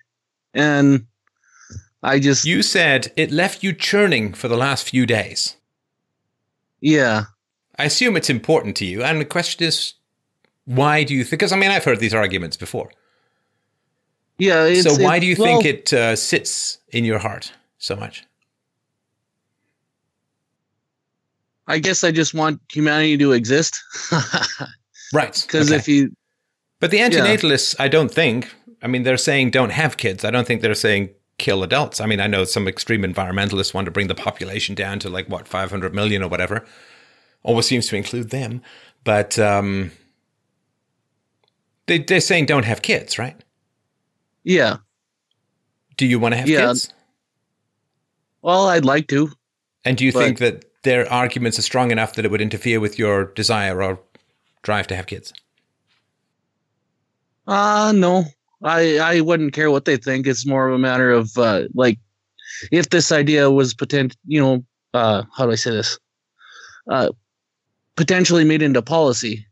and I just You said it left you churning for the last few days. yeah I assume it's important to you, and the question is, why do you think? Because I mean, I've heard these arguments before. yeah. So why do you well, think it uh, sits in your heart so much? I guess I just want humanity to exist Right. because okay. if you But the antinatalists, I don't think. I mean, they're saying don't have kids. I don't think they're saying kill adults. I mean, I know some extreme environmentalists want to bring the population down to like what 500 million or whatever. Always seems to include them, but um, they, they're saying don't have kids, right? yeah Do you want to have Yeah. kids? well I'd like to And do you think that their arguments are strong enough that it would interfere with your desire or drive to have kids? Uh no. I I wouldn't care what they think. It's more of a matter of uh like if this idea was potent you know, uh how do I say this? Uh potentially made into policy.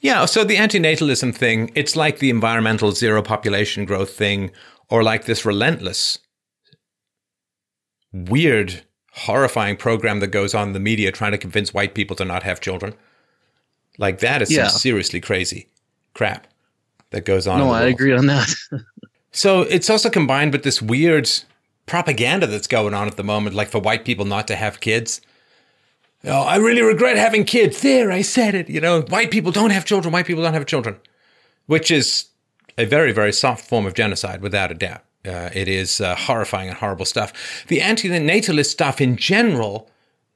Yeah, so the antinatalism thing, it's like the environmental zero population growth thing, or like this relentless, weird, horrifying program that goes on in the media trying to convince white people to not have children. Like that is Yeah. some seriously crazy crap that goes on. no, I agree on that. So it's also combined with this weird propaganda that's going on at the moment, like for white people not to have kids. Oh, I really regret having kids. There, I said it. You know, white people don't have children. White people don't have children, which is a very, very soft form of genocide, without a doubt. Uh, it is uh, horrifying and horrible stuff. The antinatalist stuff in general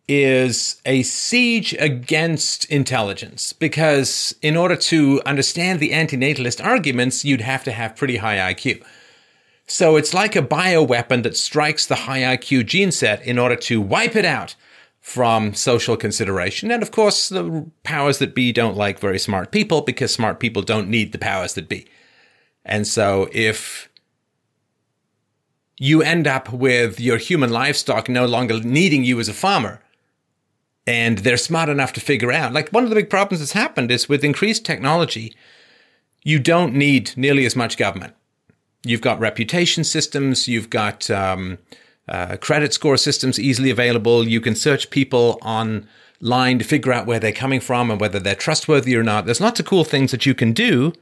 is a siege against intelligence because in order to understand the antinatalist arguments, you'd have to have pretty high IQ. So it's like a bioweapon that strikes the high IQ gene set in order to wipe it out from social consideration. And of course, the powers that be don't like very smart people because smart people don't need the powers that be. And so if you end up with your human livestock no longer needing you as a farmer, and they're smart enough to figure out, like one of the big problems that's happened is with increased technology, you don't need nearly as much government. You've got reputation systems, you've got um, uh, credit score systems easily available. You can search people online to figure out where they're coming from and whether they're trustworthy or not. There's lots of cool things that you can do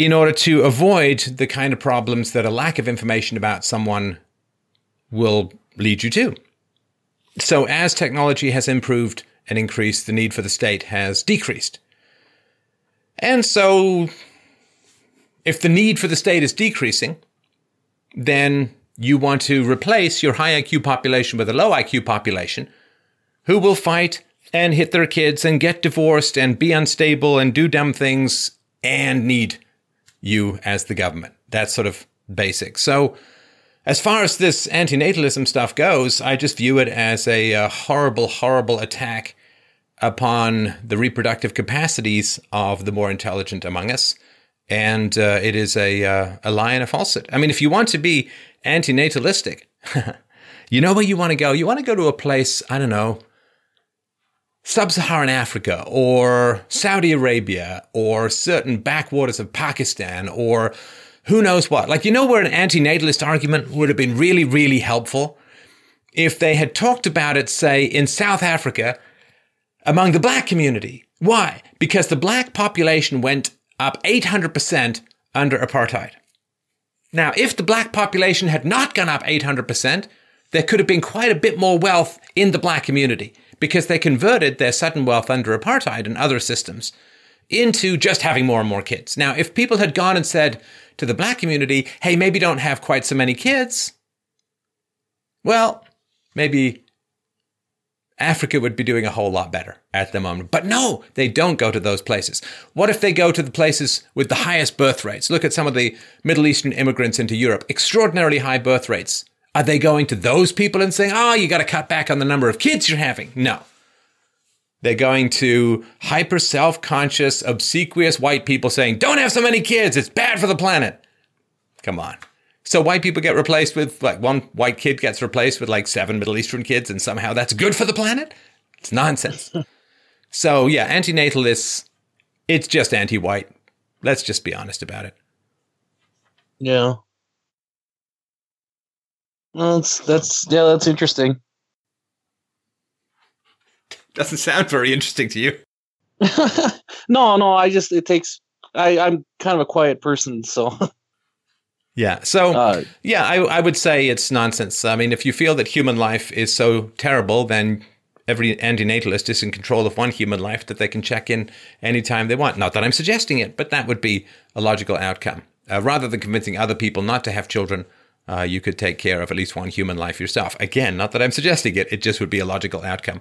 in order to avoid the kind of problems that a lack of information about someone will lead you to. So, as technology has improved and increased, the need for the state has decreased. And so, if the need for the state is decreasing, then you want to replace your high IQ population with a low IQ population who will fight and hit their kids and get divorced and be unstable and do dumb things and need you as the government. That's sort of basic. So, as far as this antinatalism stuff goes, I just view it as a, a horrible, horrible attack upon the reproductive capacities of the more intelligent among us. And uh, it is a, uh, a lie and a falsehood. I mean, if you want to be antinatalistic, you know where you want to go? You want to go to a place, I don't know, sub Saharan Africa or Saudi Arabia or certain backwaters of Pakistan or who knows what. Like, you know where an antinatalist argument would have been really, really helpful? If they had talked about it, say, in South Africa among the black community. Why? Because the black population went up 800% under apartheid. Now, if the black population had not gone up 800%, there could have been quite a bit more wealth in the black community because they converted their sudden wealth under apartheid and other systems into just having more and more kids. Now, if people had gone and said to the black community, hey, maybe don't have quite so many kids, well, maybe Africa would be doing a whole lot better at the moment. But no, they don't go to those places. What if they go to the places with the highest birth rates? Look at some of the Middle Eastern immigrants into Europe, extraordinarily high birth rates. Are they going to those people and saying, oh, you got to cut back on the number of kids you're having? No. They're going to hyper self conscious, obsequious white people saying, don't have so many kids. It's bad for the planet. Come on. So white people get replaced with, like, one white kid gets replaced with like seven Middle Eastern kids, and somehow that's good for the planet? It's nonsense. so, yeah, antinatalists, it's just anti white. Let's just be honest about it. Yeah. That's that's yeah, that's interesting. Doesn't sound very interesting to you. no, no, I just it takes I I'm kind of a quiet person, so Yeah. So, uh, yeah, I, I would say it's nonsense. I mean, if you feel that human life is so terrible, then every antinatalist is in control of one human life that they can check in anytime they want. Not that I'm suggesting it, but that would be a logical outcome. Uh, rather than convincing other people not to have children, uh, you could take care of at least one human life yourself. Again, not that I'm suggesting it, it just would be a logical outcome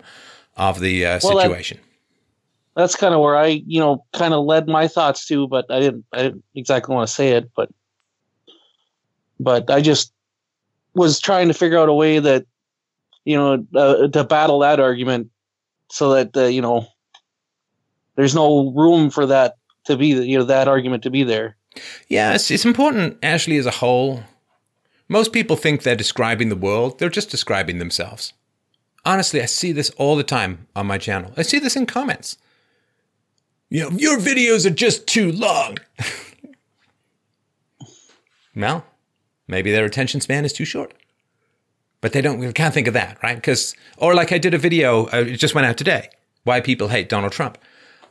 of the uh, well, situation. That, that's kind of where I, you know, kind of led my thoughts to, but I didn't, I didn't exactly want to say it, but, but I just was trying to figure out a way that, you know, uh, to battle that argument, so that uh, you know, there's no room for that to be, you know, that argument to be there. Yeah, it's, it's important, Ashley, as a whole. Most people think they're describing the world, they're just describing themselves. Honestly, I see this all the time on my channel. I see this in comments. You know, your videos are just too long. well, maybe their attention span is too short. But they don't, we can't think of that, right? Because, or like I did a video, uh, it just went out today, why people hate Donald Trump.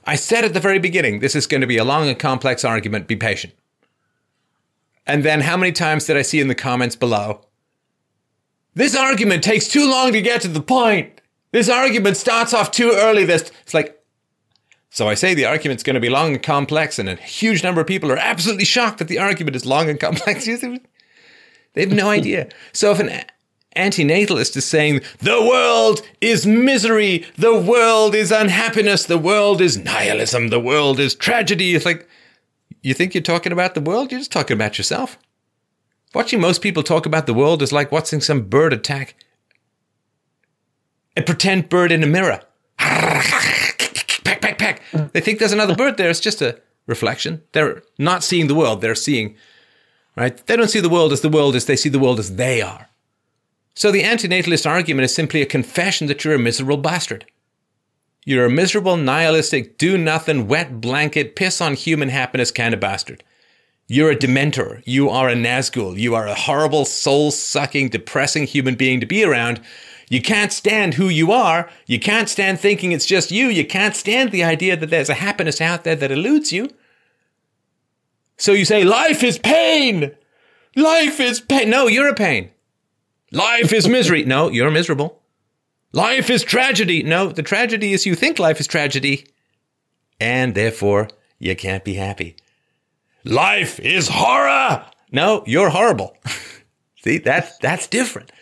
I said at the very beginning, this is going to be a long and complex argument, be patient. And then how many times did I see in the comments below? This argument takes too long to get to the point. This argument starts off too early. This it's like so I say the argument's going to be long and complex, and a huge number of people are absolutely shocked that the argument is long and complex. They have no idea. So if an antinatalist is saying the world is misery, the world is unhappiness, the world is nihilism, the world is tragedy, it's like you think you're talking about the world? You're just talking about yourself. Watching most people talk about the world is like watching some bird attack a pretend bird in a mirror. Pack, pack, pack. They think there's another bird there. It's just a reflection. They're not seeing the world, they're seeing, right? They don't see the world as the world is, they see the world as they are. So the antinatalist argument is simply a confession that you're a miserable bastard. You're a miserable, nihilistic, do nothing, wet blanket, piss on human happiness kind of bastard. You're a dementor. You are a Nazgul. You are a horrible, soul sucking, depressing human being to be around. You can't stand who you are. You can't stand thinking it's just you. You can't stand the idea that there's a happiness out there that eludes you. So you say, Life is pain. Life is pain. No, you're a pain. Life is misery. No, you're miserable. Life is tragedy. No, the tragedy is you think life is tragedy. And therefore, you can't be happy. Life is horror. No, you're horrible. See, that's, that's different.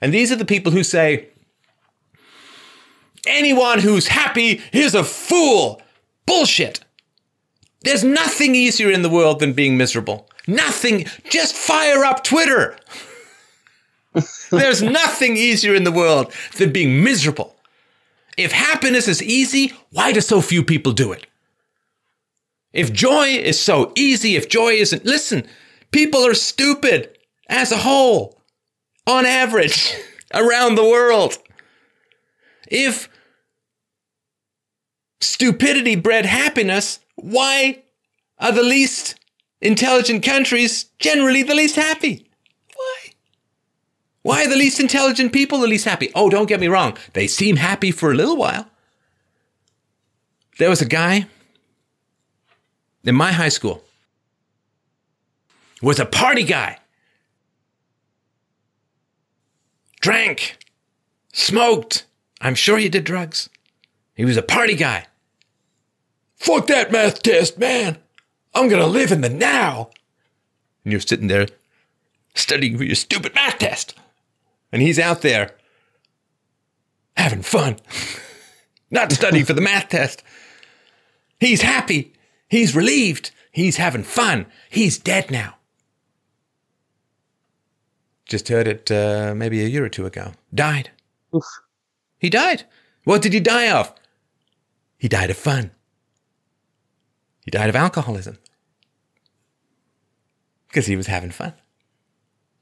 And these are the people who say, anyone who's happy is a fool. Bullshit. There's nothing easier in the world than being miserable. Nothing. Just fire up Twitter. There's nothing easier in the world than being miserable. If happiness is easy, why do so few people do it? If joy is so easy, if joy isn't, listen, people are stupid as a whole, on average, around the world. If stupidity bred happiness, why are the least intelligent countries generally the least happy? Why? Are the least intelligent people the least happy? Oh, don't get me wrong. They seem happy for a little while. There was a guy in my high school was a party guy. Drank, smoked. I'm sure he did drugs. He was a party guy. Fuck that math test, man. I'm going to live in the now. And you're sitting there studying for your stupid math test. And he's out there having fun, not studying for the math test. He's happy. He's relieved. He's having fun. He's dead now. Just heard it uh, maybe a year or two ago. Died. Oof. He died. What did he die of? He died of fun. He died of alcoholism. Because he was having fun.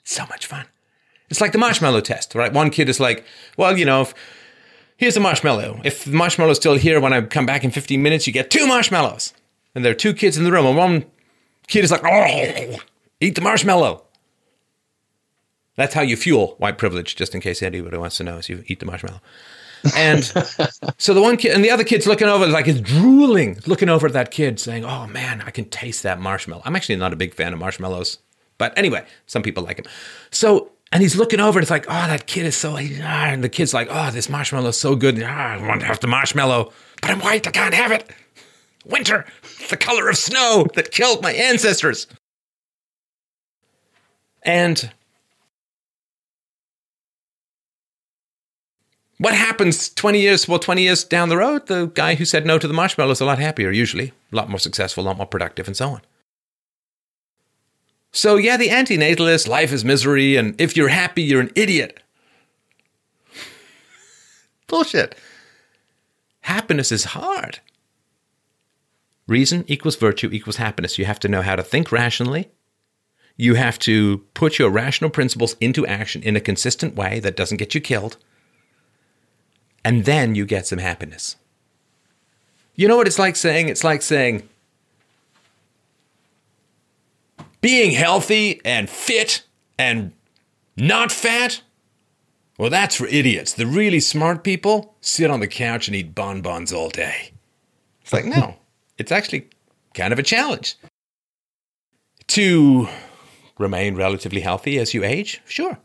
So much fun. It's like the marshmallow test, right? One kid is like, well, you know, if, here's a marshmallow. If the marshmallow's still here when I come back in 15 minutes, you get two marshmallows. And there are two kids in the room, and one kid is like, oh, eat the marshmallow. That's how you fuel white privilege, just in case anybody wants to know, is you eat the marshmallow. And so the one kid and the other kid's looking over, like he's drooling, looking over at that kid, saying, Oh man, I can taste that marshmallow. I'm actually not a big fan of marshmallows. But anyway, some people like them. So and he's looking over and it's like, oh, that kid is so, ah, and the kid's like, oh, this marshmallow is so good. Ah, I want to have the marshmallow, but I'm white. I can't have it. Winter, the color of snow that killed my ancestors. And what happens 20 years, well, 20 years down the road? The guy who said no to the marshmallow is a lot happier, usually, a lot more successful, a lot more productive, and so on. So, yeah, the antinatalist, life is misery, and if you're happy, you're an idiot. Bullshit. Happiness is hard. Reason equals virtue equals happiness. You have to know how to think rationally. You have to put your rational principles into action in a consistent way that doesn't get you killed. And then you get some happiness. You know what it's like saying? It's like saying, being healthy and fit and not fat, well, that's for idiots. The really smart people sit on the couch and eat bonbons all day. It's like, no, it's actually kind of a challenge. To remain relatively healthy as you age, sure.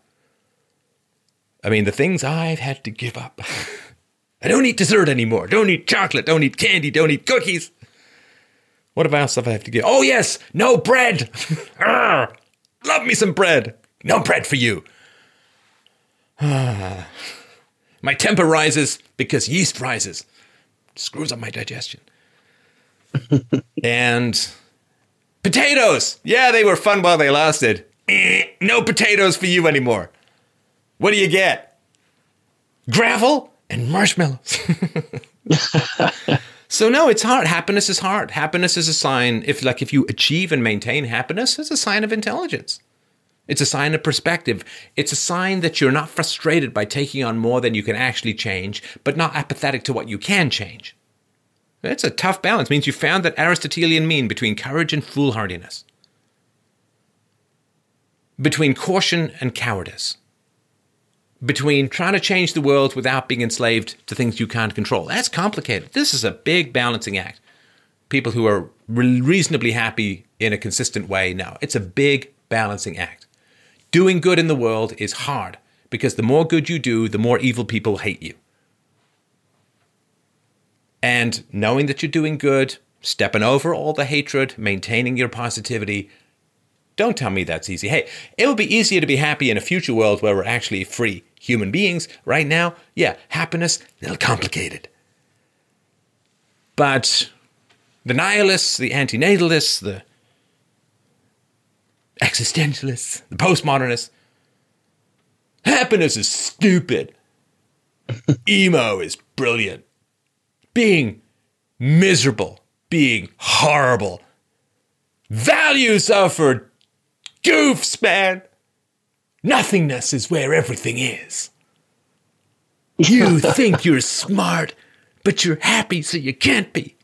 I mean, the things I've had to give up. I don't eat dessert anymore. Don't eat chocolate. Don't eat candy. Don't eat cookies. What else have I have to give? Oh, yes, no bread. Arr, love me some bread. No bread for you. my temper rises because yeast rises. Screws up my digestion. and potatoes. Yeah, they were fun while they lasted. Eh, no potatoes for you anymore. What do you get? Gravel and marshmallows. So no, it's hard. Happiness is hard. Happiness is a sign if like if you achieve and maintain happiness, it's a sign of intelligence. It's a sign of perspective. It's a sign that you're not frustrated by taking on more than you can actually change, but not apathetic to what you can change. It's a tough balance. It means you found that Aristotelian mean between courage and foolhardiness, between caution and cowardice, between trying to change the world without being enslaved to things you can't control. That's complicated. This is a big balancing act. People who are re- reasonably happy in a consistent way, no, it's a big balancing act. Doing good in the world is hard because the more good you do, the more evil people hate you. And knowing that you're doing good, stepping over all the hatred, maintaining your positivity, don't tell me that's easy. Hey, it would be easier to be happy in a future world where we're actually free human beings. Right now, yeah, happiness, a little complicated. But the nihilists, the antinatalists, the existentialists, the postmodernists, happiness is stupid. Emo is brilliant. Being miserable, being horrible. Values are for goofs, man. Nothingness is where everything is. You think you're smart, but you're happy, so you can't be.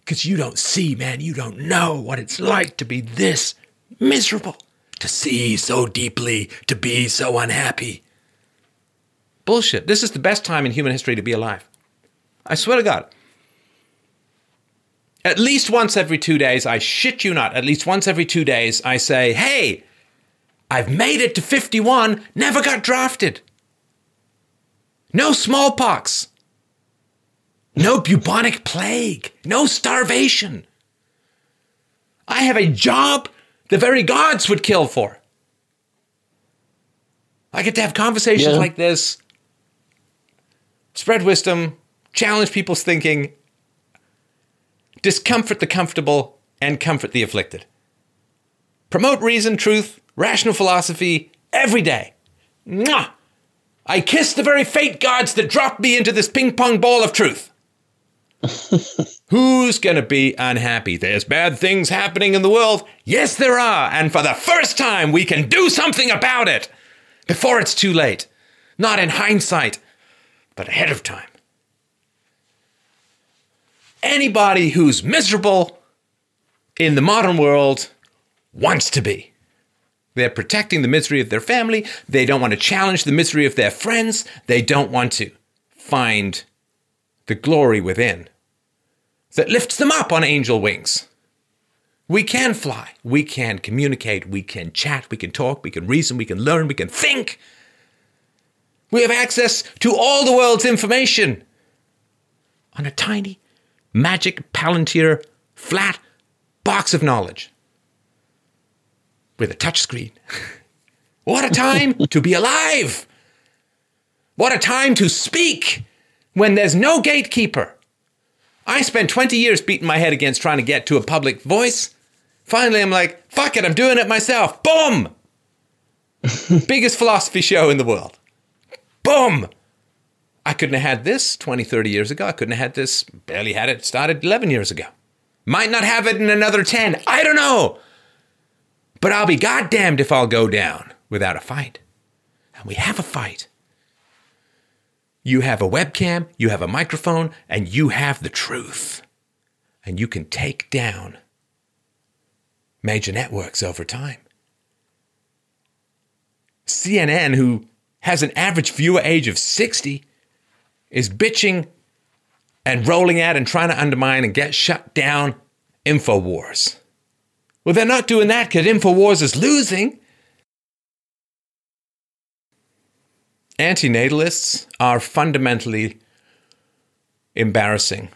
Because you don't see, man. You don't know what it's like to be this miserable, to see so deeply, to be so unhappy. Bullshit. This is the best time in human history to be alive. I swear to God. At least once every two days, I shit you not, at least once every two days, I say, hey, I've made it to 51, never got drafted. No smallpox. No bubonic plague. No starvation. I have a job the very gods would kill for. I get to have conversations Yeah. like this, spread wisdom, challenge people's thinking, discomfort the comfortable, and comfort the afflicted. Promote reason, truth, rational philosophy every day. Mwah! I kiss the very fate gods that dropped me into this ping pong ball of truth. Who's going to be unhappy? There's bad things happening in the world. Yes, there are. And for the first time, we can do something about it before it's too late. Not in hindsight, but ahead of time. Anybody who's miserable in the modern world wants to be. They're protecting the misery of their family. They don't want to challenge the misery of their friends. They don't want to find the glory within that lifts them up on angel wings. We can fly. We can communicate. We can chat. We can talk. We can reason. We can learn. We can think. We have access to all the world's information on a tiny, magic Palantir flat box of knowledge with a touchscreen. what a time to be alive! What a time to speak when there's no gatekeeper. I spent 20 years beating my head against trying to get to a public voice. Finally, I'm like, fuck it, I'm doing it myself. Boom! Biggest philosophy show in the world. Boom! I couldn't have had this 20, 30 years ago. I couldn't have had this, barely had it started 11 years ago. Might not have it in another 10. I don't know. But I'll be goddamned if I'll go down without a fight. And we have a fight. You have a webcam, you have a microphone, and you have the truth. And you can take down major networks over time. CNN, who has an average viewer age of 60, is bitching and rolling out and trying to undermine and get shut down InfoWars. Well, they're not doing that because InfoWars is losing. Antinatalists are fundamentally embarrassing,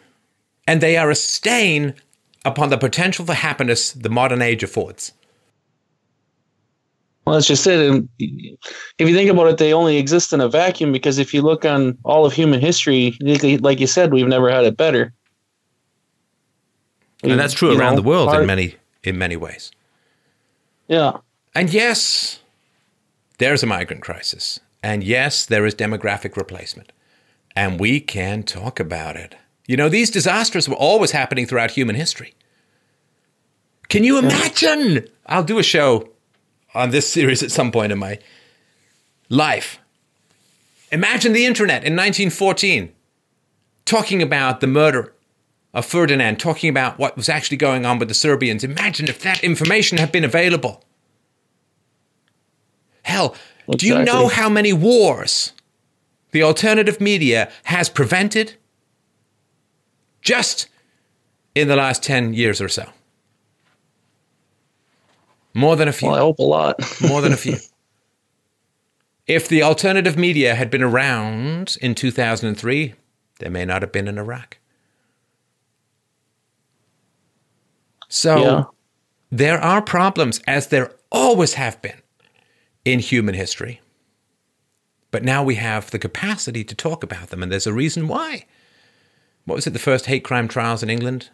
and they are a stain upon the potential for happiness the modern age affords. Well, that's just it. And if you think about it, they only exist in a vacuum because if you look on all of human history, like you said, we've never had it better. And that's true around know, the world in many in many ways. Yeah. And yes, there's a migrant crisis. And yes, there is demographic replacement. And we can talk about it. You know, these disasters were always happening throughout human history. Can you imagine? I'll do a show on this series at some point in my life. Imagine the internet in 1914 talking about the murder of Ferdinand, talking about what was actually going on with the Serbians. Imagine if that information had been available. Hell, do you know how many wars the alternative media has prevented just in the last 10 years or so? More than a few. Well, I hope a lot. More than a few. If the alternative media had been around in 2003, there may not have been an Iraq. So yeah. there are problems, as there always have been in human history. But now we have the capacity to talk about them, and there's a reason why. What was it, the first hate crime trials in England?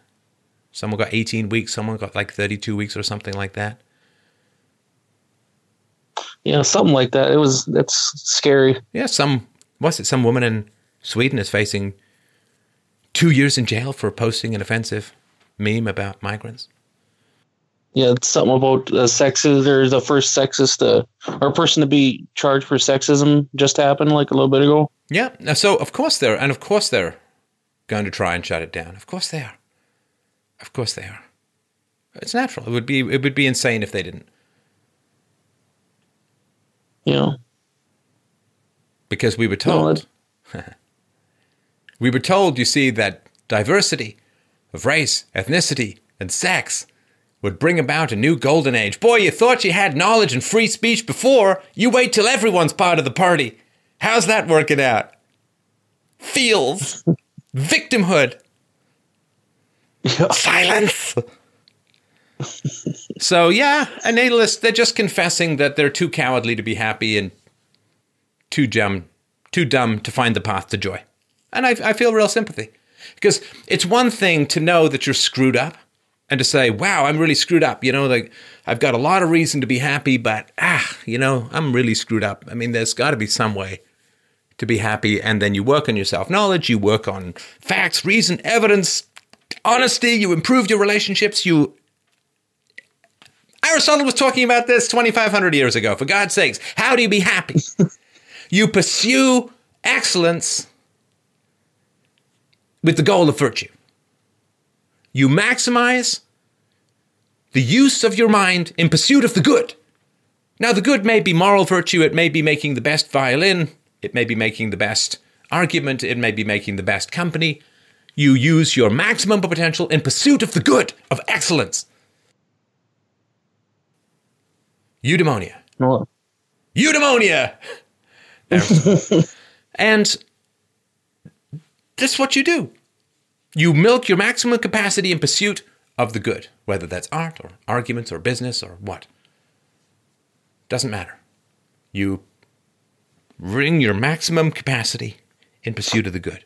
Someone got 18 weeks, someone got like 32 weeks or something like that. Yeah, something like that. It was that's scary. Yeah, some what's it? Some woman in Sweden is facing two years in jail for posting an offensive meme about migrants. Yeah, it's something about uh, sexist or the first sexist uh, or person to be charged for sexism just happened like a little bit ago. Yeah, so of course they're and of course they're going to try and shut it down. Of course they are. Of course they are. It's natural. It would be it would be insane if they didn't. You know, because we were No, told. we were told, you see, that diversity of race, ethnicity, and sex would bring about a new golden age. Boy, you thought you had knowledge and free speech before. You wait till everyone's part of the party. How's that working out? Feels. Victimhood. Silence. so yeah, a natalist, they're just confessing that they're too cowardly to be happy and too dumb, too dumb to find the path to joy. And I, I feel real sympathy because it's one thing to know that you're screwed up and to say, "Wow, I'm really screwed up." You know, like I've got a lot of reason to be happy, but ah, you know, I'm really screwed up. I mean, there's got to be some way to be happy, and then you work on your self knowledge, you work on facts, reason, evidence, honesty. You improve your relationships. You Aristotle was talking about this 2,500 years ago. For God's sakes, how do you be happy? you pursue excellence with the goal of virtue. You maximize the use of your mind in pursuit of the good. Now, the good may be moral virtue, it may be making the best violin, it may be making the best argument, it may be making the best company. You use your maximum potential in pursuit of the good, of excellence. Eudaimonia. No, Eudaimonia! and this is what you do. You milk your maximum capacity in pursuit of the good, whether that's art or arguments or business or what. Doesn't matter. You bring your maximum capacity in pursuit of the good.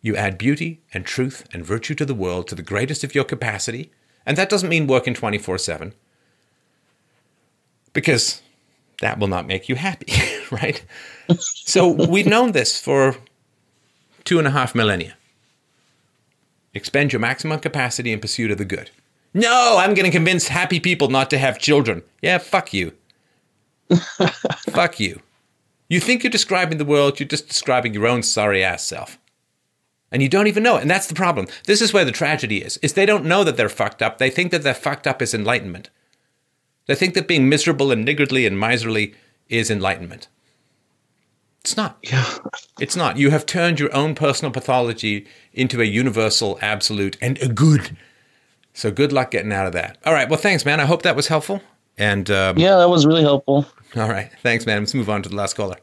You add beauty and truth and virtue to the world to the greatest of your capacity. And that doesn't mean working 24 7, because that will not make you happy, right? so we've known this for two and a half millennia. Expend your maximum capacity in pursuit of the good. No, I'm going to convince happy people not to have children. Yeah, fuck you. fuck you. You think you're describing the world, you're just describing your own sorry ass self. And you don't even know it. And that's the problem. This is where the tragedy is. Is they don't know that they're fucked up. They think that they're fucked up is enlightenment. They think that being miserable and niggardly and miserly is enlightenment. It's not. yeah, It's not. You have turned your own personal pathology into a universal, absolute, and a good. So good luck getting out of that. All right. Well, thanks, man. I hope that was helpful. And um, yeah, that was really helpful. all right. Thanks, man. Let's move on to the last caller.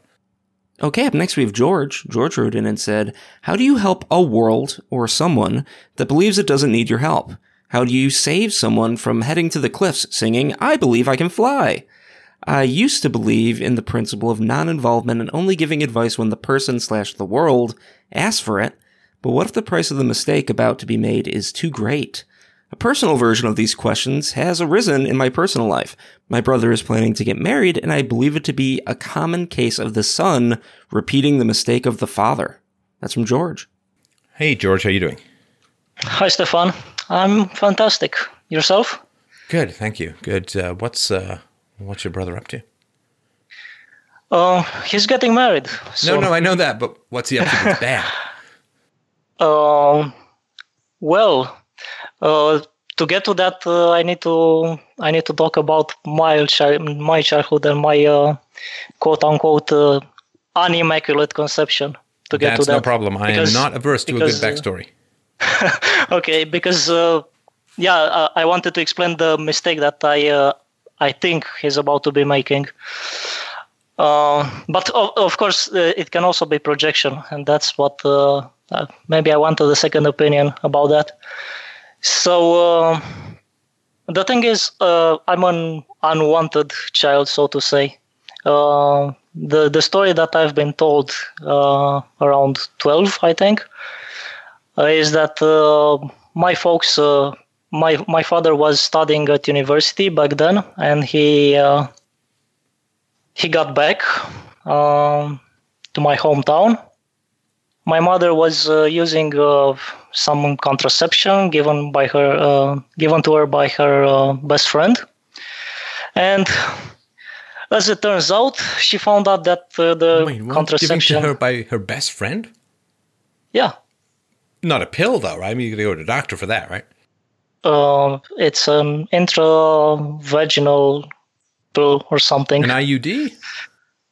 Okay, up next we have George. George wrote in and said, How do you help a world or someone that believes it doesn't need your help? How do you save someone from heading to the cliffs singing, I believe I can fly? I used to believe in the principle of non-involvement and only giving advice when the person slash the world asks for it. But what if the price of the mistake about to be made is too great? A personal version of these questions has arisen in my personal life. My brother is planning to get married, and I believe it to be a common case of the son repeating the mistake of the father. That's from George. Hey, George, how you doing? Hi, Stefan. I'm fantastic. Yourself? Good, thank you. Good. Uh, what's uh, what's your brother up to? Uh, he's getting married. No, no, I know that, but what's he up to that's bad? Um, well, uh, to get to that, uh, I need to I need to talk about my chi- my childhood and my uh, quote unquote uh, unimmaculate conception. To get That's to that, no problem. I Because- am not averse to a good because, uh, backstory. okay, because uh, yeah, uh, I wanted to explain the mistake that I uh, I think he's about to be making. Uh, but of, of course, uh, it can also be projection, and that's what uh, maybe I wanted a second opinion about that. So the thing is, I'm an unwanted child, so to say. The the story that I've been told around twelve, I think, is that uh, my folks, uh, my my father was studying at university back then, and he uh, he got back um, to my hometown. My mother was uh, using uh, some contraception given by her, uh, given to her by her uh, best friend, and as it turns out, she found out that uh, the Wait, what? Giving to her by her best friend? Yeah, Not a pill, though, right? I mean, you got to go to the doctor for that, right? uh, it's an intravaginal pill or something. An IUD?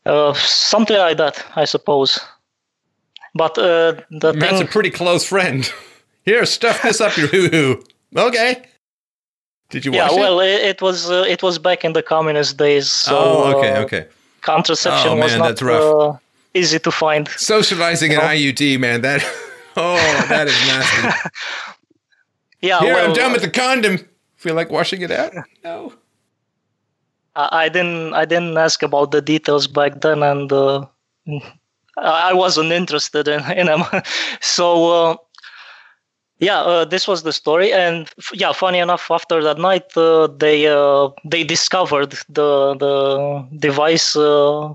Uh, something like that, I suppose. But uh, the That's a pretty close friend. Here, stuff this up your hoo hoo. Okay. Did you yeah, watch well, it? it, it was uh, it was back in the communist days, so oh, okay, uh, okay. contraception Oh, was not. Uh, easy to find. Socializing an IUD, man. That. Oh, that is nasty. Yeah, Here, well, I'm done with the condom. Feel like washing it out? No. I, didn't I didn't ask about the details back then, and uh, I wasn't interested in, in them. so uh, yeah, uh, this was the story, and f- yeah, funny enough, after that night, uh, they uh, they discovered the the device uh,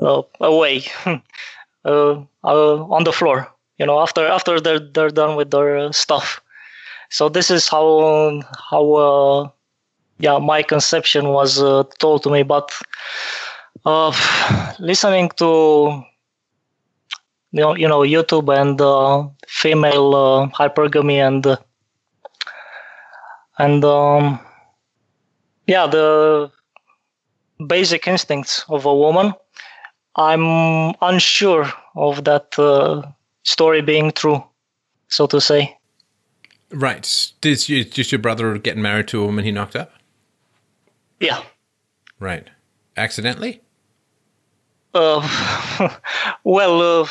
uh, away uh, uh, on the floor. You know, after after they're they're done with their uh, stuff. So this is how how. Uh, yeah, my conception was uh, told to me, but uh, listening to you know, you know YouTube and uh, female uh, hypergamy and and um, yeah, the basic instincts of a woman, I'm unsure of that story being true, so to say. Right. Did you, just your brother getting married to a woman he knocked up? Yeah. Right. Accidentally? Uh, well, uh,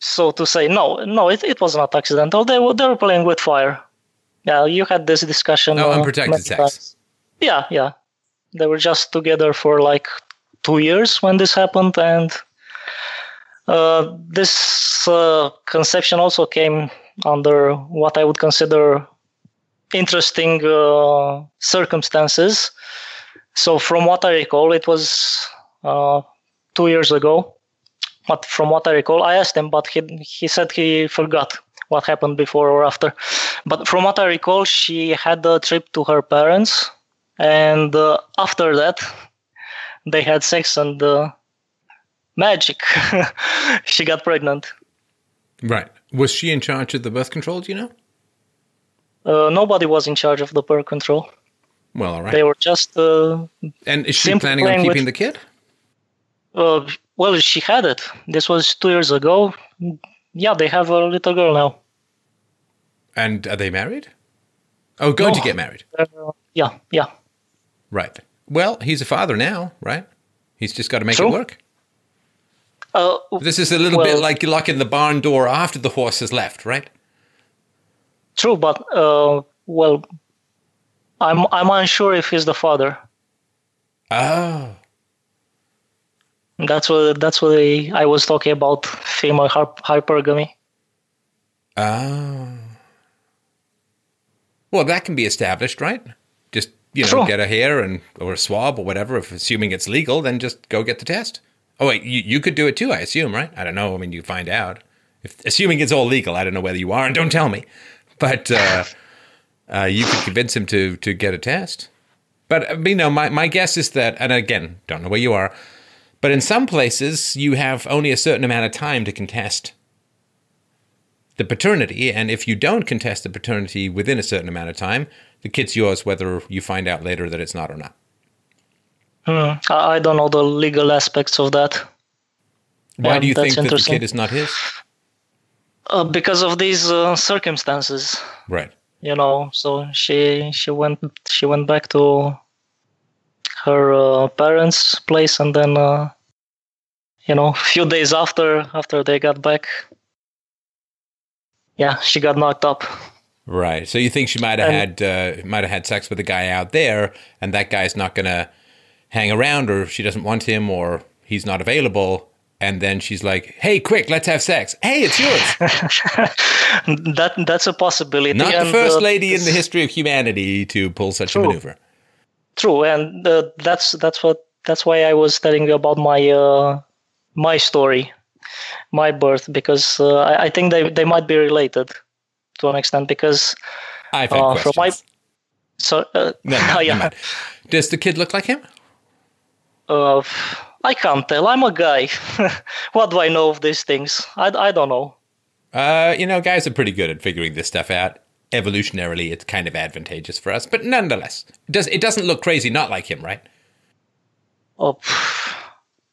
so to say, no, no, it, it was not accidental. They were they were playing with fire. Yeah, you had this discussion. Oh, uh, unprotected sex. times. Yeah, yeah. They were just together for like two years when this happened, and uh, this uh, conception also came under what I would consider interesting uh, circumstances. So, from what I recall, it was uh, two years ago. But from what I recall, I asked him, but he he said he forgot what happened before or after. But from what I recall, she had a trip to her parents, and uh, after that, they had sex and magic. she got pregnant. Right. Was she in charge of the birth control, do you know? Uh, nobody was in charge of the birth control. Well, all right. They were just uh, and is she planning on playing with- keeping the kid? uh, well, she had it. This was two years ago. Yeah, they have a little girl now. And are they married? Oh, going to get married. Uh, yeah, yeah. Right. Well, he's a father now, right? He's just got to make True. it work. Uh, This is a little bit Well- like locking the barn door after the horse has left, right? true, but uh, well, I'm I'm unsure if he's the father. Oh. That's what that's what I, I was talking about female hyp- hypergamy. Oh. Well, that can be established, right? Just, you know, Sure. get a hair and or a swab or whatever, if assuming it's legal, then just go get the test. Oh wait, you, you could do it too, I assume, right? I don't know. I mean you find out. if, assuming it's all legal. I don't know whether you are, and don't tell me. But uh, uh, you could convince him to to get a test. But uh, you know, my my guess is that, and again, don't know where you are, but in some places you have only a certain amount of time to contest the paternity, and if you don't contest the paternity within a certain amount of time, the kid's yours, whether you find out later that it's not or not. Hmm. I I don't know the legal aspects of that. Why Yeah, do you that's think that the interesting. kid is not his? Uh, because of these uh, circumstances, Right. you know. So she she went she went back to her uh, parents' place, and then uh, you know, a few days after after they got back, yeah, she got knocked up. Right. So you think she might have had uh, might have had sex with a guy out there, and that guy's not going to hang around, or she doesn't want him, or he's not available, and then she's like, "Hey, quick, let's have sex." Hey, it's yours. that that's a possibility. not the and, first uh, lady in the history of humanity to pull such a maneuver. True, and uh, that's that's what that's why I was telling you about my uh, my story, my birth, because uh, I, I think they they might be related to an extent. Because I've had uh, from my so uh, No, no, yeah, the kid look like him? Uh, I can't tell. I'm a guy. what do I know of these things? I, I don't know. Uh, you know, guys are pretty good at figuring this stuff out. Evolutionarily, it's kind of advantageous for us, but nonetheless, it does it doesn't look crazy not like him, right? Oh,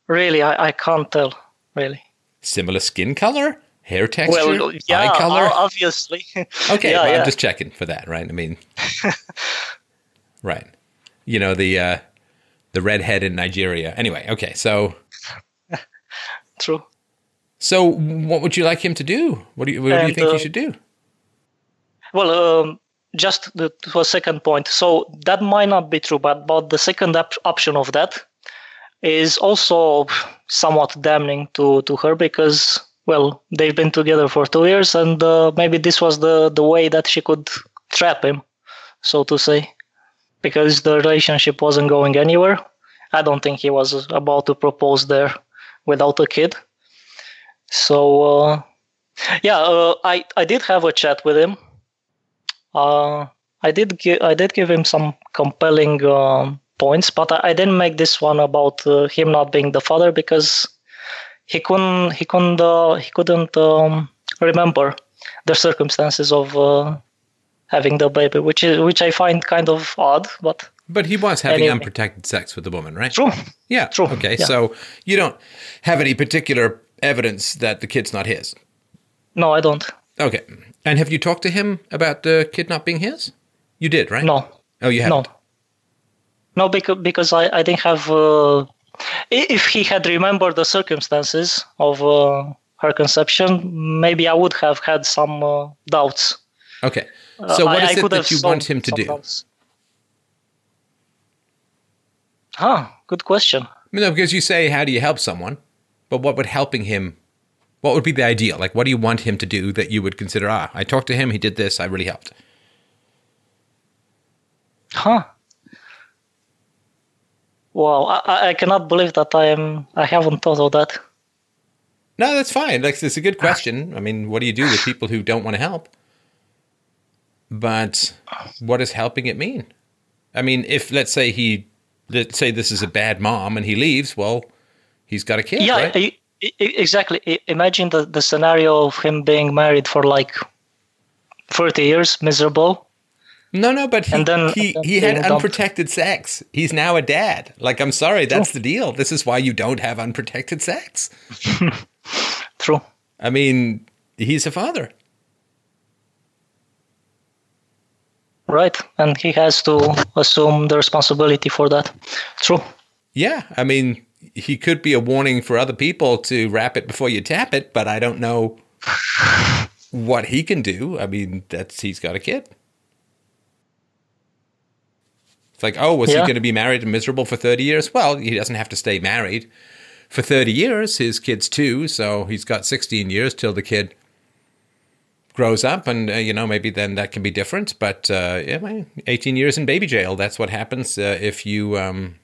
really, I, I can't tell. Really. Similar skin color, hair texture, Well, yeah, eye color. obviously. Okay, yeah, well, yeah. I'm just checking for that, right? I mean, right. You know the uh, the redhead in Nigeria. Anyway, okay. So, True. so what would you like him to do? What do you What do you And, think he uh, should do? Well, um, just the, to a second point. So that might not be true, but but the second op- option of that is also somewhat damning to to her because well they've been together for two years and uh, maybe this was the the way that she could trap him, so to say, because the relationship wasn't going anywhere. I don't think he was about to propose there without a kid. So uh, yeah, uh, I I did have a chat with him. Uh, I did give I did give him some compelling um, points, but I, I didn't make this one about uh, him not being the father because he couldn't he couldn't uh, he couldn't um, remember the circumstances of uh, having the baby, which is which I find kind of odd, but But he was having anyway. unprotected sex with the woman, right? true. Yeah. True, Okay. yeah. So you don't have any particular evidence that the kid's not his. No, I don't. Okay. And have you talked to him about the kid not being his? You did, right? No, Oh, you no, haven't. no, because because I I didn't have. Uh, if he had remembered the circumstances of uh, her conception, maybe I would have had some uh, doubts. Okay. Uh, So what I- is I it that you want him to some do? Huh, good question. No, because you say, how do you help someone? But what would helping him, what would be the ideal? Like, what do you want him to do that you would consider, ah, I talked to him, he did this, I really helped? Huh. Wow, I, I- I cannot believe that I am. I haven't thought of that. No, that's fine. Like, it's a good question. I mean, what do you do with people who don't want to help? But what does helping it mean? I mean, if, let's say he, let's say this is a bad mom and he leaves, well, he's got a kid, yeah, right? I- I- exactly. Imagine the, the scenario of him being married for like 30 years, miserable. No, no, but he, then- he, he had being dumped. unprotected sex. He's now a dad. Like, I'm sorry, that's the deal. This is why you don't have unprotected sex. True. I mean, he's a father. Right. And he has to assume the responsibility for that. True. Yeah, I mean, he could be a warning for other people to wrap it before you tap it, but I don't know what he can do. I mean, that's he's got a kid. It's like, oh, was he going to be married and miserable for 30 years? Well, he doesn't have to stay married for 30 years. His kid's two, so he's got 16 years till the kid grows up, and, uh, you know, maybe then that can be different. But uh, yeah, 18 years in baby jail, that's what happens uh, if you um,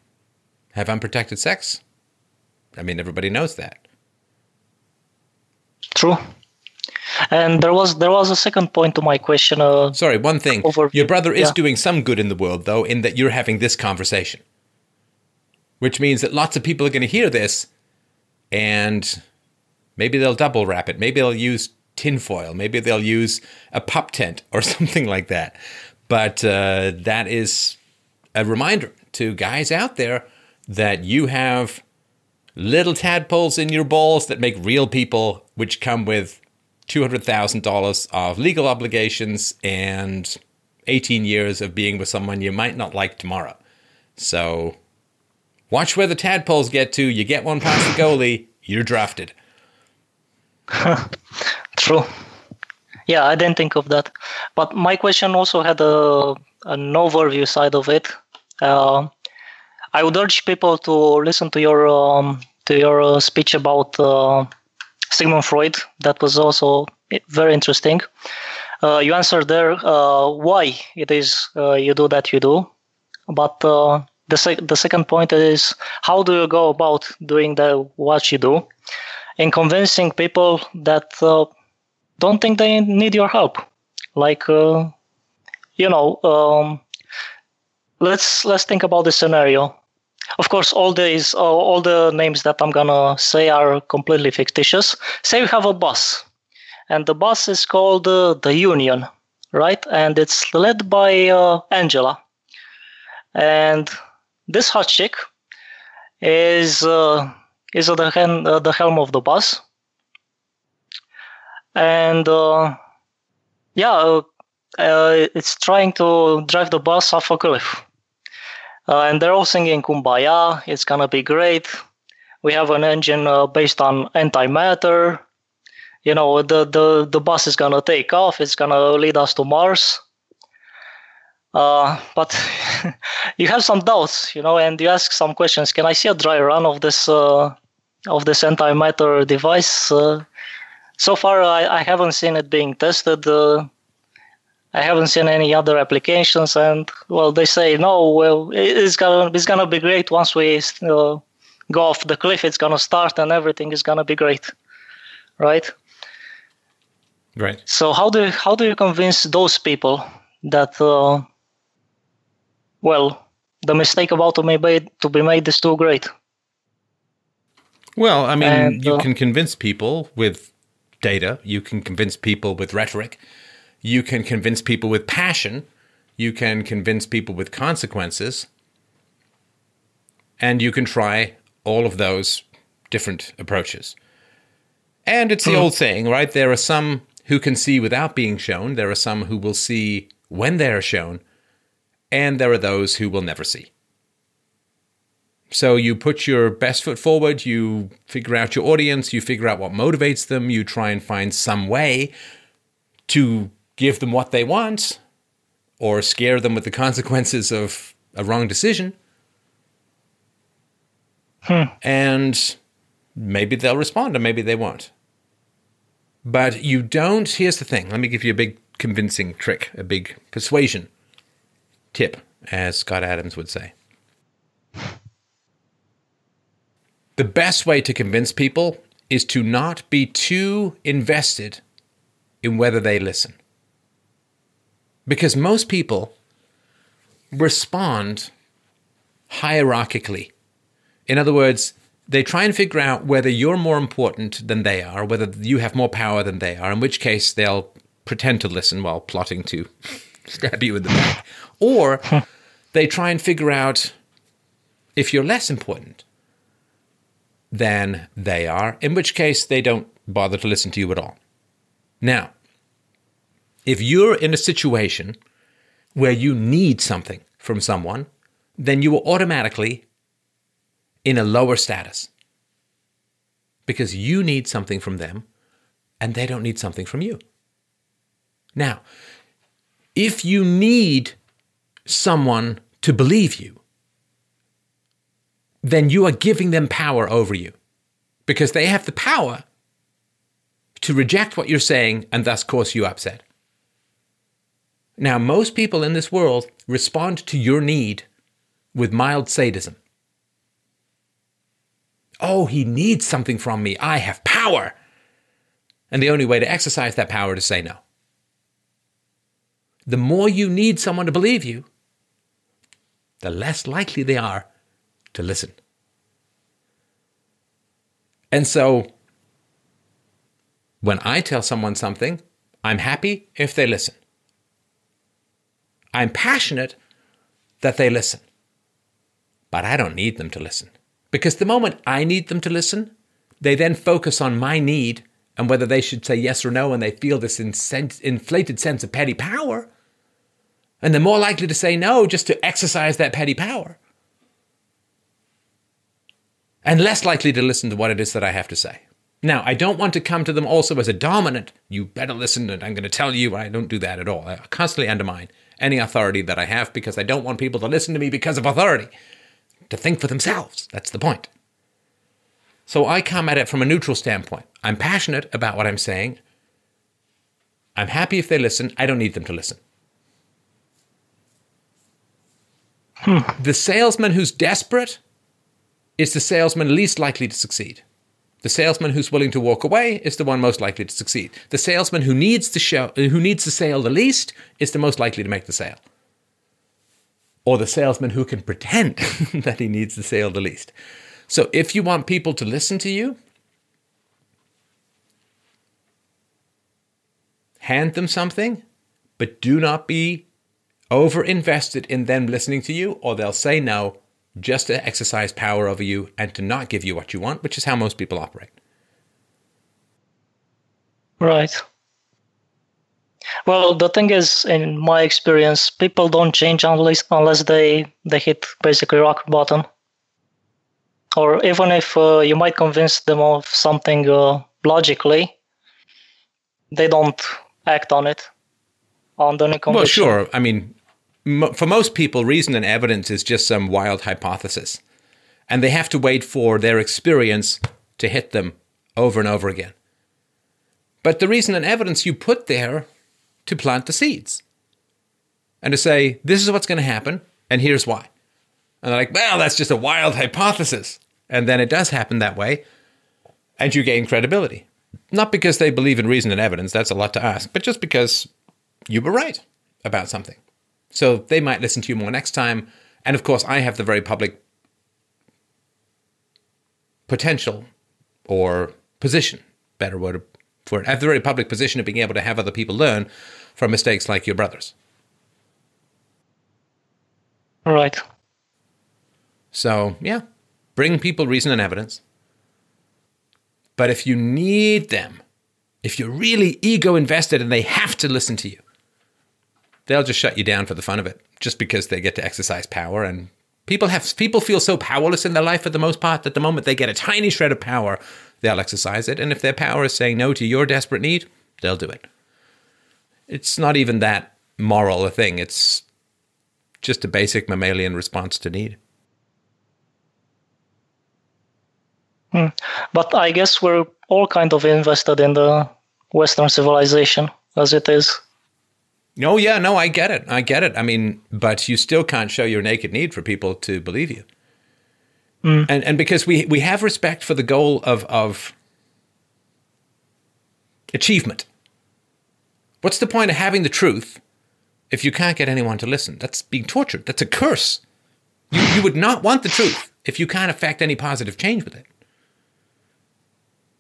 have unprotected sex. I mean, everybody knows that. True. And there was there was a second point to my question. Uh, Sorry, one thing. Overview. Your brother is Yeah. doing some good in the world, though, in that you're having this conversation, which means that lots of people are going to hear this, and maybe they'll double wrap it. Maybe they'll use tinfoil. Maybe they'll use a pup tent or something like that. But uh, that is a reminder to guys out there that you have little tadpoles in your balls that make real people, which come with $200,000 of legal obligations and 18 years of being with someone you might not like tomorrow. So watch where the tadpoles get to. You get one past the goalie, you're drafted. True. Yeah, I didn't think of that. But my question also had a an overview side of it. Uh, I would urge people to listen to your um, to your uh, speech about uh, Sigmund Freud. That was also very interesting. Uh, you answered there uh, why it is uh, you do that you do, but the sec- the second point is how do you go about doing the what you do, and convincing people that don't think they need your help. Like, uh, you know, um, let's let's think about the scenario. Of course, all these uh, all the names that I'm gonna say are completely fictitious. Say you have a bus, and the bus is called uh, the Union, right? And it's led by uh, Angela, and this hot chick is uh, is at the, hen- uh, the helm of the bus and uh, yeah, uh, uh, it's trying to drive the bus off a cliff. Uh, and they're all singing "Kumbaya." It's gonna be great. We have an engine uh, based on antimatter. You know, the, the the bus is gonna take off. It's gonna lead us to Mars. Uh, but you have some doubts, you know, and you ask some questions. Can I see a dry run of this uh, of this antimatter device? Uh, so far I, I haven't seen it being tested uh, i haven't seen any other applications and well they say no well it's gonna it's gonna be great once we uh, go off the cliff it's gonna start and everything is gonna be great right Right. so how do how do you convince those people that uh, well the mistake about to be made to be made is too great Well, I mean, And, you uh, can convince people with data, you can convince people with rhetoric, you can convince people with passion, you can convince people with consequences, and you can try all of those different approaches. And it's the hmm. old saying, right? There are some who can see without being shown, there are some who will see when they are shown, and there are those who will never see. So you put your best foot forward, you figure out your audience, you figure out what motivates them, you try and find some way to give them what they want or scare them with the consequences of a wrong decision. Hmm. And maybe they'll respond or maybe they won't. But you don't, here's the thing. Let me give you a big convincing trick, a big persuasion tip, as Scott Adams would say. The best way to convince people is to not be too invested in whether they listen. Because most people respond hierarchically. In other words, they try and figure out whether you're more important than they are, whether you have more power than they are, in which case they'll pretend to listen while plotting to stab you in the back. Or they try and figure out if you're less important than they are, in which case they don't bother to listen to you at all. Now, if you're in a situation where you need something from someone, then you are automatically in a lower status because you need something from them and they don't need something from you. Now, if you need someone to believe you, then you are giving them power over you because they have the power to reject what you're saying and thus cause you upset. Now, most people in this world respond to your need with mild sadism. Oh, he needs something from me. I have power. And the only way to exercise that power is to say no. The more you need someone to believe you, the less likely they are to listen. And so, when I tell someone something, I'm happy if they listen. I'm passionate that they listen. But I don't need them to listen. Because the moment I need them to listen, they then focus on my need and whether they should say yes or no, and they feel this inflated sense of petty power. And they're more likely to say no just to exercise that petty power. And less likely to listen to what it is that I have to say. Now, I don't want to come to them also as a dominant, you better listen and I'm going to tell you. I don't do that at all. I constantly undermine any authority that I have because I don't want people to listen to me because of authority, to think for themselves. That's the point. So I come at it from a neutral standpoint. I'm passionate about what I'm saying. I'm happy if they listen. I don't need them to listen. Hmm. The salesman who's desperate is the salesman least likely to succeed. The salesman who's willing to walk away is the one most likely to succeed. The salesman who needs to show, uh, who needs the sale the least is the most likely to make the sale. Or the salesman who can pretend that he needs the sale the least. So if you want people to listen to you, hand them something, but do not be over invested in them listening to you, or they'll say no just to exercise power over you and to not give you what you want, which is how most people operate. Right. Well, the thing is, in my experience, people don't change unless unless they they hit basically rock bottom. Or even if uh, you might convince them of something uh, logically, they don't act on it on the conviction. Well, sure. I mean, for most people, reason and evidence is just some wild hypothesis. And they have to wait for their experience to hit them over and over again. But the reason and evidence you put there to plant the seeds and to say, this is what's going to happen, and here's why. And they're like, well, that's just a wild hypothesis. And then it does happen that way, and you gain credibility. Not because they believe in reason and evidence, that's a lot to ask, but just because you were right about something. So they might listen to you more next time. And of course, I have the very public potential or position, better word for it. I have the very public position of being able to have other people learn from mistakes like your brothers. All right. So, yeah, bring people reason and evidence. But if you need them, if you're really ego invested and they have to listen to you, they'll just shut you down for the fun of it, just because they get to exercise power. And people have people feel so powerless in their life for the most part that the moment they get a tiny shred of power, they'll exercise it. And if their power is saying no to your desperate need, they'll do it. It's not even that moral a thing. It's just a basic mammalian response to need. Hmm. But I guess we're all kind of invested in the Western civilization as it is. Oh yeah, no, I get it. I get it. I mean, but you still can't show your naked need for people to believe you. Mm. And and because we we have respect for the goal of of achievement. What's the point of having the truth if you can't get anyone to listen? That's being tortured. That's a curse. You you would not want the truth if you can't affect any positive change with it.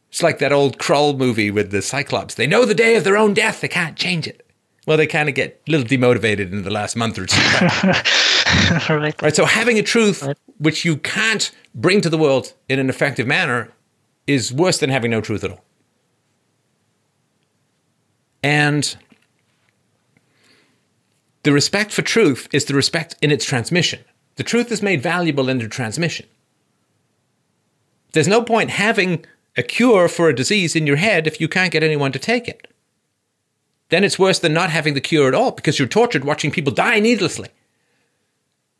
It's like that old Krull movie with the Cyclops. They know the day of their own death. They can't change it. Well, they kind of get a little demotivated in the last month or two. right. Right. So having a truth right. which you can't bring to the world in an effective manner is worse than having no truth at all. And the respect for truth is the respect in its transmission. The truth is made valuable in the transmission. There's no point having a cure for a disease in your head if you can't get anyone to take it then it's worse than not having the cure at all because you're tortured watching people die needlessly.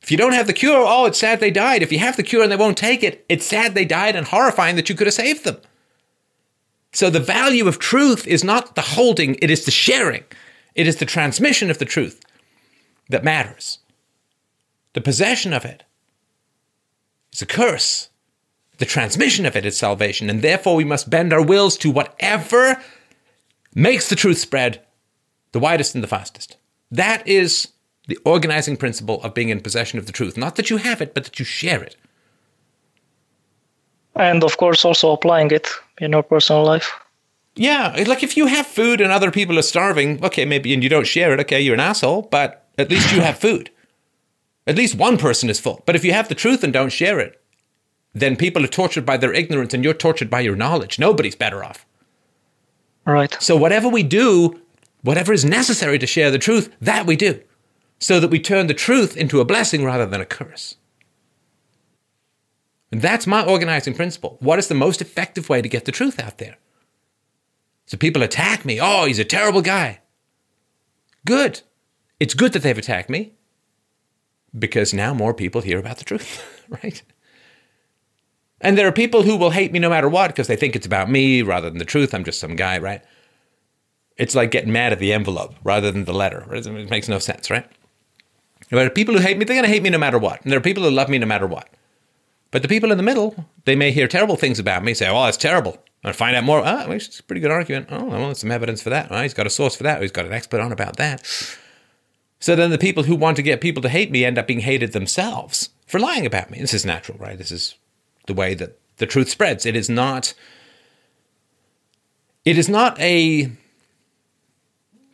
If you don't have the cure, oh, it's sad they died. If you have the cure and they won't take it, it's sad they died and horrifying that you could have saved them. So the value of truth is not the holding, it is the sharing. It is the transmission of the truth that matters. The possession of it is a curse. The transmission of it is salvation. And therefore, we must bend our wills to whatever makes the truth spread the widest and the fastest. That is the organizing principle of being in possession of the truth. Not that you have it, but that you share it. And of course, also applying it in your personal life. Yeah, like if you have food and other people are starving, okay, maybe, and you don't share it, okay, you're an asshole, but at least you have food. At least one person is full. But if you have the truth and don't share it, then people are tortured by their ignorance and you're tortured by your knowledge. Nobody's better off. Right. So whatever we do, whatever is necessary to share the truth, that we do. So that we turn the truth into a blessing rather than a curse. And that's my organizing principle. What is the most effective way to get the truth out there? So people attack me. Oh, he's a terrible guy. Good. It's good that they've attacked me because now more people hear about the truth, right? And there are people who will hate me no matter what because they think it's about me rather than the truth. I'm just some guy, right? It's like getting mad at the envelope rather than the letter. Right? It makes no sense, right? There are people who hate me, they're going to hate me no matter what. And there are people who love me no matter what. But the people in the middle, they may hear terrible things about me, say, oh, that's terrible. And find out more. Oh, it's a pretty good argument. Oh, well, there's some evidence for that. Oh, he's got a source for that. he's got an expert on about that. So then the people who want to get people to hate me end up being hated themselves for lying about me. This is natural, right? This is the way that the truth spreads. It is not it is not a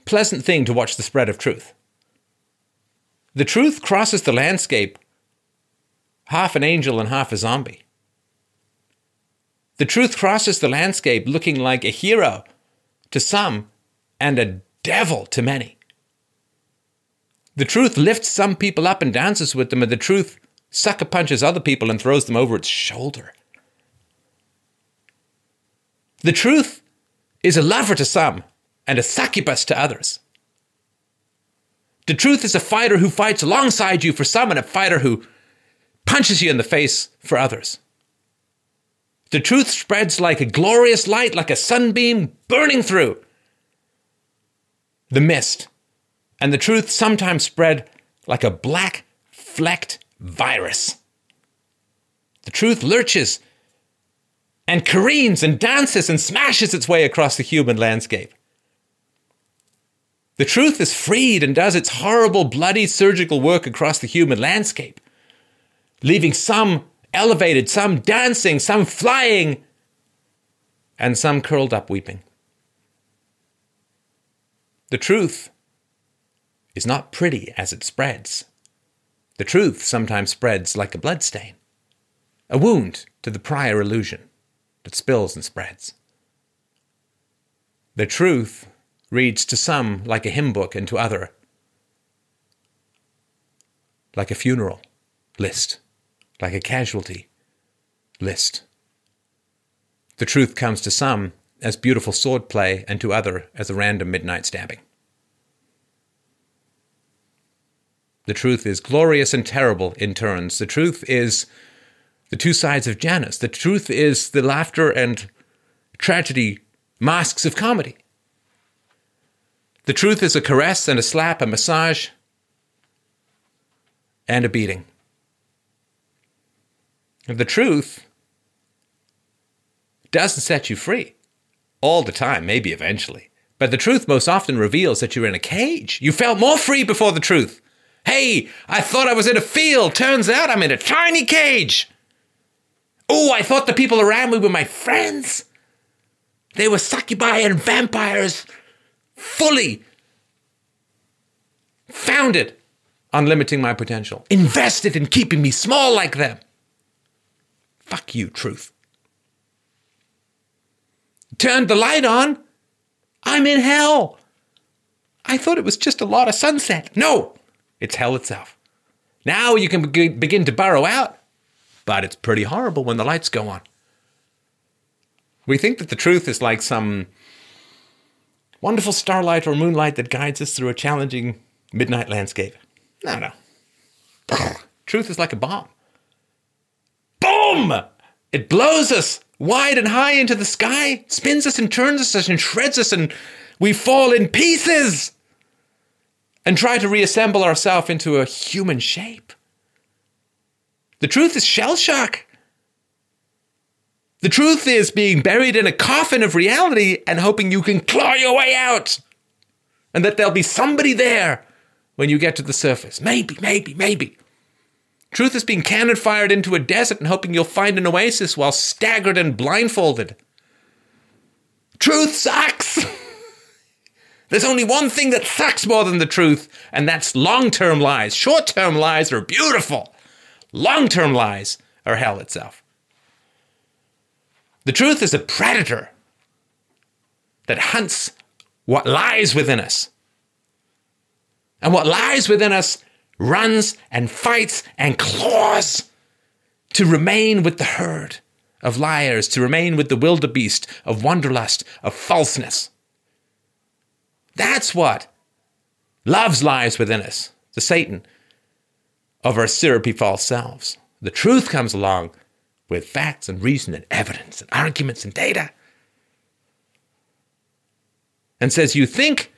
pleasant thing to watch the spread of truth. The truth crosses the landscape half an angel and half a zombie. The truth crosses the landscape looking like a hero to some and a devil to many. The truth lifts some people up and dances with them, and the truth sucker punches other people and throws them over its shoulder. The truth is a lover to some and a succubus to others. The truth is a fighter who fights alongside you for some and a fighter who punches you in the face for others. The truth spreads like a glorious light, like a sunbeam burning through the mist. And the truth sometimes spread like a black flecked virus. The truth lurches and careens and dances and smashes its way across the human landscape. The truth is freed and does its horrible, bloody surgical work across the human landscape, leaving some elevated, some dancing, some flying, and some curled up weeping. The truth is not pretty as it spreads. The truth sometimes spreads like a bloodstain, a wound to the prior illusion that spills and spreads. The truth reads to some like a hymn book and to other like a funeral list, like a casualty list. The truth comes to some as beautiful swordplay and to other as a random midnight stabbing. The truth is glorious and terrible in turns. The truth is the two sides of Janus. The truth is the laughter and tragedy masks of comedy. The truth is a caress and a slap, a massage, and a beating. The truth doesn't set you free all the time, maybe eventually. But the truth most often reveals that you're in a cage. You felt more free before the truth. Hey, I thought I was in a field. Turns out I'm in a tiny cage. Oh, I thought the people around me were my friends. They were succubi and vampires, fully founded on limiting my potential, invested in keeping me small like them. Fuck you, truth. Turned the light on. I'm in hell. I thought it was just a lot of sunset. No, it's hell itself. Now you can begin to burrow out, but it's pretty horrible when the lights go on. We think that the truth is like some wonderful starlight or moonlight that guides us through a challenging midnight landscape. No, no. truth is like a bomb. Boom! It blows us wide and high into the sky, spins us and turns us and shreds us, and we fall in pieces and try to reassemble ourselves into a human shape. The truth is shell shock. The truth is being buried in a coffin of reality and hoping you can claw your way out. And that there'll be somebody there when you get to the surface. Maybe, maybe, maybe. Truth is being cannon fired into a desert and hoping you'll find an oasis while staggered and blindfolded. Truth sucks! There's only one thing that sucks more than the truth, and that's long term lies. Short term lies are beautiful, long term lies are hell itself. The truth is a predator that hunts what lies within us. And what lies within us runs and fights and claws to remain with the herd of liars, to remain with the wildebeest of wanderlust, of falseness. That's what loves lies within us, the Satan of our syrupy false selves. The truth comes along with facts and reason and evidence and arguments and data and says, You think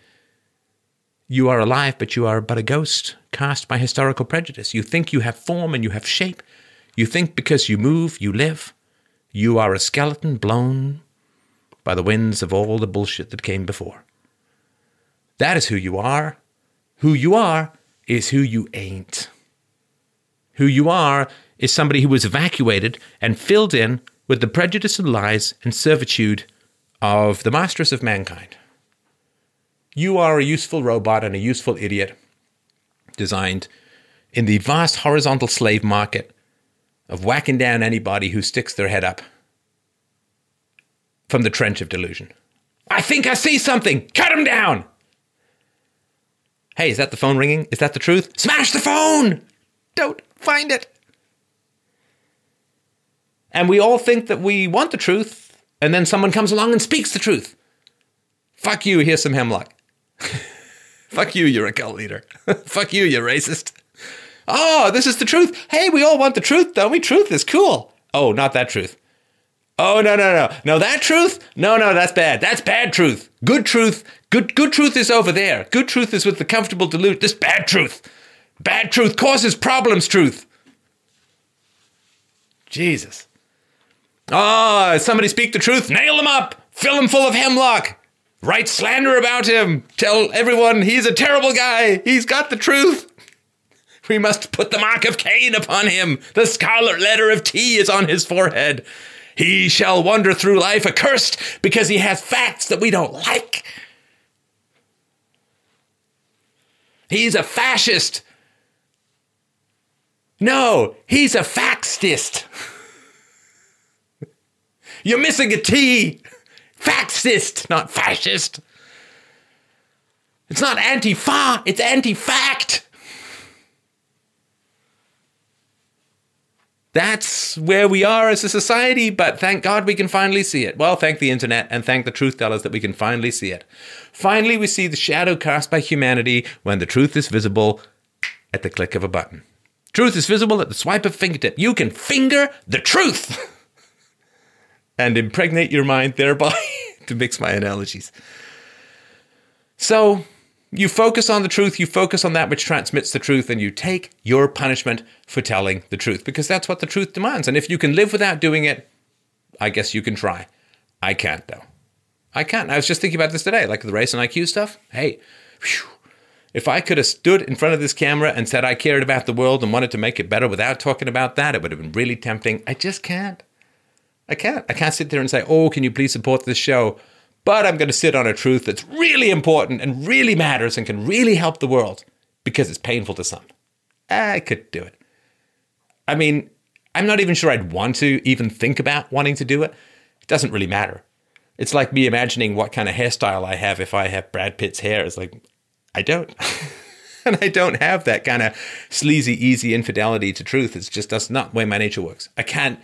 you are alive, but you are but a ghost cast by historical prejudice. You think you have form and you have shape. You think because you move, you live. You are a skeleton blown by the winds of all the bullshit that came before. That is who you are. Who you are is who you ain't. Who you are is somebody who was evacuated and filled in with the prejudice and lies and servitude of the masters of mankind. You are a useful robot and a useful idiot designed in the vast horizontal slave market of whacking down anybody who sticks their head up from the trench of delusion. I think I see something. Cut him down. Hey, is that the phone ringing? Is that the truth? Smash the phone! Don't find it. And we all think that we want the truth, and then someone comes along and speaks the truth. Fuck you, here's some hemlock. Fuck you, you're a cult leader. Fuck you, you're racist. Oh, this is the truth. Hey, we all want the truth, don't we? Truth is cool. Oh, not that truth. Oh no no no no that truth no no that's bad that's bad truth good truth good good truth is over there good truth is with the comfortable dilute this bad truth bad truth causes problems truth Jesus oh somebody speak the truth. Nail him up. Fill him full of hemlock. Write slander about him. Tell everyone he's a terrible guy. He's got the truth. We must put the mark of Cain upon him. The scarlet letter of T is on his forehead. He shall wander through life accursed because he has facts that we don't like. He's a fascist. No, he's a faxist. You're missing a T. Faxist, not fascist. It's not anti fa, it's anti fact. that's where we are as a society, but thank God we can finally see it. Well, thank the internet and thank the truth tellers that we can finally see it. Finally, we see the shadow cast by humanity when the truth is visible at the click of a button. Truth is visible at the swipe of fingertip. You can finger the truth and impregnate your mind thereby, to mix my analogies. So, you focus on the truth, you focus on that which transmits the truth, and you take your punishment for telling the truth because that's what the truth demands. And if you can live without doing it, I guess you can try. I can't, though. I can't. I was just thinking about this today, like the race and IQ stuff. Hey, whew, if I could have stood in front of this camera and said I cared about the world and wanted to make it better without talking about that, it would have been really tempting. I just can't. I can't. I can't sit there and say, oh, can you please support this show? but I'm going to sit on a truth that's really important and really matters and can really help the world because it's painful to some. I could do it. I mean, I'm not even sure I'd want to even think about wanting to do it. It doesn't really matter. It's like me imagining what kind of hairstyle I have if I have Brad Pitt's hair. It's like, I don't. and I don't have that kind of sleazy, easy infidelity to truth. It's just that's not the way my nature works. I can't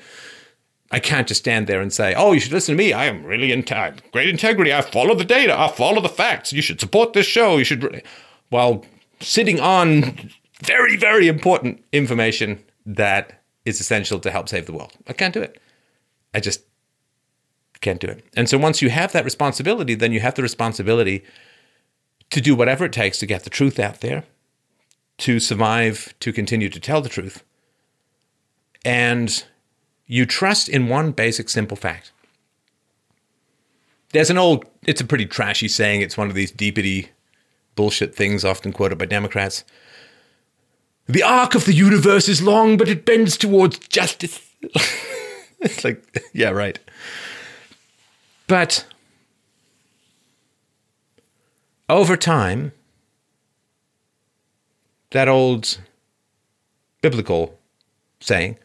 I can't just stand there and say, "Oh, you should listen to me. I am really in time, great integrity. I follow the data. I follow the facts. You should support this show. You should." Re-. While sitting on very, very important information that is essential to help save the world, I can't do it. I just can't do it. And so once you have that responsibility, then you have the responsibility to do whatever it takes to get the truth out there, to survive, to continue to tell the truth, and you trust in one basic simple fact. There's an old, it's a pretty trashy saying. It's one of these deepity bullshit things often quoted by Democrats. The arc of the universe is long, but it bends towards justice. it's like, yeah, right. But over time, that old biblical saying,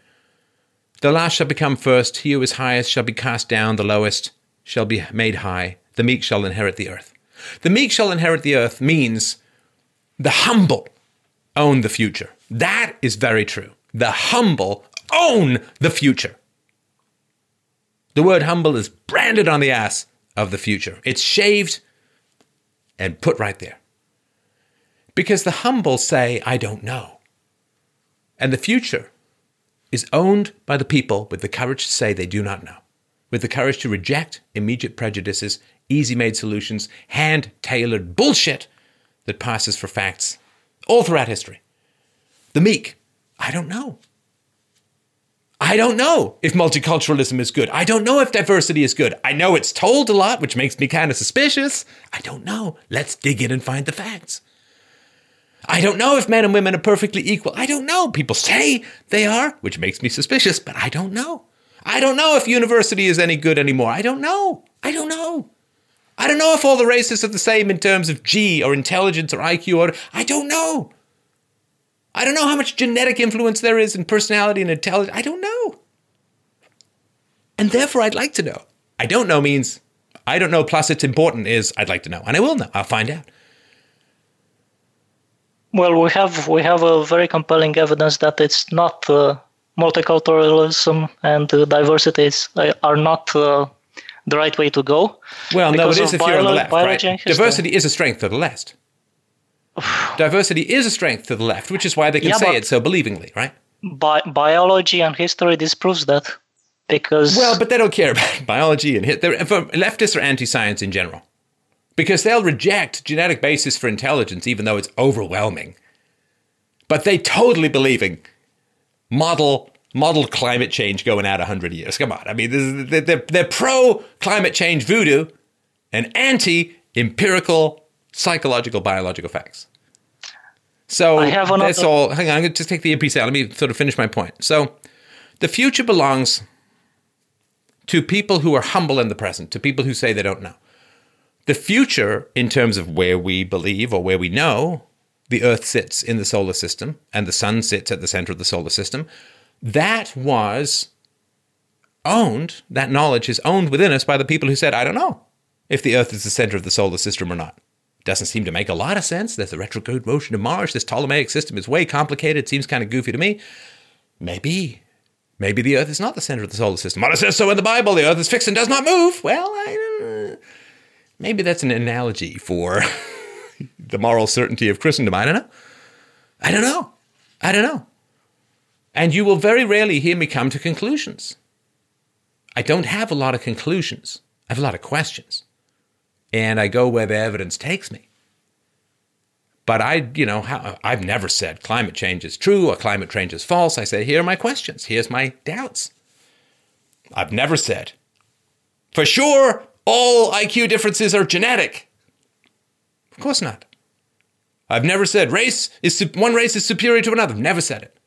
the last shall become first, he who is highest shall be cast down, the lowest shall be made high, the meek shall inherit the earth. The meek shall inherit the earth means the humble own the future. That is very true. The humble own the future. The word humble is branded on the ass of the future. It's shaved and put right there. Because the humble say, I don't know. And the future is owned by the people with the courage to say they do not know, with the courage to reject immediate prejudices, easy made solutions, hand tailored bullshit that passes for facts all throughout history. The meek, I don't know. I don't know if multiculturalism is good. I don't know if diversity is good. I know it's told a lot, which makes me kind of suspicious. I don't know. Let's dig in and find the facts. I don't know if men and women are perfectly equal. I don't know. People say they are, which makes me suspicious, but I don't know. I don't know if university is any good anymore. I don't know. I don't know. I don't know if all the races are the same in terms of G or intelligence or IQ or I don't know. I don't know how much genetic influence there is in personality and intelligence. I don't know. And therefore, I'd like to know. I don't know means I don't know, plus it's important, is I'd like to know. And I will know. I'll find out. Well, we have we have a very compelling evidence that it's not uh, multiculturalism and uh, diversity is, uh, are not uh, the right way to go. Well, no, it is if you're on the left. Right? Diversity is a strength to the left. Diversity is a strength to the left, which is why they can yeah, say it so believingly, right? Bi- biology and history disproves that because well, but they don't care about biology and history. Leftists are anti-science in general because they'll reject genetic basis for intelligence, even though it's overwhelming. But they totally believing model model climate change going out hundred years. Come on, I mean, is, they're, they're pro climate change voodoo and anti empirical psychological biological facts. So I have another- that's all. Hang on, I'm going to just take the piece out. Let me sort of finish my point. So the future belongs to people who are humble in the present, to people who say they don't know. The future, in terms of where we believe or where we know the Earth sits in the solar system and the sun sits at the center of the solar system, that was owned, that knowledge is owned within us by the people who said, I don't know if the Earth is the center of the solar system or not. Doesn't seem to make a lot of sense. There's a retrograde motion of Mars. This Ptolemaic system is way complicated. It seems kind of goofy to me. Maybe. Maybe the Earth is not the center of the solar system. Well, it says so in the Bible. The Earth is fixed and does not move. Well, I, maybe that's an analogy for the moral certainty of Christendom. I don't know. I don't know. I don't know. And you will very rarely hear me come to conclusions. I don't have a lot of conclusions. I have a lot of questions and I go where the evidence takes me. But I, you know, I've never said climate change is true or climate change is false. I say, here are my questions. Here's my doubts. I've never said, for sure, all IQ differences are genetic. Of course not. I've never said race is one race is superior to another. Never said it.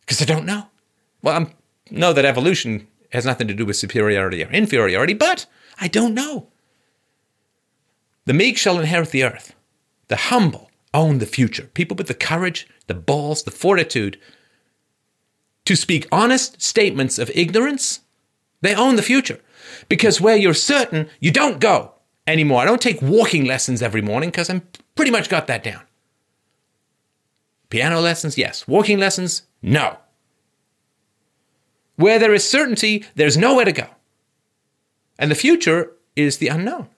Because I don't know. Well, I know that evolution has nothing to do with superiority or inferiority, but I don't know. The meek shall inherit the earth. The humble own the future. People with the courage, the balls, the fortitude to speak honest statements of ignorance, they own the future. Because where you're certain, you don't go anymore. I don't take walking lessons every morning because I'm pretty much got that down. Piano lessons, yes. Walking lessons, no. Where there is certainty, there's nowhere to go. And the future is the unknown.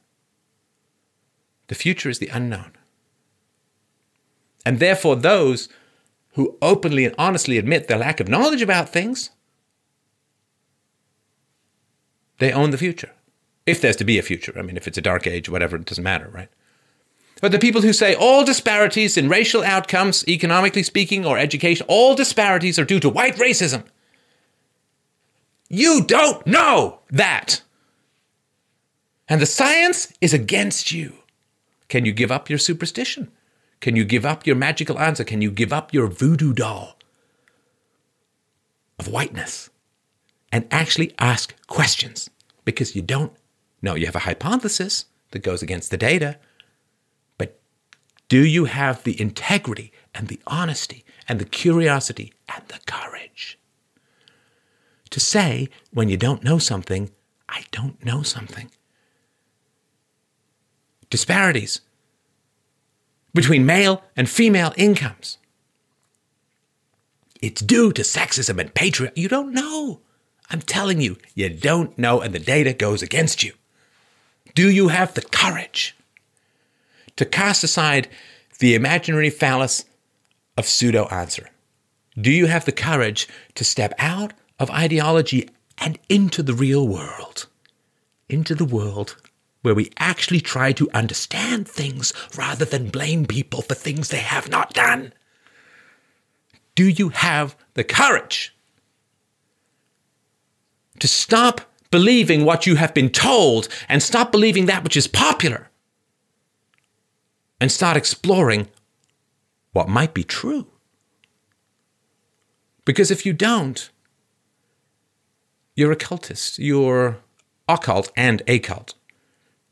The future is the unknown. And therefore, those who openly and honestly admit their lack of knowledge about things, they own the future. If there's to be a future. I mean, if it's a dark age, whatever, it doesn't matter, right? But the people who say all disparities in racial outcomes, economically speaking, or education, all disparities are due to white racism. You don't know that. And the science is against you. Can you give up your superstition? Can you give up your magical answer? Can you give up your voodoo doll of whiteness and actually ask questions? Because you don't know. You have a hypothesis that goes against the data, but do you have the integrity and the honesty and the curiosity and the courage to say when you don't know something, I don't know something? Disparities between male and female incomes. It's due to sexism and patriarchy. You don't know. I'm telling you, you don't know, and the data goes against you. Do you have the courage to cast aside the imaginary phallus of pseudo answer? Do you have the courage to step out of ideology and into the real world? Into the world where we actually try to understand things rather than blame people for things they have not done. Do you have the courage to stop believing what you have been told and stop believing that which is popular and start exploring what might be true? Because if you don't, you're a cultist, you're occult and a cult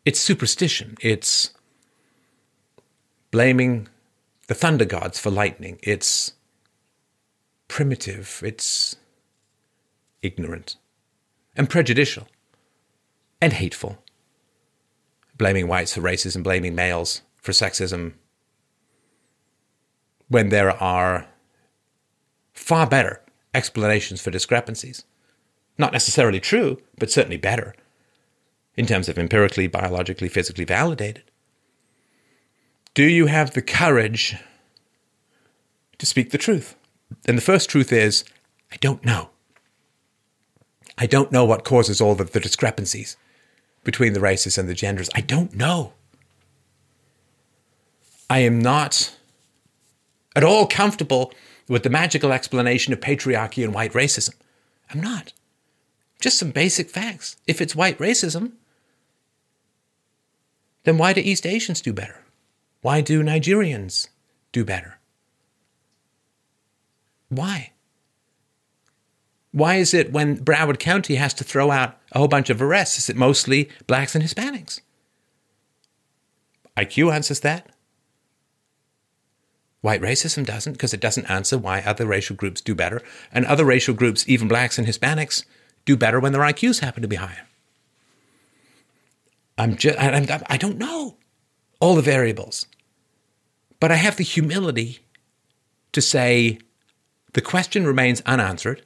it's superstition. It's blaming the thunder gods for lightning. It's primitive. It's ignorant and prejudicial and hateful. Blaming whites for racism, blaming males for sexism, when there are far better explanations for discrepancies. Not necessarily true, but certainly better in terms of empirically, biologically, physically validated? Do you have the courage to speak the truth? And the first truth is I don't know. I don't know what causes all of the discrepancies between the races and the genders. I don't know. I am not at all comfortable with the magical explanation of patriarchy and white racism. I'm not. Just some basic facts. If it's white racism, then why do East Asians do better? Why do Nigerians do better? Why? Why is it when Broward County has to throw out a whole bunch of arrests, is it mostly blacks and Hispanics? IQ answers that. White racism doesn't, because it doesn't answer why other racial groups do better, and other racial groups, even blacks and Hispanics, do better when their IQs happen to be higher. I'm just, I'm, I don't know all the variables. But I have the humility to say the question remains unanswered.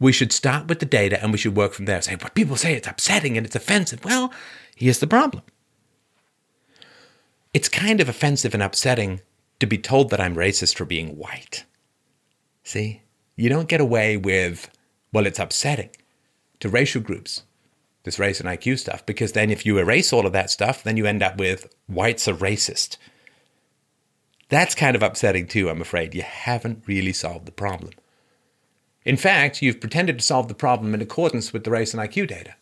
We should start with the data and we should work from there. Say, but people say it's upsetting and it's offensive. Well, here's the problem it's kind of offensive and upsetting to be told that I'm racist for being white. See? You don't get away with, well, it's upsetting to racial groups this race and IQ stuff, because then if you erase all of that stuff, then you end up with whites are racist. That's kind of upsetting too, I'm afraid. You haven't really solved the problem. In fact, you've pretended to solve the problem in accordance with the race and IQ data.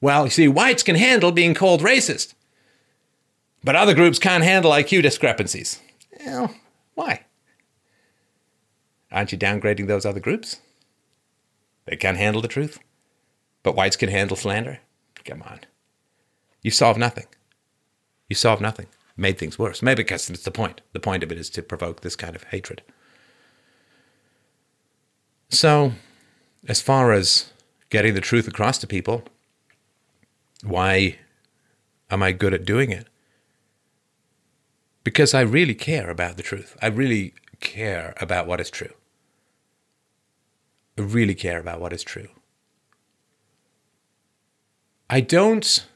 Well, you see, whites can handle being called racist, but other groups can't handle IQ discrepancies. Well, why? Aren't you downgrading those other groups? They can't handle the truth. But whites can handle slander? Come on. You solve nothing. You solve nothing. Made things worse. Maybe because it's the point. The point of it is to provoke this kind of hatred. So, as far as getting the truth across to people, why am I good at doing it? Because I really care about the truth. I really care about what is true. I really care about what is true. I don't.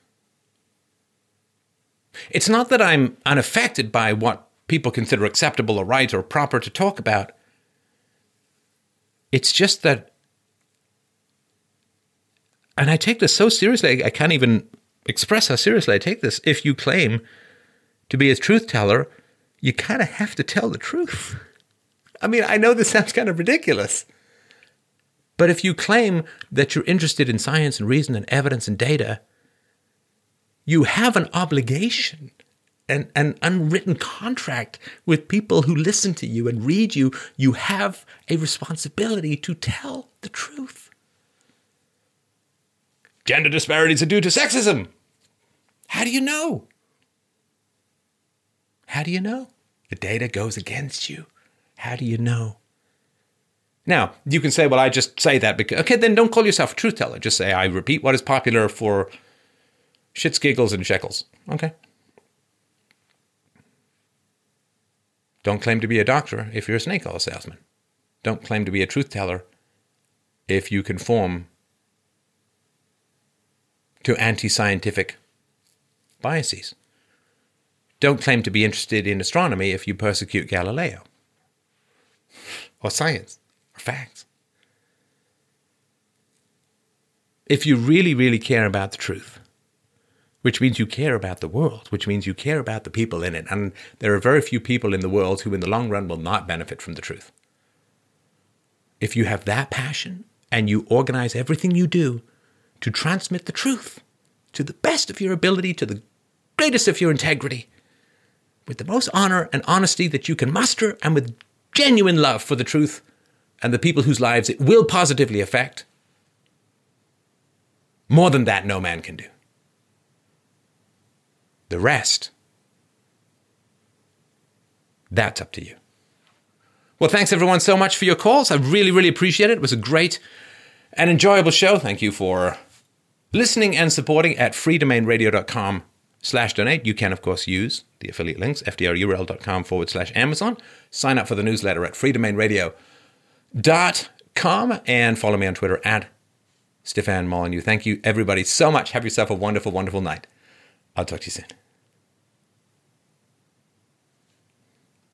It's not that I'm unaffected by what people consider acceptable or right or proper to talk about. It's just that, and I take this so seriously, I can't even express how seriously I take this. If you claim to be a truth teller, you kind of have to tell the truth. I mean, I know this sounds kind of ridiculous. But if you claim that you're interested in science and reason and evidence and data, you have an obligation, an, an unwritten contract with people who listen to you and read you. You have a responsibility to tell the truth. Gender disparities are due to sexism. How do you know? How do you know? The data goes against you. How do you know? Now, you can say, well, I just say that because, okay, then don't call yourself a truth teller. Just say, I repeat what is popular for shits, giggles, and shekels. Okay. Don't claim to be a doctor if you're a snake oil salesman. Don't claim to be a truth teller if you conform to anti scientific biases. Don't claim to be interested in astronomy if you persecute Galileo or science facts. If you really, really care about the truth, which means you care about the world, which means you care about the people in it, and there are very few people in the world who, in the long run, will not benefit from the truth. If you have that passion and you organize everything you do to transmit the truth to the best of your ability, to the greatest of your integrity, with the most honor and honesty that you can muster, and with genuine love for the truth and the people whose lives it will positively affect, more than that, no man can do. The rest, that's up to you. Well, thanks everyone so much for your calls. I really, really appreciate it. It was a great and enjoyable show. Thank you for listening and supporting at freedomainradio.com slash donate. You can, of course, use the affiliate links, fdrurl.com forward slash Amazon. Sign up for the newsletter at freedomainradio.com and follow me on Twitter at Stefan Molyneux. Thank you, everybody, so much. Have yourself a wonderful, wonderful night. I'll talk to you soon.